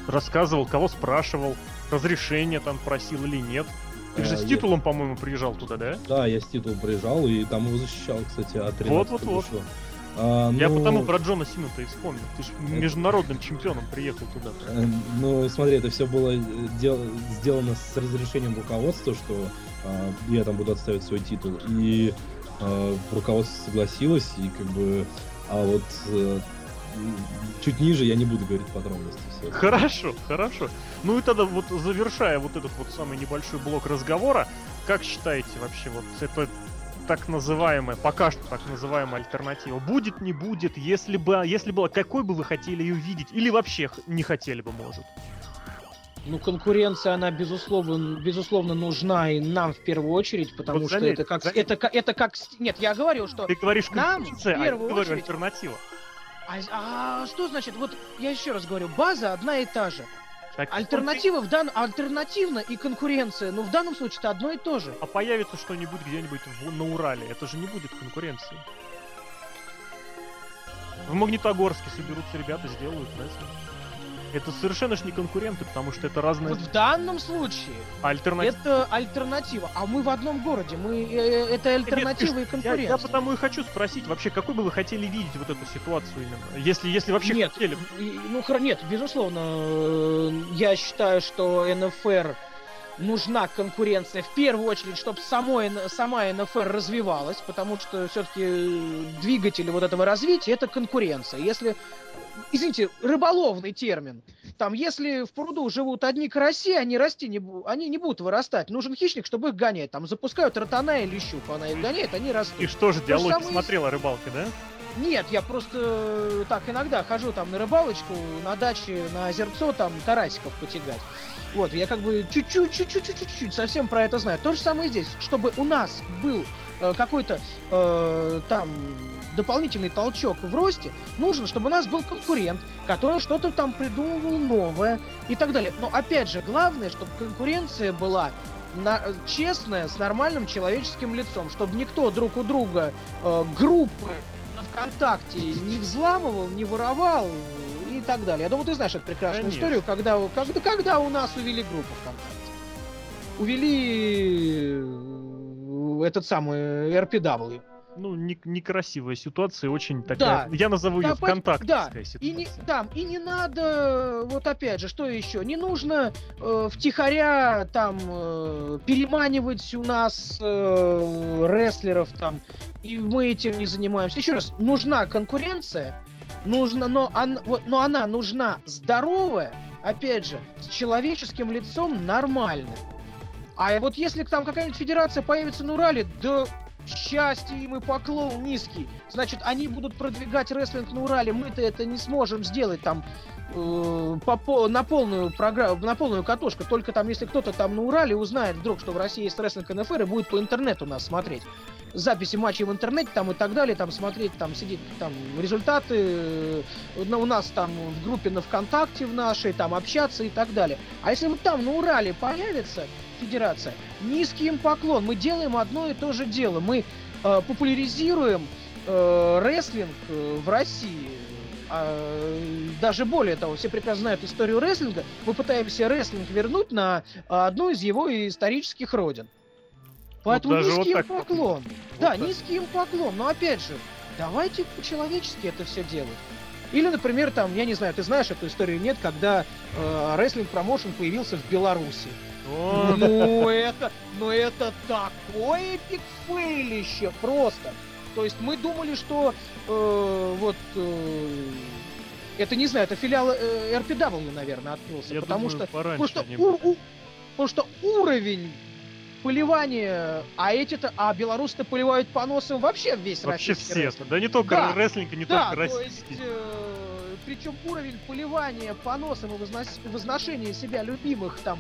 [SPEAKER 1] Рассказывал, кого спрашивал, разрешение там просил или нет? Ты же с
[SPEAKER 5] я-
[SPEAKER 1] титулом, по-моему, приезжал туда, да?
[SPEAKER 5] Да, я с титулом приезжал и там его защищал, кстати, от 13
[SPEAKER 1] Вот-вот-вот.
[SPEAKER 5] А,
[SPEAKER 1] Я
[SPEAKER 5] ну,
[SPEAKER 1] потому про Джона Сину-то и вспомнил. Ты же международным чемпионом приехал туда.
[SPEAKER 5] э, Ну, смотри, это все было э, дел- сделано с разрешением руководства, что а, я там буду отставить свой титул. И а, руководство согласилось, и как бы... А вот э, чуть ниже я не буду говорить подробности. всё.
[SPEAKER 1] Хорошо, хорошо. Ну и тогда вот завершая вот этот вот самый небольшой блок разговора, как считаете вообще вот это так называемая, пока что так называемая альтернатива, будет, не будет, если бы, если была, какой бы вы хотели ее видеть, или вообще не хотели бы, может?
[SPEAKER 4] Ну, конкуренция, она, безусловно, безусловно нужна и нам в первую очередь, потому
[SPEAKER 1] Вот
[SPEAKER 4] что
[SPEAKER 1] заметь,
[SPEAKER 4] это как...
[SPEAKER 1] заметь.
[SPEAKER 4] Это, это как... Нет, я говорю, что...
[SPEAKER 1] Ты говоришь
[SPEAKER 4] Нам,
[SPEAKER 1] конкуренция,
[SPEAKER 4] в
[SPEAKER 1] а я
[SPEAKER 4] первую
[SPEAKER 1] говорю
[SPEAKER 4] очередь-
[SPEAKER 1] альтернатива.
[SPEAKER 4] А, а что значит? Вот я еще раз говорю, база одна и та же.
[SPEAKER 1] Так
[SPEAKER 4] Альтернатива в дан... Альтернативно и конкуренция, ну в данном случае это одно и то же.
[SPEAKER 1] А появится что-нибудь где-нибудь в- на Урале, это же не будет конкуренции. В Магнитогорске соберутся ребята, сделают рестлинг. Это совершенно ж не конкуренты, потому что это разные
[SPEAKER 4] Вот в данном случае
[SPEAKER 1] альтернативы.
[SPEAKER 4] это альтернатива, а мы в одном городе, мы э, это альтернатива и
[SPEAKER 1] Я,
[SPEAKER 4] конкуренция.
[SPEAKER 1] я потому и хочу спросить, вообще, какой бы вы хотели видеть вот эту ситуацию именно? Если, если вообще
[SPEAKER 4] Нет,
[SPEAKER 1] хотели.
[SPEAKER 4] и- ну нет, безусловно, э, я считаю, что НФР нужна конкуренция в первую очередь, чтобы самой, Н- сама НФР развивалась, потому что все-таки двигатель вот этого развития это конкуренция. Если, извините, рыболовный термин, там, если в пруду живут одни караси, они расти не, они не будут вырастать. Нужен хищник, чтобы их гонять. Там запускают ротана или щуку, она их гоняет, они растут.
[SPEAKER 1] И что же, диалоги
[SPEAKER 4] самое
[SPEAKER 1] смотрела о рыбалке, да?
[SPEAKER 4] Нет, я просто э, так иногда хожу там на рыбалочку, на даче, на озерцо, там карасиков потягать. Вот, я как бы чуть-чуть, чуть-чуть, чуть-чуть, совсем про это знаю. То же самое здесь. Чтобы у нас был э, какой-то э, там дополнительный толчок в росте, нужно, чтобы у нас был конкурент, который что-то там придумывал новое и так далее. Но опять же, главное, чтобы конкуренция была на, честная, с нормальным человеческим лицом, чтобы никто друг у друга э, группы на ВКонтакте не взламывал, не воровал и так далее. Я думаю, ты знаешь эту прекрасную
[SPEAKER 1] Конечно.
[SPEAKER 4] историю, когда, когда, когда у нас увели группу ВКонтакте. Увели э, этот самый RPW.
[SPEAKER 1] Ну, не- некрасивая ситуация, очень такая...
[SPEAKER 4] Да.
[SPEAKER 1] Я назову ее
[SPEAKER 4] Да, пон-
[SPEAKER 1] вконтактовская
[SPEAKER 4] И
[SPEAKER 1] ситуация.
[SPEAKER 4] не, да, и не надо, вот опять же, что еще? Не нужно э, втихаря там э, переманивать у нас э, рестлеров там, и мы этим не занимаемся. Еще раз, нужна конкуренция, нужно, но, он- вот, но она нужна здоровая, опять же, с человеческим лицом нормальным. А вот если там какая-нибудь федерация появится на Урале, да счастье им и поклон низкий. Значит, они будут продвигать рестлинг на Урале, мы-то это не сможем сделать там э, по, на полную программу, на полную катушку. Только там, если кто-то там на Урале узнает вдруг, что в России есть рестлинг НФР и будет по интернету нас смотреть. Записи матчей в интернете там и так далее, там смотреть, там сидеть, там результаты э, у нас там в группе на ВКонтакте в нашей, там общаться и так далее. А если вот там на Урале появится федерация, низкий им поклон. Мы делаем одно и то же дело. Мы э, популяризируем э, рестлинг э, в России. А, даже более того, все прекрасно знают историю рестлинга. Мы пытаемся рестлинг вернуть на одну из его исторических родин. Поэтому
[SPEAKER 1] даже
[SPEAKER 4] низкий
[SPEAKER 1] вот
[SPEAKER 4] им поклон.
[SPEAKER 1] Вот
[SPEAKER 4] да,
[SPEAKER 1] так.
[SPEAKER 4] низкий им поклон. Но опять же, давайте по-человечески это все делать. Или, например, там, я не знаю, ты знаешь эту историю, нет, когда э, рестлинг промоушен появился в Беларуси.
[SPEAKER 1] О,
[SPEAKER 4] Ну это, ну это такое пикфейлище просто. То есть мы думали, что э, вот э, это не знаю, это филиал э, RPW, наверное, открылся,
[SPEAKER 1] я
[SPEAKER 4] потому
[SPEAKER 1] думаю,
[SPEAKER 4] что потому что, у- у- потому что уровень поливания, а эти-то, а белорусы-то поливают по носам вообще весь
[SPEAKER 1] Вообще
[SPEAKER 4] российский
[SPEAKER 1] все.
[SPEAKER 4] рестлинг.
[SPEAKER 1] Да не только
[SPEAKER 4] Да.
[SPEAKER 1] рестлинг, не
[SPEAKER 4] Да,
[SPEAKER 1] только
[SPEAKER 4] то есть,
[SPEAKER 1] российский.
[SPEAKER 4] э, причем уровень поливания поносом и вознос- возношения себя любимых там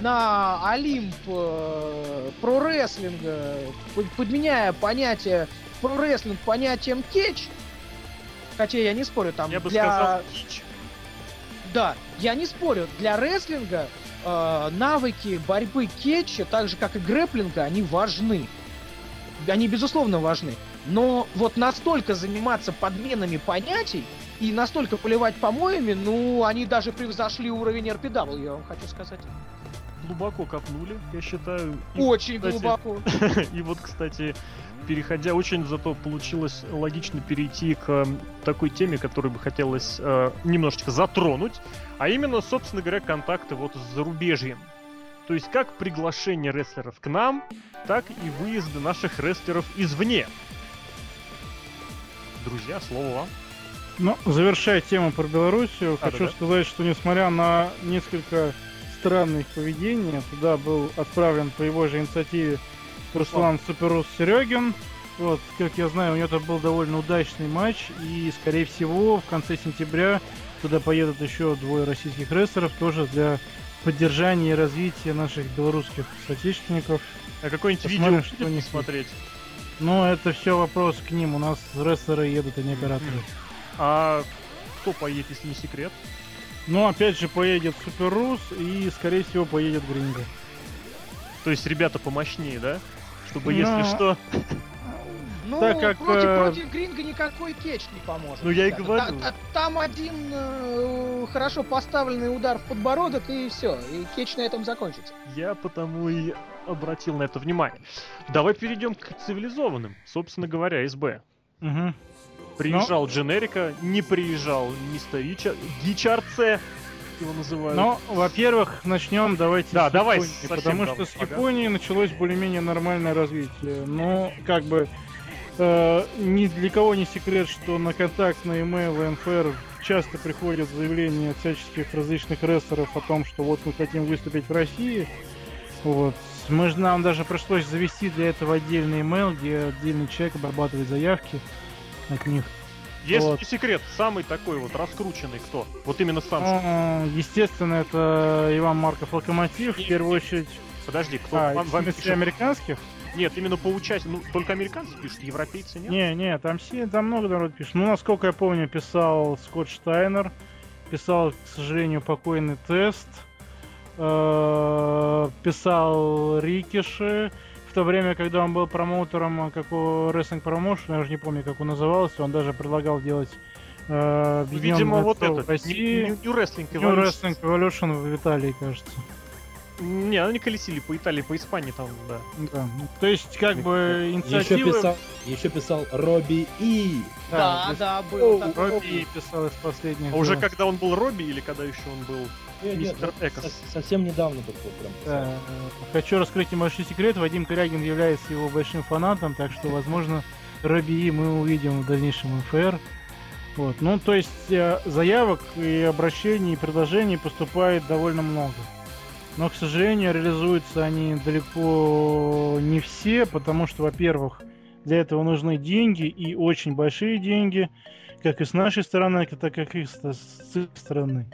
[SPEAKER 4] на Олимп э, про-рестлинга, под- подменяя понятие про-рестлинг понятием кетч, хотя я не спорю, там
[SPEAKER 1] Я бы
[SPEAKER 4] для...
[SPEAKER 1] сказал, кич.
[SPEAKER 4] Да, я не спорю, для рестлинга э, навыки борьбы кетча, так же как и грэплинга, они важны. Они, безусловно, важны. Но вот настолько заниматься подменами понятий и настолько поливать помоями, ну, они даже превзошли уровень RPW, я вам хочу сказать.
[SPEAKER 1] Глубоко копнули, я считаю. И,
[SPEAKER 4] Очень
[SPEAKER 1] кстати,
[SPEAKER 4] глубоко.
[SPEAKER 1] и вот, кстати, переходя, очень зато получилось логично перейти к э, такой теме, которую бы хотелось э, немножечко затронуть, а именно, собственно говоря, контакты вот с зарубежьем. То есть как приглашение рестлеров к нам, так и выезды наших рестлеров извне. Друзья, слово вам.
[SPEAKER 3] Ну, завершая тему про Белоруссию,
[SPEAKER 1] А,
[SPEAKER 3] хочу
[SPEAKER 1] да-да.
[SPEAKER 3] сказать, что несмотря на несколько странных поведений, туда был отправлен по его же инициативе Руслан Суперус Серегин. Вот, как я знаю, у него это был довольно удачный матч, и, скорее всего, в конце сентября туда поедут еще двое российских рестлеров, тоже для поддержания и развития наших белорусских соотечественников.
[SPEAKER 1] А какое-нибудь видео
[SPEAKER 3] что них
[SPEAKER 1] смотреть?
[SPEAKER 3] Но это все вопрос к ним, у нас рестлеры едут, а не операторы.
[SPEAKER 1] А кто поедет, если не секрет?
[SPEAKER 3] Ну, опять же, поедет Супер Рус и, скорее всего, поедет Гринго.
[SPEAKER 1] То есть ребята помощнее, да? Чтобы,
[SPEAKER 3] Ну,
[SPEAKER 1] если что...
[SPEAKER 4] Ну,
[SPEAKER 3] Так как,
[SPEAKER 4] против,
[SPEAKER 3] э,
[SPEAKER 4] против Гринга никакой кетч не поможет.
[SPEAKER 1] Ну, я и говорю.
[SPEAKER 4] Та- та- Там один э, хорошо поставленный удар в подбородок, и все. И кетч на этом закончится.
[SPEAKER 1] Я потому и обратил на это внимание. Давай перейдем к цивилизованным. Собственно говоря, СБ.
[SPEAKER 3] Угу.
[SPEAKER 1] Приезжал Дженерика, не приезжал мистер Ича... Гичарце, его называют.
[SPEAKER 3] Ну, во-первых, начнем давайте
[SPEAKER 1] Да,
[SPEAKER 3] с
[SPEAKER 1] давай
[SPEAKER 3] Японии, потому
[SPEAKER 1] давай,
[SPEAKER 3] что с
[SPEAKER 1] ага.
[SPEAKER 3] Японии началось более-менее нормальное развитие. Но, как бы, э, ни для кого не секрет, что на контакт на email и МФР часто приходят заявления от всяческих различных рестлеров о том, что вот мы хотим выступить в России. Вот. Мы же, нам даже пришлось завести для этого отдельный email, где отдельный человек обрабатывает заявки от них.
[SPEAKER 1] Если
[SPEAKER 3] вот.
[SPEAKER 1] не секрет, самый такой вот раскрученный кто? Вот именно сам.
[SPEAKER 3] Ну, естественно, это Иван Марков Локомотив, в первую очередь.
[SPEAKER 1] Подожди, кто
[SPEAKER 3] А,
[SPEAKER 1] вам, вам пишет?
[SPEAKER 3] американских?
[SPEAKER 1] Нет, именно по участию. Ну, только американцы пишут, европейцы нет.
[SPEAKER 3] Не, не, там все, там много народ пишет. Ну, насколько я помню, писал Скотт Штайнер, писал, к сожалению, покойный тест, э, писал Рикиши. В то время, когда он был промоутером какого рестлинг промоушена, я уже не помню, как он назывался, он даже предлагал делать э, объединенное
[SPEAKER 1] Видимо, вот это.
[SPEAKER 3] в России.
[SPEAKER 1] New, New Wrestling
[SPEAKER 3] New
[SPEAKER 1] Evolution.
[SPEAKER 3] Wrestling Evolution в Италии, кажется.
[SPEAKER 1] Не, они колесили по Италии, по Испании там, да.
[SPEAKER 3] Да. То есть, как бы,
[SPEAKER 5] Еще
[SPEAKER 3] инициатива...
[SPEAKER 5] писал, еще писал Робби И.
[SPEAKER 4] Да, да, был такой.
[SPEAKER 3] Робби писал из последних.
[SPEAKER 1] А уже
[SPEAKER 3] да.
[SPEAKER 1] когда он был Робби или когда еще он был
[SPEAKER 5] Нет, нет,
[SPEAKER 1] Мистер Экос?
[SPEAKER 5] со- совсем недавно только вот прям.
[SPEAKER 3] Да, э, хочу раскрыть небольшой секрет. Вадим Корягин является его большим фанатом, так что, возможно, Робби И мы увидим в дальнейшем ФР. Вот. Ну, то есть э, заявок и обращений, и предложений поступает довольно много. Но, к сожалению, реализуются они далеко не все, потому что, во-первых, для этого нужны деньги и очень большие деньги, как и с нашей стороны, так и с с их стороны.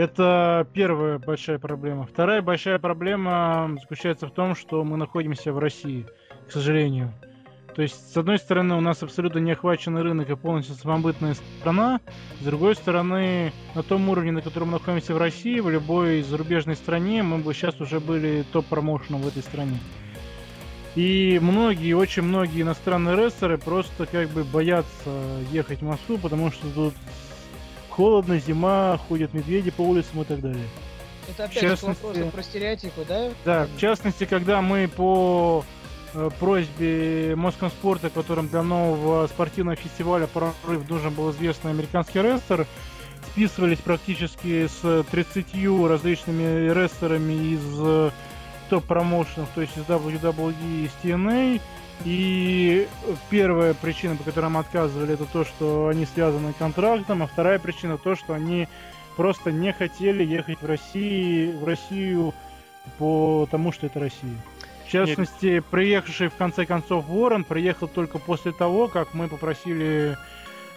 [SPEAKER 3] Это первая большая проблема. Вторая большая проблема заключается в том, что мы находимся в России, к сожалению. То есть, с одной стороны, у нас абсолютно не охваченный рынок и полностью самобытная страна. С другой стороны, на том уровне, на котором мы находимся в России, в любой зарубежной стране, мы бы сейчас уже были топ-промоушеном в этой стране. И многие, очень многие иностранные рестлеры просто как бы боятся ехать в Москву, потому что тут холодно, зима, ходят медведи по улицам и так далее.
[SPEAKER 4] Это
[SPEAKER 3] В
[SPEAKER 4] опять же к
[SPEAKER 3] частности-
[SPEAKER 4] вопросу про стереотипы, да?
[SPEAKER 3] Да, в частности, когда мы по э, просьбе Москонспорта, которым для нового спортивного фестиваля «Прорыв» нужен был известный американский рестлер, списывались практически с 30 различными рестлерами из э, топ-промоушенов, то есть из WWE и из TNA. И первая причина, по которой мы отказывали, это то, что они связаны контрактом, а вторая причина то, что они просто не хотели ехать в России, в Россию потому что это Россия. В частности, приехавший в конце концов Ворон приехал только после того, как мы попросили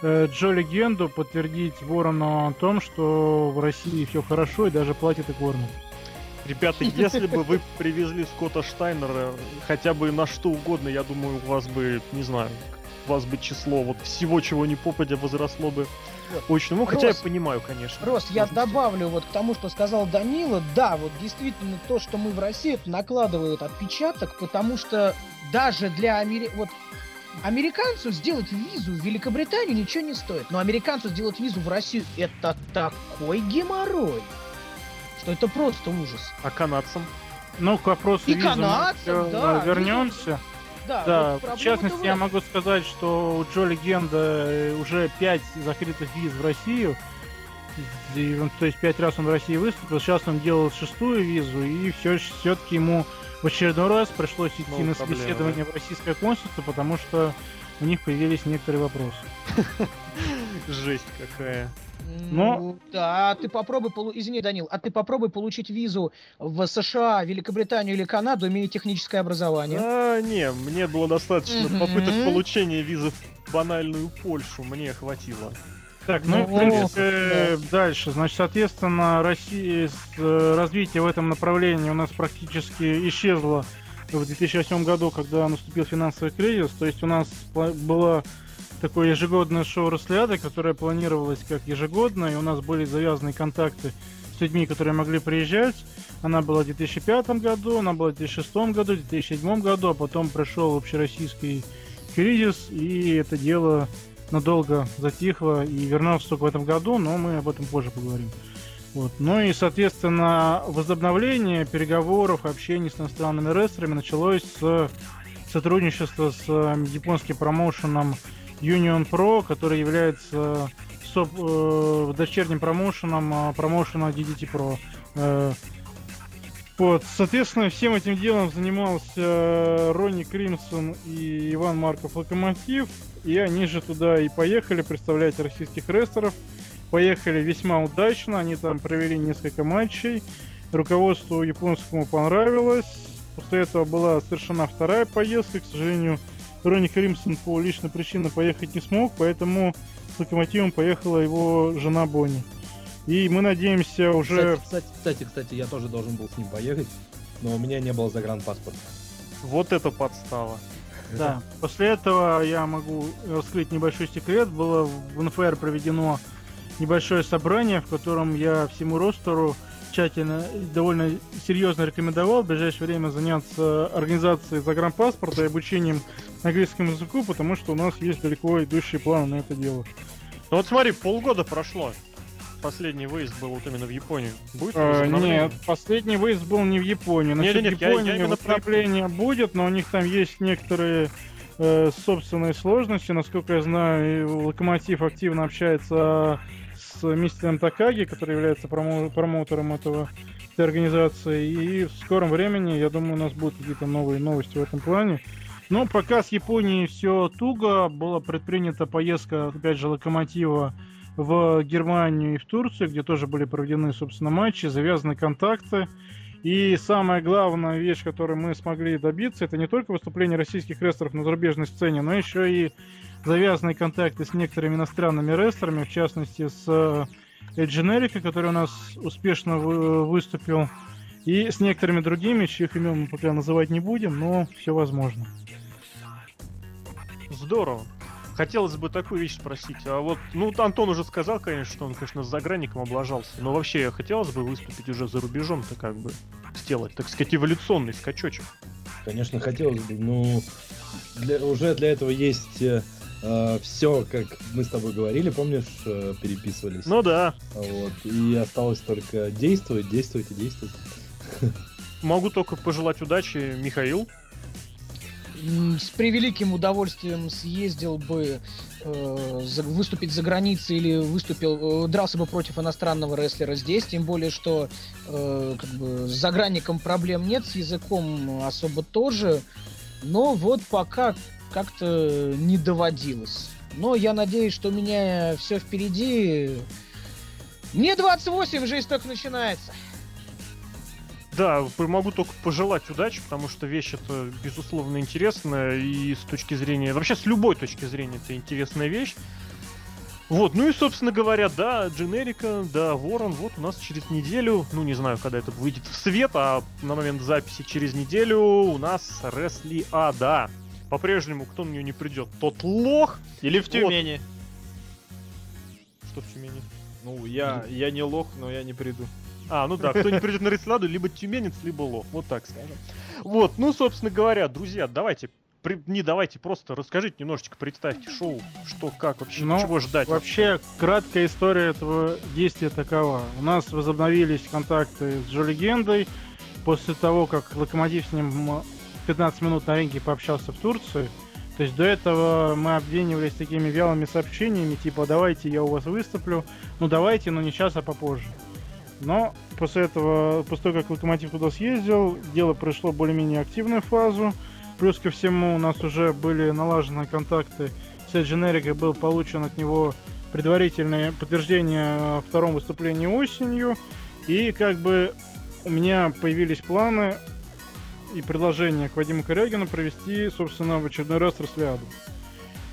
[SPEAKER 3] э, Джо Легенду подтвердить Ворону о том, что в России все хорошо и даже платит и кормят.
[SPEAKER 1] Ребята, если бы вы привезли Скотта Штайнера хотя бы на что угодно, я думаю, у вас бы, не знаю, у вас бы число вот всего, чего не попадя, возросло бы очень. Ну, хотя я
[SPEAKER 4] Рос.
[SPEAKER 1] понимаю, конечно.
[SPEAKER 4] Рост, я добавлю вот к тому, что сказал Данила. Да, вот действительно то, что мы в России, это накладывает отпечаток, потому что даже для Амери... вот американцу сделать визу в Великобританию ничего не стоит. Но американцу сделать визу в Россию это такой геморрой, что это просто ужас.
[SPEAKER 1] А канадцам?
[SPEAKER 3] Ну, к вопросу
[SPEAKER 4] И
[SPEAKER 3] визы мы
[SPEAKER 4] канадцам,
[SPEAKER 3] еще,
[SPEAKER 4] да,
[SPEAKER 3] вернемся.
[SPEAKER 4] Да,
[SPEAKER 3] Да,
[SPEAKER 4] вот
[SPEAKER 3] в частности,
[SPEAKER 4] в
[SPEAKER 3] я могу сказать, что у Джо Легенда э, уже 5 закрытых виз в Россию. И он- то есть 5 раз он в России выступил. Сейчас он делал шестую визу, и все, все-таки ему в очередной раз пришлось идти
[SPEAKER 1] Ну,
[SPEAKER 3] на
[SPEAKER 1] проблема,
[SPEAKER 3] собеседование в российское консульство, потому что у них появились некоторые вопросы.
[SPEAKER 1] Жесть какая.
[SPEAKER 3] Но-
[SPEAKER 4] Ну, да, а ты попробуй, полу- извини, Данил, а ты попробуй получить визу в США, Великобританию или Канаду, имея техническое образование.
[SPEAKER 1] А, не, мне было достаточно
[SPEAKER 4] Мгм.
[SPEAKER 1] попыток получения визы в банальную Польшу, мне хватило.
[SPEAKER 3] Так, ну,
[SPEAKER 4] Ну,
[SPEAKER 3] в принципе, дальше. Значит, соответственно, Россия с э, развитие в этом направлении у нас практически исчезло в 2008 году, когда наступил финансовый кризис. То есть у нас было такое ежегодное шоу Росляда, которое планировалось как ежегодное, и у нас были завязаны контакты с людьми, которые могли приезжать. Она была в 2005 году, она была в 2006 году, в 2007 году, а потом пришел общероссийский кризис, и это дело надолго затихло и вернулся только в этом году, но мы об этом позже поговорим. Вот. Ну и, соответственно, возобновление переговоров, общения с иностранными рестлерами началось с сотрудничества с японским промоушеном Union Pro, который является соп- э, дочерним промоушеном э, промоушена DDT Pro. Э, вот, соответственно, всем этим делом занимался э, Ронни Кримсон и Иван Марков Локомотив, и они же туда и поехали представлять российских рестлеров. Поехали весьма удачно, они там провели несколько матчей. Руководству японскому понравилось. После этого была совершена вторая поездка. К сожалению, Ронни Кримсон по личной причине поехать не смог, поэтому с Локомотивом поехала его жена Бонни. И мы надеемся уже...
[SPEAKER 5] Кстати, кстати, кстати, кстати, я тоже должен был с ним поехать, но у меня не было загранпаспорта.
[SPEAKER 1] Вот это подстава.
[SPEAKER 3] Да. После этого я могу раскрыть небольшой секрет. Было в НФР проведено небольшое собрание, в котором я всему ростеру тщательно и довольно серьезно рекомендовал в ближайшее время заняться организацией загранпаспорта и обучением английскому языку, потому что у нас есть далеко идущие планы на это дело.
[SPEAKER 1] Ну вот смотри, полгода прошло. Последний выезд был вот именно в Японию. Будет возобновление?
[SPEAKER 3] нет, последний выезд был не в Японию. Насчет
[SPEAKER 1] Не-не-нет, я- я
[SPEAKER 3] Японии
[SPEAKER 1] именно про
[SPEAKER 3] будет, но у них там есть некоторые э, собственные сложности. Насколько я знаю, Локомотив активно общается мистером Такаги, который является промо- промоутером этого этой организации. И в скором времени, я думаю, у нас будут какие-то новые новости в этом плане. Но пока с Японией все туго, была предпринята поездка, опять же, Локомотива в Германию и в Турцию, где тоже были проведены, собственно, матчи, завязаны контакты. И самая главная вещь, которую мы смогли добиться, это не только выступление российских рестлеров на зарубежной сцене, но еще и завязанные контакты с некоторыми иностранными рестлерами, в частности с э, Ed Generico, который у нас успешно вы- выступил, и с некоторыми другими, чьих имен мы пока называть не будем, но все возможно.
[SPEAKER 1] Здорово. Хотелось бы такую вещь спросить. А вот, ну, вот Антон уже сказал, конечно, что он, конечно, с загранником облажался. Но вообще хотелось бы выступить уже за рубежом-то как бы сделать, так сказать, эволюционный скачочек.
[SPEAKER 5] Конечно, хотелось бы, но для- уже для этого есть все, как мы с тобой говорили, помнишь, э, переписывались.
[SPEAKER 1] Ну да.
[SPEAKER 5] Вот. И осталось только действовать, действовать и действовать.
[SPEAKER 1] Могу только пожелать удачи, Михаил.
[SPEAKER 4] С превеликим удовольствием съездил бы э, за- выступить за границей или выступил, э, дрался бы против иностранного рестлера здесь, тем более, что э, как бы, с загранником проблем нет, с языком особо тоже, но вот пока как-то не доводилось. Но я надеюсь, что у меня все впереди. Мне 28, жизнь только начинается.
[SPEAKER 1] Да, могу только пожелать удачи, потому что вещь это, безусловно, интересная, и с точки зрения, вообще с любой точки зрения это интересная вещь. Вот, ну и, собственно говоря, да, Дженерика, да, Ворон, вот у нас через неделю, ну не знаю, когда это выйдет в свет, а на момент записи через неделю у нас Ресли А, да. По-прежнему, кто на нее не придет, тот лох.
[SPEAKER 2] Или в
[SPEAKER 1] Вот.
[SPEAKER 2] Тюмени.
[SPEAKER 1] Что в Тюмени?
[SPEAKER 2] Ну, я, я не лох, но я не приду.
[SPEAKER 1] А, ну да, кто не придет на Ресладу, либо тюменец, либо лох. Вот так скажем. Вот, ну, собственно говоря, друзья, давайте, при- не давайте, просто расскажите немножечко, представьте шоу, что, как вообще,
[SPEAKER 3] Ну,
[SPEAKER 1] чего ждать.
[SPEAKER 3] Вообще, краткая история этого действия такова. У нас возобновились контакты с Джо Легендой после того, как Локомотив с ним 15 минут на ринге пообщался в Турции. То есть до этого мы обменивались такими вялыми сообщениями, типа давайте я у вас выступлю, ну давайте, но не сейчас, а попозже. Но после этого, после того, как Локомотив туда съездил, дело пришло в более-менее активную фазу. Плюс ко всему у нас уже были налажены контакты с Generic, был получен от него предварительное подтверждение о втором выступлении осенью. И как бы у меня появились планы и предложение к Вадиму Корягину провести, собственно, в очередной раз Росляду.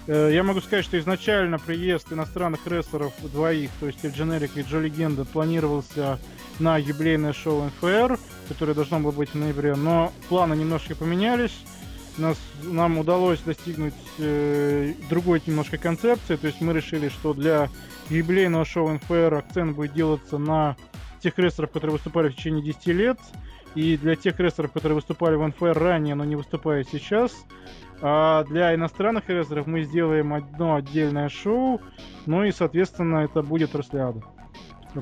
[SPEAKER 3] Э, Я могу сказать, что изначально приезд иностранных рестлеров двоих, то есть Generic и Джо Легенда, планировался на юбилейное шоу НФР, которое должно было быть в ноябре, но планы немножко поменялись. Нас, нам удалось достигнуть э, другой немножко концепции, то есть мы решили, что для юбилейного шоу НФР акцент будет делаться на тех рестлеров, которые выступали в течение 10 лет, и для тех рестлеров, которые выступали в НФР ранее, но не выступают сейчас. А для иностранных рестлеров мы сделаем одно отдельное шоу, ну и, соответственно, это будет Рослиада.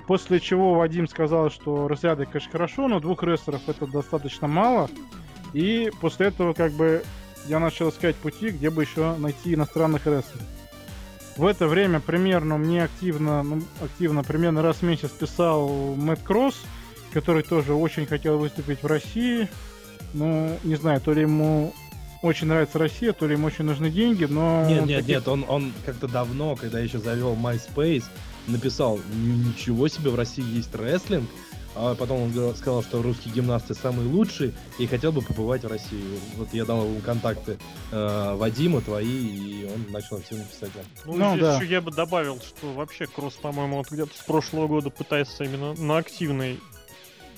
[SPEAKER 3] После чего Вадим сказал, что Рослиада, конечно, хорошо, но двух рестлеров это достаточно мало. И после этого, как бы, я начал искать пути, где бы еще найти иностранных рестлеров. В это время примерно мне активно, ну, активно примерно раз в месяц писал Мэтт Кросс, который тоже очень хотел выступить в России. Ну, не знаю, то ли ему очень нравится Россия, то ли ему очень нужны деньги, но...
[SPEAKER 5] Нет, нет,
[SPEAKER 3] таких-
[SPEAKER 5] нет, он, он как-то давно, когда еще завел MySpace, написал, «Н- ничего себе, в России есть рестлинг, а потом он сказал, что русские гимнасты самые лучшие, и хотел бы побывать в России. Вот я дал ему контакты э, Вадима твои, и он начал активно писать.
[SPEAKER 1] Ну,
[SPEAKER 3] Ну,
[SPEAKER 1] здесь
[SPEAKER 3] да.
[SPEAKER 1] еще я бы добавил, что вообще Кросс, по-моему, вот где-то с прошлого года пытается именно на активной,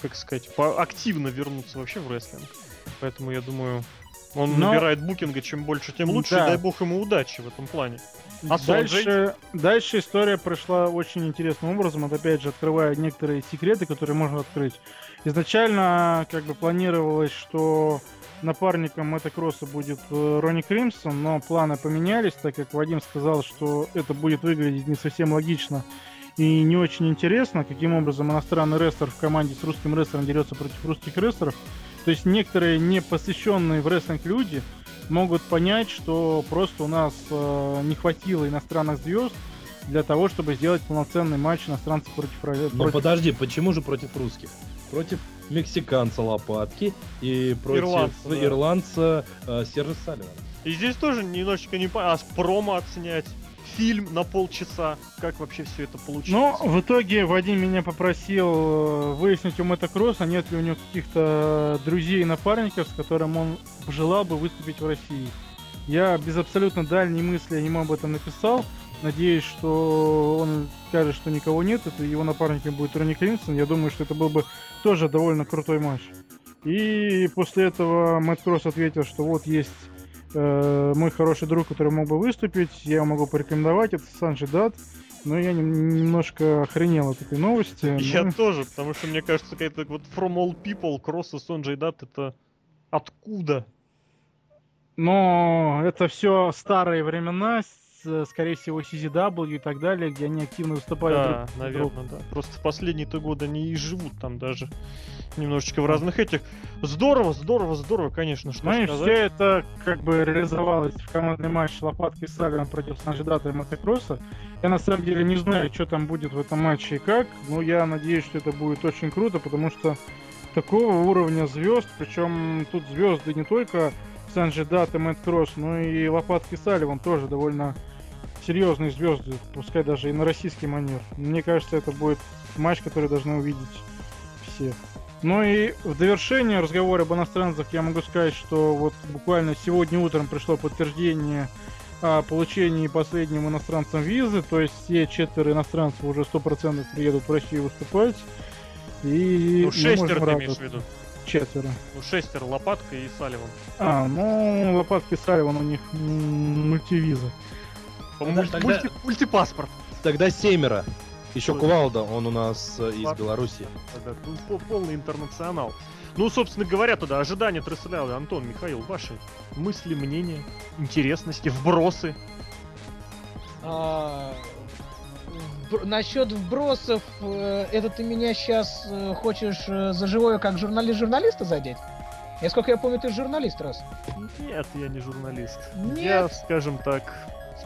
[SPEAKER 1] как сказать, активно вернуться вообще в рестлинг. Поэтому я думаю, Он
[SPEAKER 3] Но-
[SPEAKER 1] набирает букинга, чем больше, тем лучше.
[SPEAKER 3] Да.
[SPEAKER 1] Дай бог ему удачи в этом плане. А
[SPEAKER 3] дальше, дальше история прошла очень интересным образом. Это опять же открывая некоторые секреты, которые можно открыть. Изначально как бы планировалось, что напарником мотокросса будет э, Ронни Кримсон, но планы поменялись, так как Вадим сказал, что это будет выглядеть не совсем логично и не очень интересно, каким образом иностранный рестлер в команде с русским рестлером дерется против русских рестлеров. То есть некоторые не посвященные в рестлинг люди могут понять, что просто у нас э, не хватило иностранных звезд для того, чтобы сделать полноценный матч иностранцев против, ро-
[SPEAKER 5] Но
[SPEAKER 3] против-
[SPEAKER 5] подожди, почему же против русских? Против мексиканца Лопатки и против
[SPEAKER 1] Ирландца, да.
[SPEAKER 5] ирландца э, Сержа Салливана.
[SPEAKER 1] И здесь тоже немножечко не по... А с промо отснять. Фильм на полчаса. Как вообще все это получилось?
[SPEAKER 3] в итоге Вадим меня попросил э, выяснить у Мотокросса, нет ли у него каких-то друзей и напарников, с которым он пожелал бы выступить в России. Я без абсолютно дальней мысли ему об этом написал. Надеюсь, что он скажет, что никого нет, это его напарником будет Ронни Кримсон. Я думаю, что это был бы тоже довольно крутой матч. И после этого Мэтт Кросс ответил, что вот есть э, мой хороший друг, который мог бы выступить, я могу порекомендовать, это Санджи Дат. Но я нем- немножко охренел от этой новости.
[SPEAKER 1] Я
[SPEAKER 3] Ну,
[SPEAKER 1] тоже, потому что мне кажется, какая-то вот From All People, Кросс и Сонджей Дат, это откуда?
[SPEAKER 3] Но это все старые времена, скорее всего, CZW и так далее, где они активно выступали
[SPEAKER 1] Да,
[SPEAKER 3] друг
[SPEAKER 1] наверное, да. Просто в последние-то годы они и живут там даже немножечко в разных этих. Здорово, здорово, здорово, конечно, что
[SPEAKER 3] Ну и все это как бы реализовалось в командный матч Лопатки Сагана против Санжидата и Мотокросса. Я на самом деле не знаю, что там будет в этом матче и как, но я надеюсь, что это будет очень круто, потому что такого уровня звезд, причем тут звезды не только Санжидат и Мэтт Кросс, но и Лопатки Салливан тоже довольно серьезные звезды, пускай даже и на российский манер. Мне кажется, это будет матч, который должны увидеть все. Ну и в довершение разговора об иностранцах я могу сказать, что вот буквально сегодня утром пришло подтверждение о получении последним иностранцам визы, то есть все четверо иностранцев уже 100% приедут в Россию выступать. И
[SPEAKER 1] Ну, шестеро ты имеешь в виду.
[SPEAKER 3] Четверо.
[SPEAKER 1] Ну, шестеро, Лопатка и Салливан.
[SPEAKER 3] А, ну, лопатки Салливан у них мультивиза.
[SPEAKER 1] По-моему,
[SPEAKER 5] Тогда-
[SPEAKER 1] мульти- мульти- мультипаспорт.
[SPEAKER 5] Тогда семеро. Еще. Кувалда, он у нас э, из. Беларуси.
[SPEAKER 1] Да, ну, пол- полный интернационал. Ну, собственно говоря, тогда ожидания трансляции. Антон, Михаил, ваши мысли, мнения, интересности, вбросы.
[SPEAKER 4] А, вбр- насчет вбросов, э, это ты меня сейчас хочешь э, за живое как журналист журналиста задеть? Насколько я помню, ты журналист раз.
[SPEAKER 1] Нет, я не журналист.
[SPEAKER 4] Нет.
[SPEAKER 1] Я, скажем так,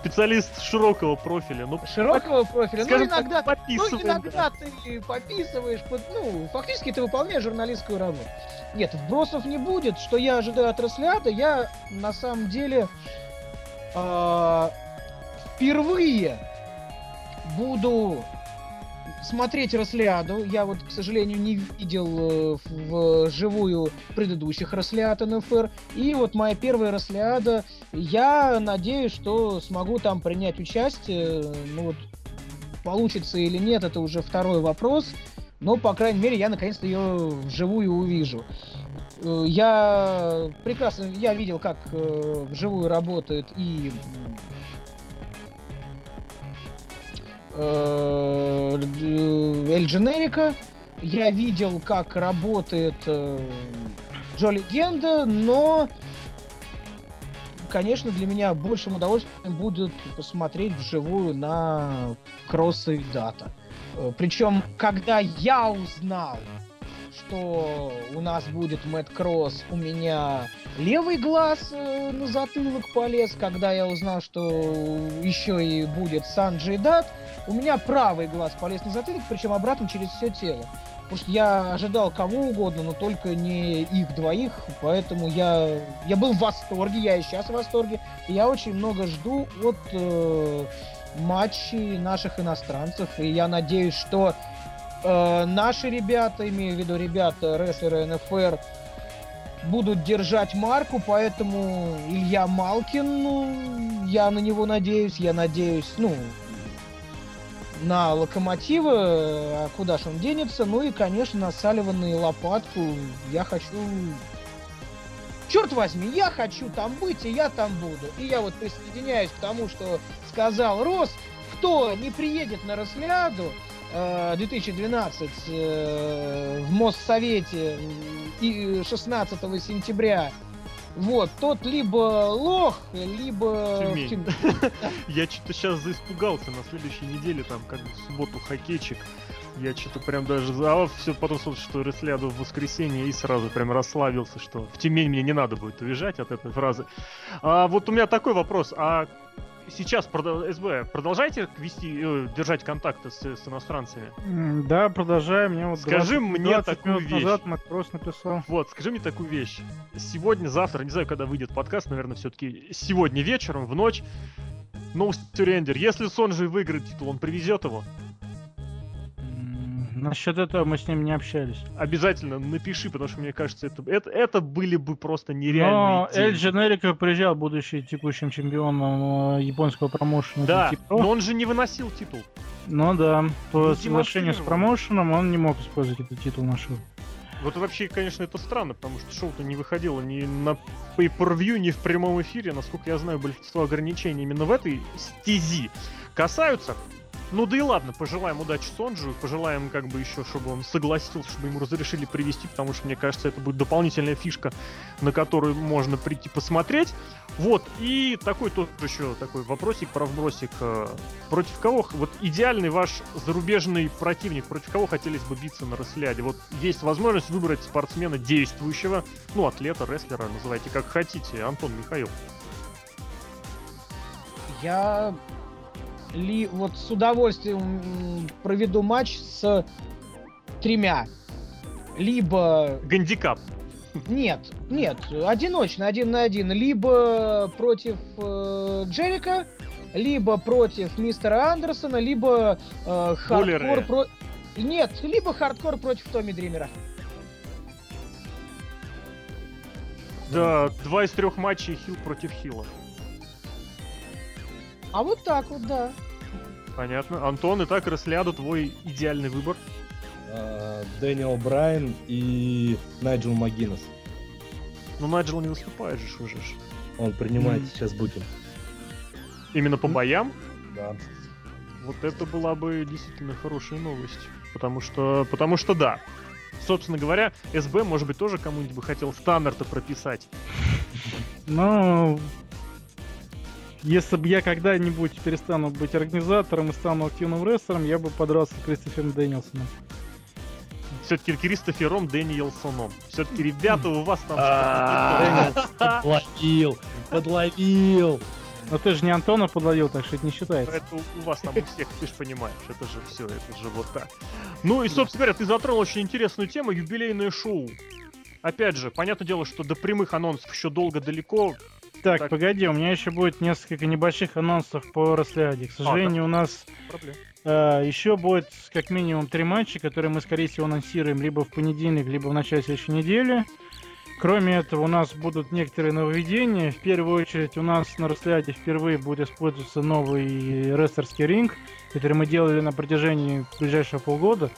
[SPEAKER 1] специалист широкого профиля. Ну,
[SPEAKER 4] Широкого профиля. Ну,
[SPEAKER 1] скажем так,
[SPEAKER 4] иногда, ну,
[SPEAKER 1] пописываем,
[SPEAKER 4] иногда ты пописываешь, под, ну, фактически ты выполняешь журналистскую работу. Нет, вбросов не будет. Что я ожидаю от Росляда, я на самом деле а, впервые буду смотреть Рослиаду. Я вот, к сожалению, не видел э, в живую предыдущих Рослиад НФР. И вот моя первая Рослиада. Я надеюсь, что смогу там принять участие. Ну вот, получится или нет, это уже второй вопрос. Но, по крайней мере, я наконец-то ее вживую увижу. Э, Я прекрасно, я видел, как э, вживую работает и Эль Дженерика. Я видел, как работает э, Джо Легенда, но, конечно, для меня большим удовольствием будет посмотреть вживую на Кросса и Дата. Причем, когда я узнал, что у нас будет Мэтт Кросс, у меня левый глаз э, на затылок полез, когда я узнал, что еще и будет Санджей Дат, у меня правый глаз полез на затылок, причем обратно через все тело. Потому что я ожидал кого угодно, но только не их двоих, поэтому я, я был в восторге, я и сейчас в восторге. И я очень много жду от э, матчей наших иностранцев, и я надеюсь, что э, наши ребята, имею в виду ребята рестлеры НФР, будут держать марку, поэтому Илья Малкин, ну, я на него надеюсь, я надеюсь, ну, на Локомотива, а куда ж он денется, ну и, конечно, на Салливана Лопатку. Я хочу черт возьми, я хочу там быть, и я там буду. И я вот присоединяюсь к тому, что сказал Рос, кто не приедет на Росляду, 2012 э, в Моссовете и 16 сентября вот, тот либо лох, либо...
[SPEAKER 1] Тюмень. Я что-то сейчас заиспугался на следующей неделе, там, как в субботу хоккейчик. Я что-то прям даже... А все потом слышал, что Ресляду в воскресенье и сразу прям расслабился, что в Тюмень мне не надо будет уезжать от этой фразы. А вот у меня такой вопрос. А сейчас СБ, продолжайте вести, э, держать контакты с, с иностранцами?
[SPEAKER 3] Да, продолжаем. Мне вот
[SPEAKER 1] скажи 20, мне 20 такую вещь.
[SPEAKER 3] назад Макрос написал.
[SPEAKER 1] Вот, скажи мне такую вещь. Сегодня, завтра, не знаю, когда выйдет подкаст, наверное, все-таки сегодня вечером, в ночь, No Surrender. Если Сонжи выиграет титул, он привезет его?
[SPEAKER 3] Насчет этого мы с ним не общались.
[SPEAKER 1] Обязательно напиши, потому что мне кажется, это, это, это были бы просто нереальные Но
[SPEAKER 3] идеи. Эль Дженерико приезжал, будучи текущим чемпионом э, японского промоушена.
[SPEAKER 1] Да, но он же не выносил титул.
[SPEAKER 3] Ну да, по соглашению с промоушеном он не мог использовать этот титул на шоу.
[SPEAKER 1] Вот вообще, конечно, это странно, потому что шоу-то не выходило ни на pay-per-view, ни в прямом эфире. Насколько я знаю, большинство ограничений именно в этой стези касаются ну да и ладно, пожелаем удачи Сонджу, пожелаем как бы еще, чтобы он согласился, чтобы ему разрешили привести, потому что, мне кажется, это будет дополнительная фишка, на которую можно прийти посмотреть. Вот, и такой тоже еще такой вопросик про вбросик. Э, против кого, вот идеальный ваш зарубежный противник, против кого хотелось бы биться на ресляде? Вот есть возможность выбрать спортсмена действующего, ну, атлета, рестлера, называйте как хотите. Антон Михаил.
[SPEAKER 4] Я ли вот с удовольствием проведу матч с тремя. Либо...
[SPEAKER 1] Гандикап.
[SPEAKER 4] Нет, нет, одиночно, один на один. Либо против э, Джерика, либо против мистера Андерсона, либо э, хардкор про... Нет, либо хардкор против Томми Дримера.
[SPEAKER 1] Да, два из трех матчей Хил против Хила.
[SPEAKER 4] А вот так вот, да.
[SPEAKER 1] Понятно. Антон, и так Ресляду твой идеальный выбор?
[SPEAKER 5] А, Дэниел Брайан и Найджел Магинес.
[SPEAKER 1] Ну, Найджел не выступает же уже.
[SPEAKER 5] Он принимает mm. сейчас букинг.
[SPEAKER 1] Именно по боям?
[SPEAKER 5] Да.
[SPEAKER 1] Вот это была бы действительно хорошая новость. Потому что, потому что да. Собственно говоря, СБ, может быть, тоже кому-нибудь бы хотел Станнер-то прописать.
[SPEAKER 3] Ну, если бы я когда-нибудь перестану быть организатором и стану активным рестлером, я бы подрался с Кристофером Дэниелсоном.
[SPEAKER 1] Все-таки Кристофером Дэниелсоном. Все-таки, ребята, у вас там
[SPEAKER 5] Подловил, подловил.
[SPEAKER 3] Но ты же не Антона подловил, так что это не считается.
[SPEAKER 1] Это у вас там у всех, ты же понимаешь, это же все, это же вот так. Ну и, собственно говоря, ты затронул очень интересную тему, юбилейное шоу. Опять же, понятное дело, что до прямых анонсов еще долго далеко,
[SPEAKER 3] так, так, погоди, у меня еще будет несколько небольших анонсов по Росляде. К сожалению, а, да. у нас э, еще будет как минимум три матча, которые мы, скорее всего, анонсируем либо в понедельник, либо в начале следующей недели. Кроме этого, у нас будут некоторые нововведения. В первую очередь, у нас на Росляде впервые будет использоваться новый рестлерский ринг, который мы делали на протяжении ближайшего полгода.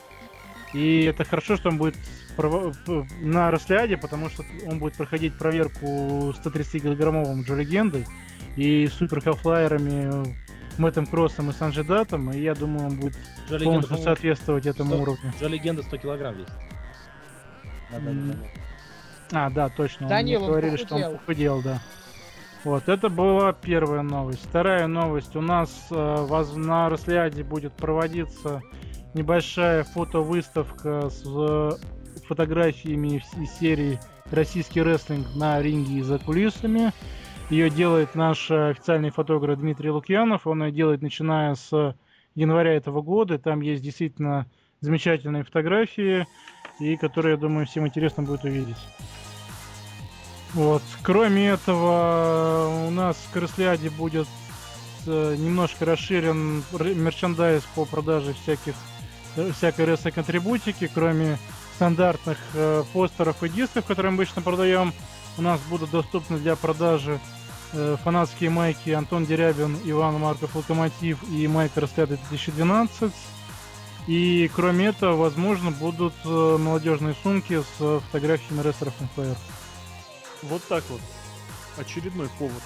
[SPEAKER 3] И это хорошо, что он будет на Росляде, потому что он будет проходить проверку 130-килограммовым Джо Легендой и супер хелфлайерами Мэттом Кроссом и Санжидатом, и я думаю, он будет Джо полностью Легенда, соответствовать этому 100, уровню.
[SPEAKER 5] Джо Легенда 100 килограмм весит.
[SPEAKER 3] А, да, точно. Данил, он говорили, что он похудел, да. Вот, это была первая новость. Вторая новость. У нас э, на Росляде будет проводиться небольшая фотовыставка с фотографиями из серии «Российский рестлинг на ринге и за кулисами». Ее делает наш официальный фотограф Дмитрий Лукьянов. Он ее делает начиная с января этого года. Там есть действительно замечательные фотографии, и которые, я думаю, всем интересно будет увидеть. Вот. Кроме этого, у нас в Крысляде будет э, немножко расширен мерчендайз по продаже всяких всякой рестлинг атрибутики, кроме стандартных э, постеров и дисков, которые мы обычно продаем. У нас будут доступны для продажи э, фанатские майки Антон Дерябин, Иван Марков Локомотив и майка Расследа 2012. И кроме этого, возможно, будут э, молодежные сумки с фотографиями рестлеров Empire.
[SPEAKER 1] Вот так вот. Очередной повод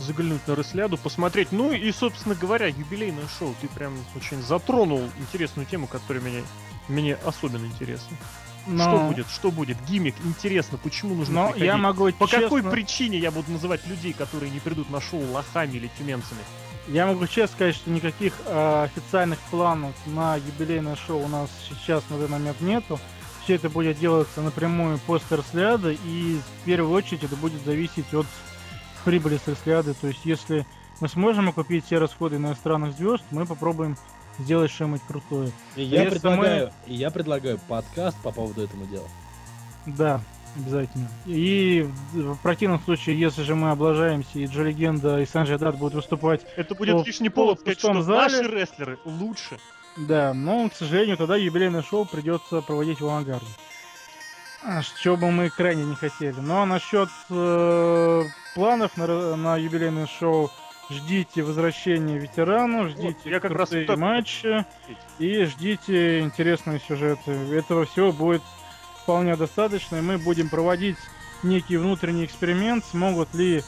[SPEAKER 1] заглянуть на Ресляду, посмотреть. Ну и, собственно говоря, юбилейное шоу. Ты прям очень затронул интересную тему, которая меня, мне особенно интересна.
[SPEAKER 3] Но...
[SPEAKER 1] Что будет? Что будет? Гиммик. Интересно, почему нужно
[SPEAKER 3] Но
[SPEAKER 1] приходить?
[SPEAKER 3] я могу
[SPEAKER 1] По
[SPEAKER 3] честно...
[SPEAKER 1] какой причине я буду называть людей, которые не придут на шоу лохами или тюменцами?
[SPEAKER 3] Я могу честно сказать, что никаких э, официальных планов на юбилейное шоу у нас сейчас на данный момент нету. Все это будет делаться напрямую после Ресляда, и в первую очередь это будет зависеть от прибыли с Ресляды. То есть, если мы сможем окупить все расходы иностранных звезд, мы попробуем сделать что-нибудь крутое.
[SPEAKER 5] И я,
[SPEAKER 3] Если
[SPEAKER 5] предлагаю, и я предлагаю подкаст по поводу этого дела.
[SPEAKER 3] Да, обязательно. И в противном случае, если же мы облажаемся, и Джо Легенда и Санджи Дат будут выступать,
[SPEAKER 1] Это будет
[SPEAKER 3] О,
[SPEAKER 1] лишний повод сказать, что
[SPEAKER 3] зале.
[SPEAKER 1] наши рестлеры лучше.
[SPEAKER 3] да, но, к сожалению, тогда юбилейное шоу придется проводить в авангарде. А, Что бы мы крайне не хотели. Ну а насчет э, планов на, на юбилейное шоу, ждите возвращения ветеранов, ждите
[SPEAKER 1] я как раз вот это
[SPEAKER 3] матчи и ждите интересные сюжеты. Этого всего будет вполне достаточно, и мы будем проводить некий внутренний эксперимент, смогут ли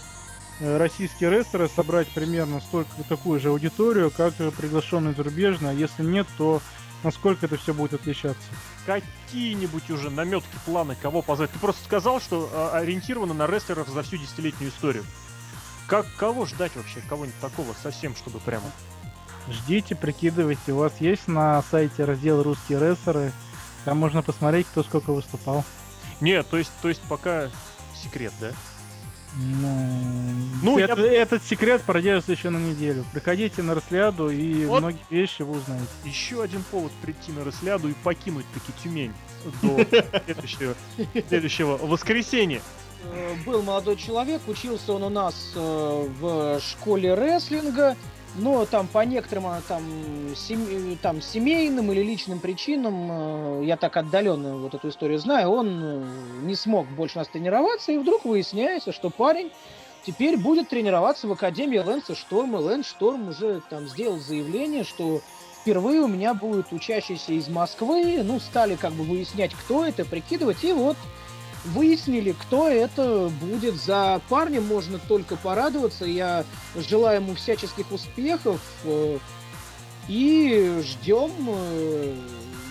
[SPEAKER 3] э, российские рестлеры собрать примерно столько такую же аудиторию, как приглашенные зарубежные, а если нет, то насколько это все будет отличаться.
[SPEAKER 1] Какие-нибудь уже наметки, планы, кого позвать? Ты просто сказал, что а, ориентировано на рестлеров за всю десятилетнюю историю. Как, кого ждать вообще? Кого-нибудь такого совсем, чтобы прямо...
[SPEAKER 3] Ждите, прикидывайте. У вас есть на сайте раздел «Русские рестлеры», там можно посмотреть, кто сколько выступал.
[SPEAKER 1] Нет, то есть, то есть пока секрет, да?
[SPEAKER 3] Ну,
[SPEAKER 1] Ну, я-
[SPEAKER 3] это- этот секрет продержится еще на неделю. Приходите на Росляду, и
[SPEAKER 1] Вот.
[SPEAKER 3] многие вещи вы узнаете.
[SPEAKER 1] Еще один повод прийти на Ресляду и покинуть таки Тюмень до следующего, следующего воскресенья.
[SPEAKER 4] Э, Был молодой человек, учился он у нас э, в школе рестлинга, но там по некоторым а, там, сем- там семейным или личным причинам, э, я так отдаленно вот эту историю знаю, он э, не смог больше нас тренироваться, и вдруг выясняется, что парень теперь будет тренироваться в Академии Лэнса Шторма. Лэнс Шторм уже там сделал заявление, что впервые у меня будет учащийся из Москвы, ну, стали как бы выяснять, кто это, прикидывать, и вот выяснили, кто это будет. За парнем можно только порадоваться. Я желаю ему всяческих успехов. э, И ждем э,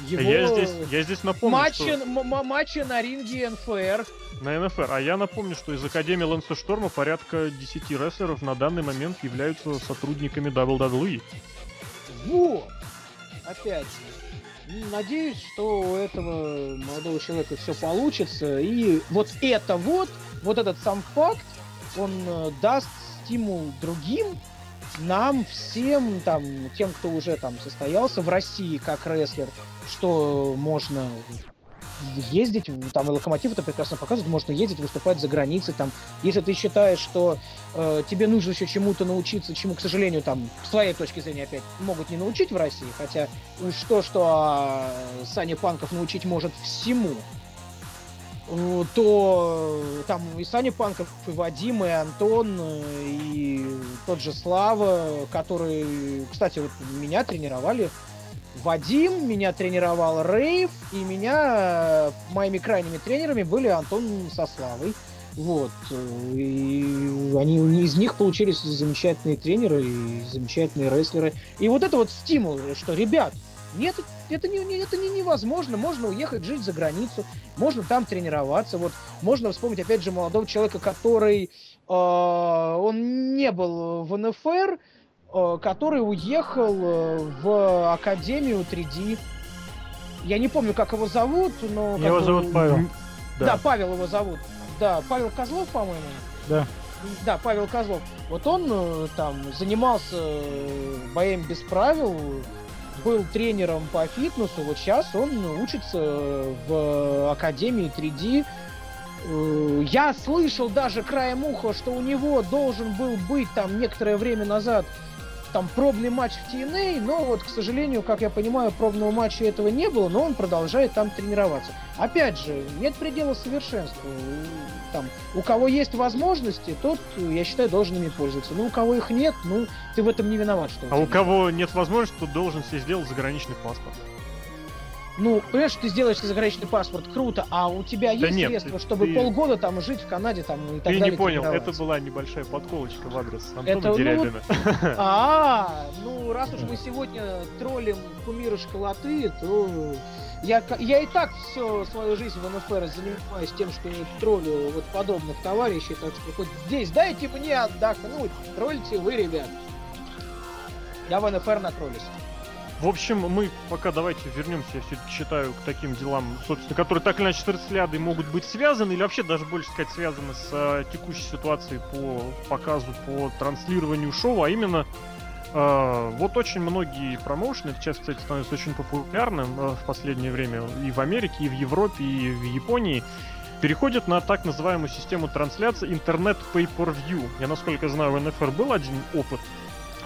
[SPEAKER 4] его
[SPEAKER 1] Я здесь, я здесь напомню,
[SPEAKER 4] матча,
[SPEAKER 1] что
[SPEAKER 4] м- м- матча на ринге НФР.
[SPEAKER 1] на НФР. А я напомню, что из Академии Лэнса Шторма порядка 10 рестлеров на данный момент являются сотрудниками WWE.
[SPEAKER 4] Вот. Опять же. Надеюсь, что у этого молодого человека все получится. И вот это вот, вот этот сам факт, он э, даст стимул другим, нам всем, там, тем, кто уже там состоялся в России как рестлер, что можно ездить, там и Локомотив это прекрасно показывает, можно ездить, выступать за границей, там, если ты считаешь, что э, тебе нужно еще чему-то научиться, чему, к сожалению, там, с твоей точки зрения опять могут не научить в России, хотя уж то, что а, Саня Панков научить может всему, э, то э, там и Саня Панков, и Вадим, и Антон, э, и тот же Слава, который, кстати, вот меня тренировали Вадим, меня тренировал Рейв, и меня э, моими крайними тренерами были Антон со Славой. Вот. э, И они из них получились замечательные тренеры и замечательные рестлеры. И вот это вот стимул, что, ребят, нет, это, не, это не невозможно. Можно уехать жить за границу, можно там тренироваться. Вот можно вспомнить, опять же, молодого человека, который э, он не был в НФР, который уехал э, в Академию 3D. Я не помню, как его зовут, но...
[SPEAKER 3] Его
[SPEAKER 4] бы-
[SPEAKER 3] зовут Павел.
[SPEAKER 4] Да.
[SPEAKER 1] Да.
[SPEAKER 4] Павел его зовут. Да, Павел Козлов, по-моему.
[SPEAKER 3] Да.
[SPEAKER 4] Да, Павел Козлов. Вот он э, там занимался э, боями без правил, был тренером по фитнесу. Вот сейчас он учится в Академии 3D. Э, Я слышал даже краем уха, что у него должен был быть там некоторое время назад там пробный матч в TNA, но вот, к сожалению, как я понимаю, пробного матча этого не было, но он продолжает там тренироваться. Опять же, нет предела совершенству. Там, у кого есть возможности, тот, я считаю, должен ими пользоваться. Но у кого их нет, ну, ты в этом не виноват, что
[SPEAKER 1] А у кого нет возможности, тот должен себе сделать заграничный паспорт.
[SPEAKER 4] Ну, понимаешь, ты сделаешь заграничный паспорт, круто, а у тебя
[SPEAKER 1] Да
[SPEAKER 4] есть
[SPEAKER 1] нет,
[SPEAKER 4] средства,
[SPEAKER 1] ты-
[SPEAKER 4] чтобы
[SPEAKER 1] ты-
[SPEAKER 4] полгода там жить в Канаде там и так
[SPEAKER 1] Ты
[SPEAKER 4] далее.
[SPEAKER 1] не понял, это была небольшая подколочка в адрес Антона
[SPEAKER 4] Это, ну,
[SPEAKER 1] Дерябина.
[SPEAKER 4] А, ну раз уж мы сегодня троллим кумира школоты, то я, я и так всю свою жизнь в НФР занимаюсь тем, что троллю вот подобных товарищей, так что хоть здесь дайте мне отдохнуть, тролльте вы, ребят. Я в НФР натроллюсь.
[SPEAKER 1] В общем, мы пока давайте вернемся, я все считаю, к таким делам, собственно, которые так или иначе с трансляцией могут быть связаны, или вообще даже больше сказать связаны с э, текущей ситуацией по показу, по транслированию шоу, а именно э, вот очень многие промоушены, сейчас, кстати, становится очень популярным э, в последнее время и в Америке, и в Европе, и в Японии, переходят на так называемую систему трансляции интернет pay-per-view. Я, насколько знаю, в НФР был один опыт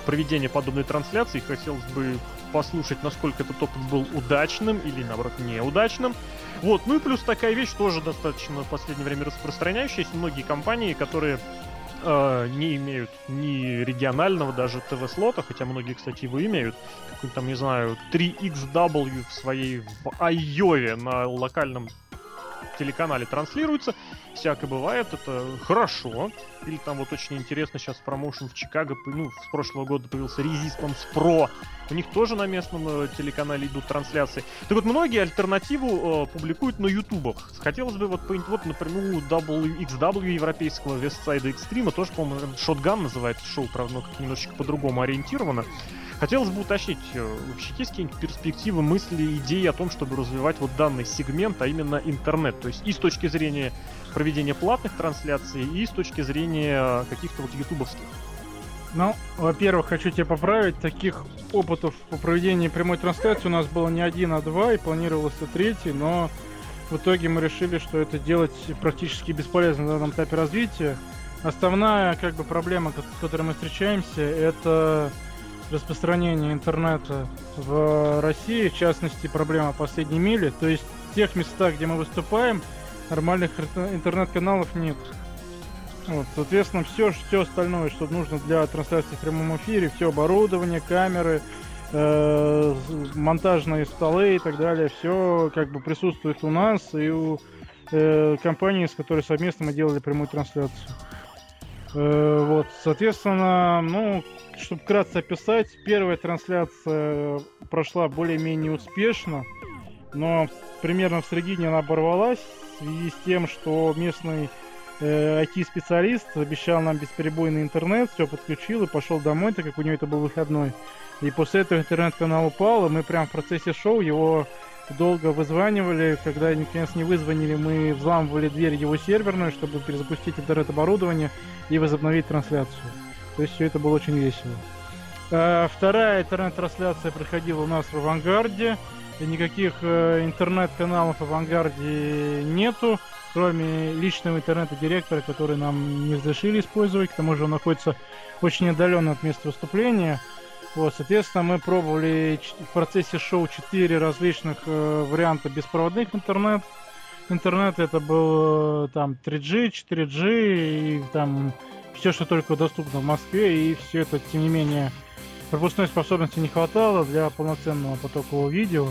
[SPEAKER 1] проведения подобной трансляции. Хотелось бы послушать, насколько этот опыт был удачным или, наоборот, неудачным. Вот, ну и плюс такая вещь тоже достаточно в последнее время распространяющаяся. Многие компании, которые э, не имеют ни регионального даже ТВ-слота, хотя многие, кстати, его имеют, какой-то там, не знаю, 3XW в своей в Айове на локальном телеканале транслируется. Всякое бывает, это хорошо. Или там вот очень интересно сейчас промоушен в Чикаго, ну, с прошлого года появился Resistance Pro. У них тоже на местном э, телеканале идут трансляции. Так вот, многие альтернативу э, публикуют на ютубах. Хотелось бы вот, вот например, у WXW европейского Westside Extreme, тоже, по-моему, Shotgun называется шоу, правда, но как немножечко по-другому ориентировано. Хотелось бы уточнить, э, вообще есть какие-нибудь перспективы, мысли, идеи о том, чтобы развивать вот данный сегмент, а именно интернет. То есть и с точки зрения проведения платных трансляций, и с точки зрения э, каких-то вот ютубовских.
[SPEAKER 3] Ну, во-первых, хочу тебя поправить. Таких опытов по проведению прямой трансляции у нас было не один, а два, и планировался третий, но в итоге мы решили, что это делать практически бесполезно на данном этапе развития. Основная как бы проблема, с которой мы встречаемся, это распространение интернета в России, в частности, проблема последней мили. То есть в тех местах, где мы выступаем, нормальных интер- интернет-каналов нет. Вот, соответственно, все, все остальное, что нужно для трансляции в прямом эфире, все оборудование, камеры, э, монтажные столы и так далее, все как бы присутствует у нас и у э, компании, с которой совместно мы делали прямую трансляцию. Э, вот, соответственно, ну, чтобы вкратце описать, первая трансляция прошла более-менее успешно, но примерно в середине она оборвалась в связи с тем, что местный э, IT-специалист обещал нам бесперебойный интернет, все подключил и пошел домой, так как у него это был выходной. И после этого интернет-канал упал, и мы прям в процессе шоу его долго вызванивали. Когда наконец не вызвонили, мы взламывали дверь его серверную, чтобы перезапустить интернет-оборудование и возобновить трансляцию. То есть все это было очень весело. А, Вторая интернет-трансляция проходила у нас в Авангарде. И никаких э, интернет-каналов в Авангарде нету, кроме личного интернета-директора, который нам не разрешили использовать. К тому же он находится очень отдаленно от места выступления. Вот, соответственно, мы пробовали в процессе шоу 4 различных э, варианта беспроводных интернет. Интернет это был э, там 3G, 4G и там все, что только доступно в Москве, и все это, тем не менее, пропускной способности не хватало для полноценного потокового видео.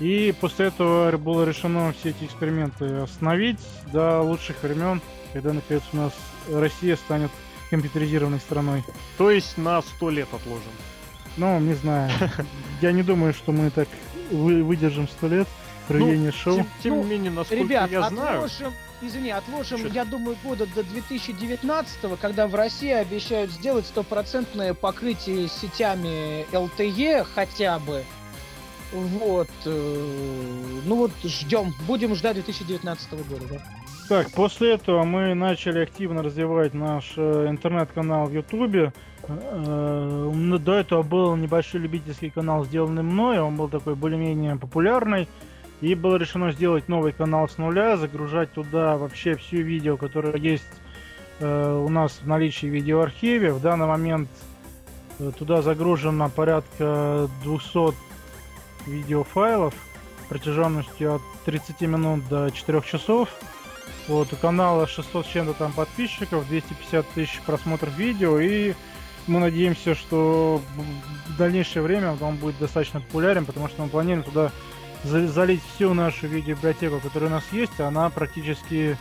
[SPEAKER 3] И после этого было решено все эти эксперименты остановить до лучших времен, когда наконец у нас Россия станет компьютеризированной страной.
[SPEAKER 1] То есть на сто лет отложим.
[SPEAKER 3] Ну, не знаю. Я не думаю, что мы так вы- выдержим сто лет проведения шоу.
[SPEAKER 1] Тем, тем
[SPEAKER 4] Ну,
[SPEAKER 1] не менее, насколько
[SPEAKER 4] Ребят,
[SPEAKER 1] я знаю,
[SPEAKER 4] отложим, извини, отложим,
[SPEAKER 1] Чё?
[SPEAKER 4] я думаю, года до 2019 когда в России обещают сделать стопроцентное покрытие сетями LTE хотя бы. Вот. э, Ну вот, ждем. Будем ждать 2019 года, да.
[SPEAKER 3] Так, после этого мы начали активно развивать наш э, интернет-канал в Ютубе. Э, До этого был небольшой любительский канал, сделанный мной, он был такой более-менее популярный. И было решено сделать новый канал с нуля, загружать туда вообще всю видео, которое есть э, у нас в наличии в видеоархиве. В данный момент туда загружено порядка 200 видеофайлов протяженностью от 30 минут до 4 часов. Вот, у канала 600 с чем-то там подписчиков, 250 тысяч просмотров видео, и мы надеемся, что в дальнейшее время он будет достаточно популярен, потому что мы планируем туда за- залить всю нашу видеобиблиотеку, которая у нас есть, она практически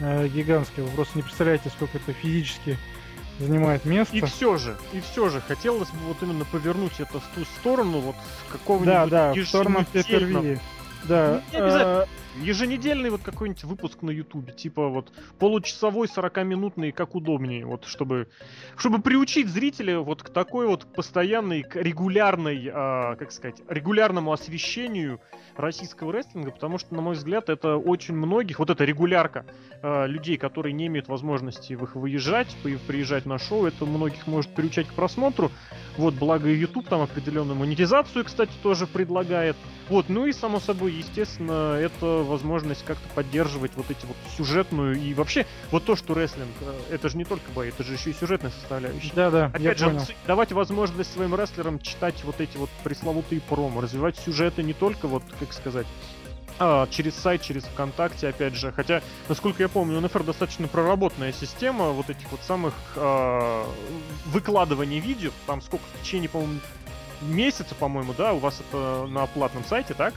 [SPEAKER 3] э, гигантская. Вы просто не представляете, сколько это физически занимает место.
[SPEAKER 1] И все же, и все же, хотелось бы вот именно повернуть это в ту сторону, вот какого-нибудь
[SPEAKER 3] Да, да, в сторону pay-per-view. Да,
[SPEAKER 1] Не обязательно. Еженедельный вот какой-нибудь выпуск на Ютубе, типа вот получасовой, 40-минутный, как удобнее, вот чтобы, чтобы приучить зрителя вот к такой вот постоянной, к регулярной, а, как сказать, регулярному освещению российского рестлинга, потому что, на мой взгляд, это очень многих, вот эта регулярка а, людей, которые не имеют возможности в их выезжать, при- приезжать на шоу, это многих может приучать к просмотру. Вот, благо YouTube там определенную монетизацию, кстати, тоже предлагает. Вот, ну и само собой, естественно, это возможность как-то поддерживать вот эти вот сюжетную и вообще вот то, что рестлинг, э, это же не только бои, это же еще и сюжетная составляющая.
[SPEAKER 3] да, да,
[SPEAKER 1] Опять же,
[SPEAKER 3] понял.
[SPEAKER 1] давать возможность своим рестлерам читать вот эти вот пресловутые промо, развивать сюжеты не только вот, как сказать, а, через сайт, через ВКонтакте, опять же. Хотя, насколько я помню, у НФР достаточно проработанная система вот этих вот самых а, выкладываний видео. Там сколько в течение, по-моему, месяца, по-моему, да, у вас это на платном сайте, так?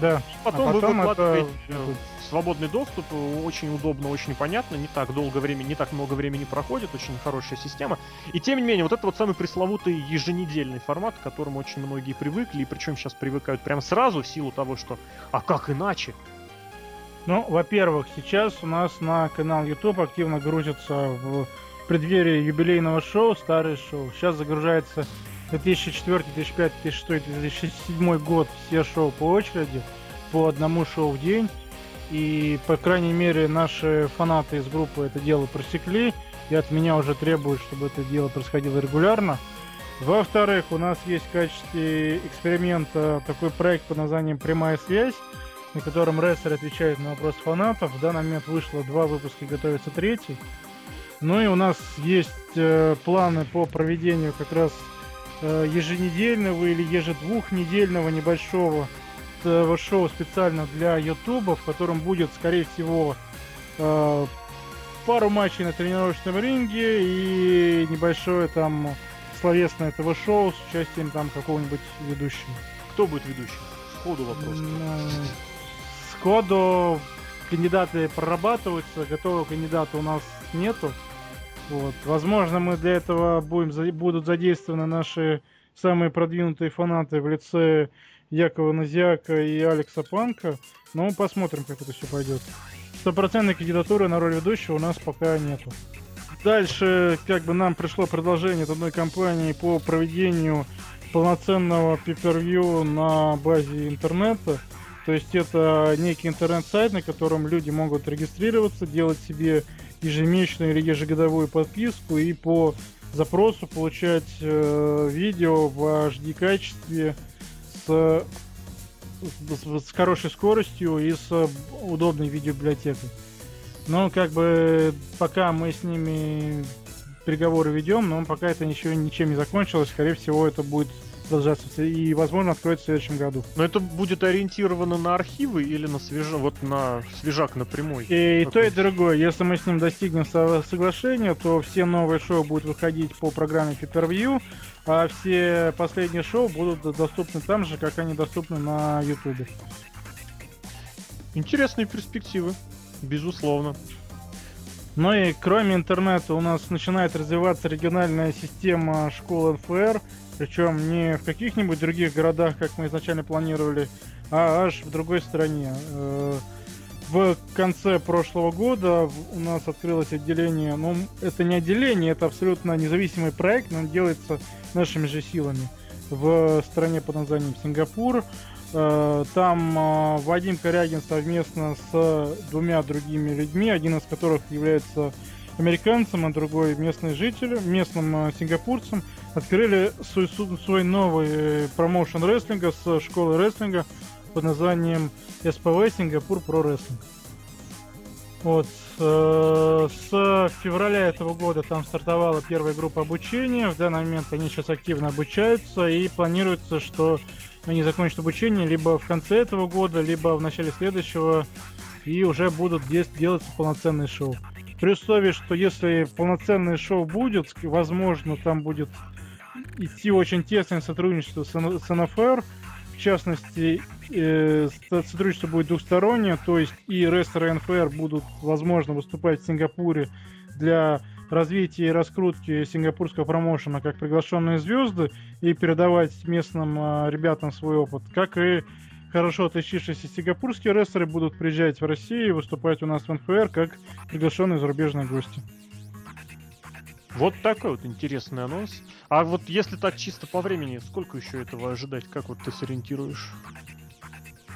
[SPEAKER 3] Да.
[SPEAKER 1] Потом,
[SPEAKER 3] А
[SPEAKER 1] вы
[SPEAKER 3] потом это
[SPEAKER 1] выкладываете э, в свободный доступ, очень удобно, очень понятно, не так долго времени, не так много времени проходит, очень хорошая система. И тем не менее, вот это вот самый пресловутый еженедельный формат, к которому очень многие привыкли, и причем сейчас привыкают прям сразу в силу того, что «а как иначе?»
[SPEAKER 3] Ну, во-первых, сейчас у нас на канал YouTube активно грузится в преддверии юбилейного шоу старые шоу. Сейчас загружается 2004, 2005, 2006, 2007 год все шоу по очереди, по одному шоу в день. И, по крайней мере, наши фанаты из группы это дело просекли, и от меня уже требуют, чтобы это дело происходило регулярно. Во-вторых, у нас есть в качестве эксперимента такой проект под названием «Прямая связь», на котором рестлер отвечает на вопросы фанатов. В данный момент вышло два выпуска, готовится третий. Ну и у нас есть э, планы по проведению как раз еженедельного или ежедвухнедельного небольшого э, шоу специально для Ютуба, в котором будет, скорее всего, э, пару матчей на тренировочном ринге и небольшое там словесное ТВ-шоу с участием там какого-нибудь ведущего.
[SPEAKER 1] Кто будет ведущим? Сходу вопрос.
[SPEAKER 3] Сходу кандидаты прорабатываются, готового кандидата у нас нету. Вот. Возможно, мы для этого будем, будут задействованы наши самые продвинутые фанаты в лице Якова Назиака и Алекса Панка. Но посмотрим, как это все пойдет. Стопроцентной кандидатуры на роль ведущего у нас пока нету. Дальше, как бы нам пришло предложение от одной компании по проведению полноценного pay на базе интернета. То есть это некий интернет-сайт, на котором люди могут регистрироваться, делать себе ежемесячную или ежегодовую подписку и по запросу получать э, видео в HD качестве с, с, с хорошей скоростью и с удобной видеобиблиотекой. Но как бы пока мы с ними переговоры ведем, но пока это ничего ничем не закончилось, скорее всего это будет продолжаться и возможно откроется в следующем году.
[SPEAKER 1] Но это будет ориентировано на архивы или на свежак, вот на свежак напрямую?
[SPEAKER 3] И, и то, и другое. Если мы с ним достигнем со- соглашения, то все новые шоу будут выходить по программе Pay-Per-View, а все последние шоу будут доступны там же, как они доступны на YouTube.
[SPEAKER 1] Интересные перспективы, безусловно.
[SPEAKER 3] Ну и кроме интернета у нас начинает развиваться региональная система школ НФР, причем не в каких-нибудь других городах, как мы изначально планировали, а аж в другой стране. Э, В конце прошлого года у нас открылось отделение, ну это не отделение, это абсолютно независимый проект, но он делается нашими же силами в стране под названием Сингапур. Э, Там э, Вадим Корягин совместно с двумя другими людьми, один из которых является американцем, а другой местный житель, местным сингапурцем, открыли свой, свой новый э, промоушен рестлинга с школы рестлинга под названием СПВ Сингапур Про Рестлинг. Вот. э, С февраля этого года там стартовала первая группа обучения. В данный момент они сейчас активно обучаются и планируется, что они закончат обучение либо в конце этого года, либо в начале следующего и уже будут де- делаться полноценные шоу. При условии, что если полноценное шоу будет, возможно, там будет идти очень тесное сотрудничество с, с НФР, в частности, э, сотрудничество будет двухстороннее, то есть и рестлеры НФР будут, возможно, выступать в Сингапуре для развития и раскрутки сингапурского промоушена как приглашенные звезды и передавать местным э, ребятам свой опыт, как и хорошо отличившиеся сингапурские рестлеры будут приезжать в Россию и выступать у нас в НФР как приглашенные зарубежные гости.
[SPEAKER 1] Вот такой вот интересный анонс. А вот если так чисто по времени, сколько еще этого ожидать? Как вот ты сориентируешь?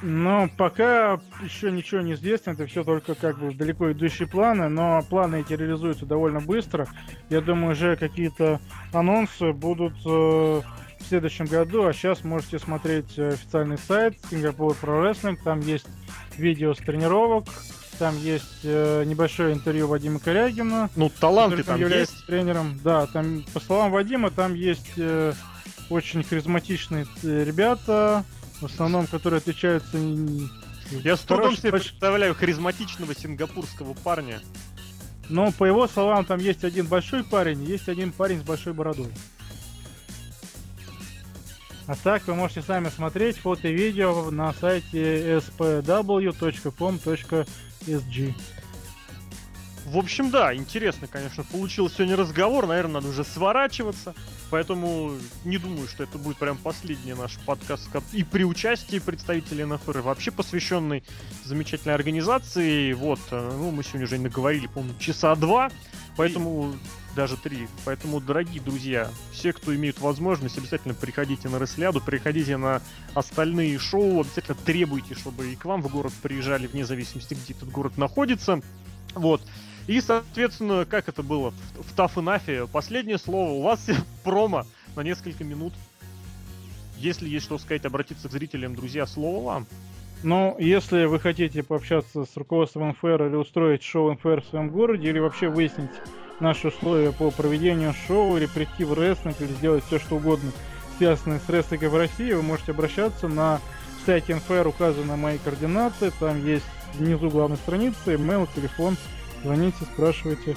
[SPEAKER 3] Ну, пока еще ничего не известно, это все только как бы далеко идущие планы, но планы эти реализуются довольно быстро. Я думаю, уже какие-то анонсы будут э, в следующем году, а сейчас можете смотреть официальный сайт Singapore Pro Wrestling, там есть видео с тренировок, там есть э, небольшое интервью Вадима Корягина.
[SPEAKER 1] Ну, таланты там
[SPEAKER 3] является
[SPEAKER 1] есть.
[SPEAKER 3] тренером. Да, там, по словам Вадима, там есть э, очень харизматичные э, ребята, в основном, которые отличаются...
[SPEAKER 1] Я с трудом себе представляю харизматичного сингапурского парня.
[SPEAKER 3] Но, по его словам, там есть один большой парень, есть один парень с большой бородой. А так вы можете сами смотреть фото и видео на сайте spw.com.sg.
[SPEAKER 1] В общем, да, интересно, конечно, получился сегодня разговор, наверное, надо уже сворачиваться, поэтому не думаю, что это будет прям последний наш подкаст и при участии представителей НФР, и вообще посвященный замечательной организации. Вот, э, ну, мы сегодня уже наговорили, по-моему, часа два, поэтому даже три. Поэтому, дорогие друзья, все, кто имеет возможность, обязательно приходите на Ресляду, приходите на остальные шоу, обязательно требуйте, чтобы и к вам в город приезжали, вне зависимости, где этот город находится. Вот. И, соответственно, как это было в, Enough, последнее слово. У вас промо на несколько минут. Если есть что сказать, обратиться к зрителям, друзья, слово вам.
[SPEAKER 3] Ну, если вы хотите пообщаться с руководством НФР или устроить шоу НФР в своем городе, или вообще выяснить наши условия по проведению шоу, или прийти в рестлинг, или сделать все что угодно, связанное с рестлингом в России, вы можете обращаться на сайте НФР указаны мои координаты, там есть внизу главной страницы, email, телефон, Звоните, спрашивайте.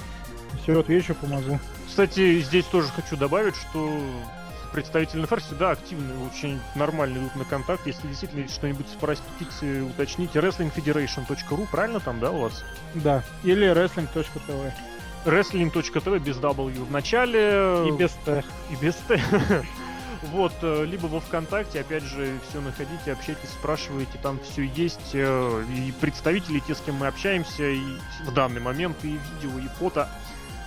[SPEAKER 3] Все отвечу, помогу.
[SPEAKER 1] Кстати, здесь тоже хочу добавить, что представители НФР всегда активны, очень нормально идут на контакт. Если действительно что-нибудь спросить, уточните. wrestlingfederation.ru, правильно там, да, у вас?
[SPEAKER 3] Да, или wrestling.tv.
[SPEAKER 1] Wrestling.tv без W в начале.
[SPEAKER 3] И без Т.
[SPEAKER 1] И без Т. Вот, э, либо во ВКонтакте, опять же, все находите, общайтесь, спрашивайте, там все есть. Э, и представители, те, с кем мы общаемся, и в данный момент, и видео, и фото.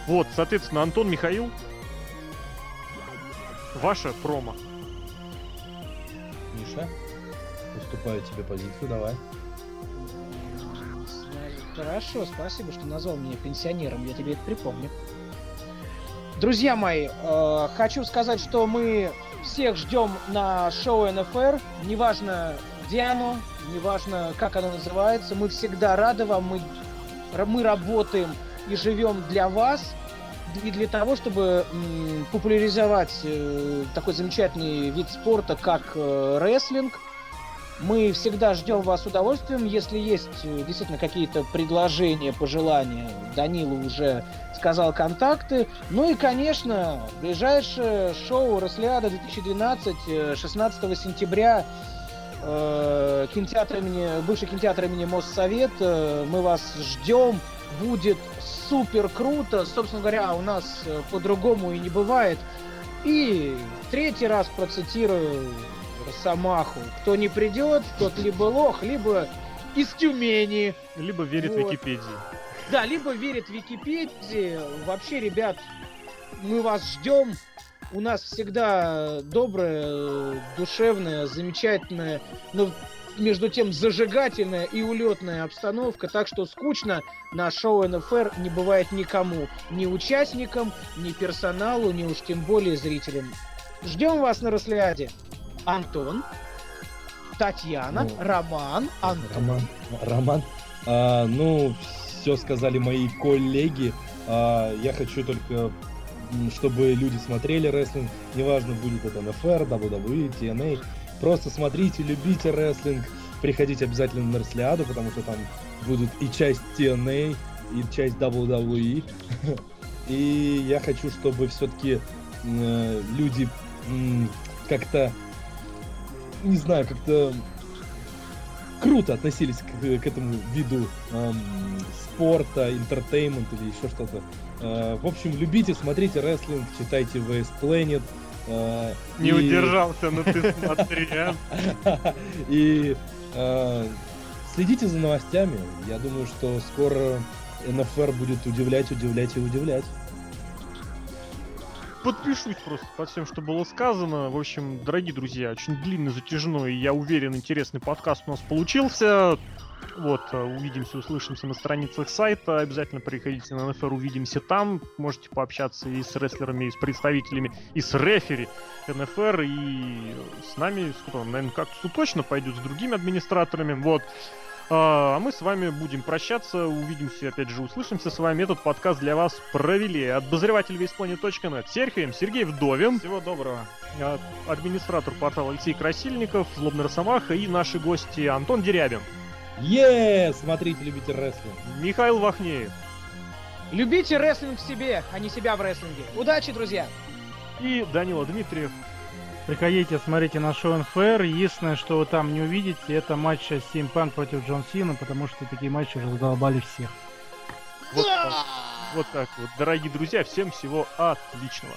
[SPEAKER 1] Вот, соответственно, Антон Михаил. Ваша промо.
[SPEAKER 5] Миша, уступаю тебе позицию, давай.
[SPEAKER 4] Хорошо, спасибо, что назвал меня пенсионером, я тебе это припомню. Друзья мои, э, хочу сказать, что мы всех ждем на шоу НФР. Неважно, где оно, неважно, как оно называется. Мы всегда рады вам. Мы, мы работаем и живем для вас и для того, чтобы м, популяризовать э, такой замечательный вид спорта, как э, рестлинг. Мы всегда ждем вас с удовольствием. Если есть э, действительно какие-то предложения, пожелания, Данила уже сказал контакты. Ну и, конечно, ближайшее шоу Рослиада 2012 16 сентября э, кинотеатр имени, бывший кинотеатр имени Моссовет. Э, мы вас ждем. Будет супер круто. Собственно говоря, у нас э, по-другому и не бывает. И третий раз процитирую Росомаху. Кто не придет, тот либо лох, либо из Тюмени.
[SPEAKER 1] Либо верит вот. Википедии.
[SPEAKER 4] Да, либо верит Википедии. Вообще, ребят, мы вас ждем. У нас всегда добрая, душевная, замечательная, но между тем зажигательная и улетная обстановка, так что скучно на шоу НФР не бывает никому, ни участникам, ни персоналу, ни уж тем более зрителям. Ждем вас на Рослиаде. Антон, Татьяна, ну, Роман, Антон.
[SPEAKER 5] Роман, Роман. А, ну, все сказали мои коллеги. А, я хочу только, чтобы люди смотрели рестлинг. Неважно, будет это НФР, WWE, TNA. Просто смотрите, любите рестлинг. Приходите обязательно на Рестлиаду, потому что там будут и часть TNA, и часть WWE. И я хочу, чтобы все-таки э, люди как-то не знаю, как-то круто относились к, к этому виду эм, спорта, entertainment а или еще что-то. Э, в общем, любите, смотрите рестлинг, читайте VS Planet. Э,
[SPEAKER 1] Не
[SPEAKER 5] и-
[SPEAKER 1] удержался, но ты смотри, а.
[SPEAKER 5] И э, следите за новостями. Я думаю, что скоро НФР будет удивлять, удивлять и удивлять.
[SPEAKER 1] Подпишусь просто под всем, что было сказано. В общем, дорогие друзья, очень длинный, затяжной, я уверен, интересный подкаст у нас получился. Вот, э, увидимся, услышимся на страницах сайта. Обязательно приходите на НФР, увидимся там. Можете пообщаться и с рестлерами, и с представителями, и с рефери НФР, и с нами, с наверное, как-то точно пойдет, с другими администраторами. Вот. А мы с вами будем прощаться, увидимся, опять же, услышимся с вами. Этот подкаст для вас провели обозреватель весьplanet.net Серхием, Сергей Вдовин,
[SPEAKER 2] Всего доброго.
[SPEAKER 1] а, администратор портала Алексей Красильников, Злобный Росомаха и наши гости Антон Дерябин,
[SPEAKER 5] Е, смотрите, любите рестлинг.
[SPEAKER 1] Михаил Вахнеев
[SPEAKER 4] Любите рестлинг в себе, а не себя в рестлинге. Удачи, друзья!
[SPEAKER 1] и Данила Дмитриев.
[SPEAKER 3] Приходите, смотрите на шоу НФР. Единственное, что вы там не увидите, это матч CM Punk против Джон Сина, потому что такие матчи уже задолбали всех.
[SPEAKER 1] Вот так вот. Дорогие друзья, всем всего отличного.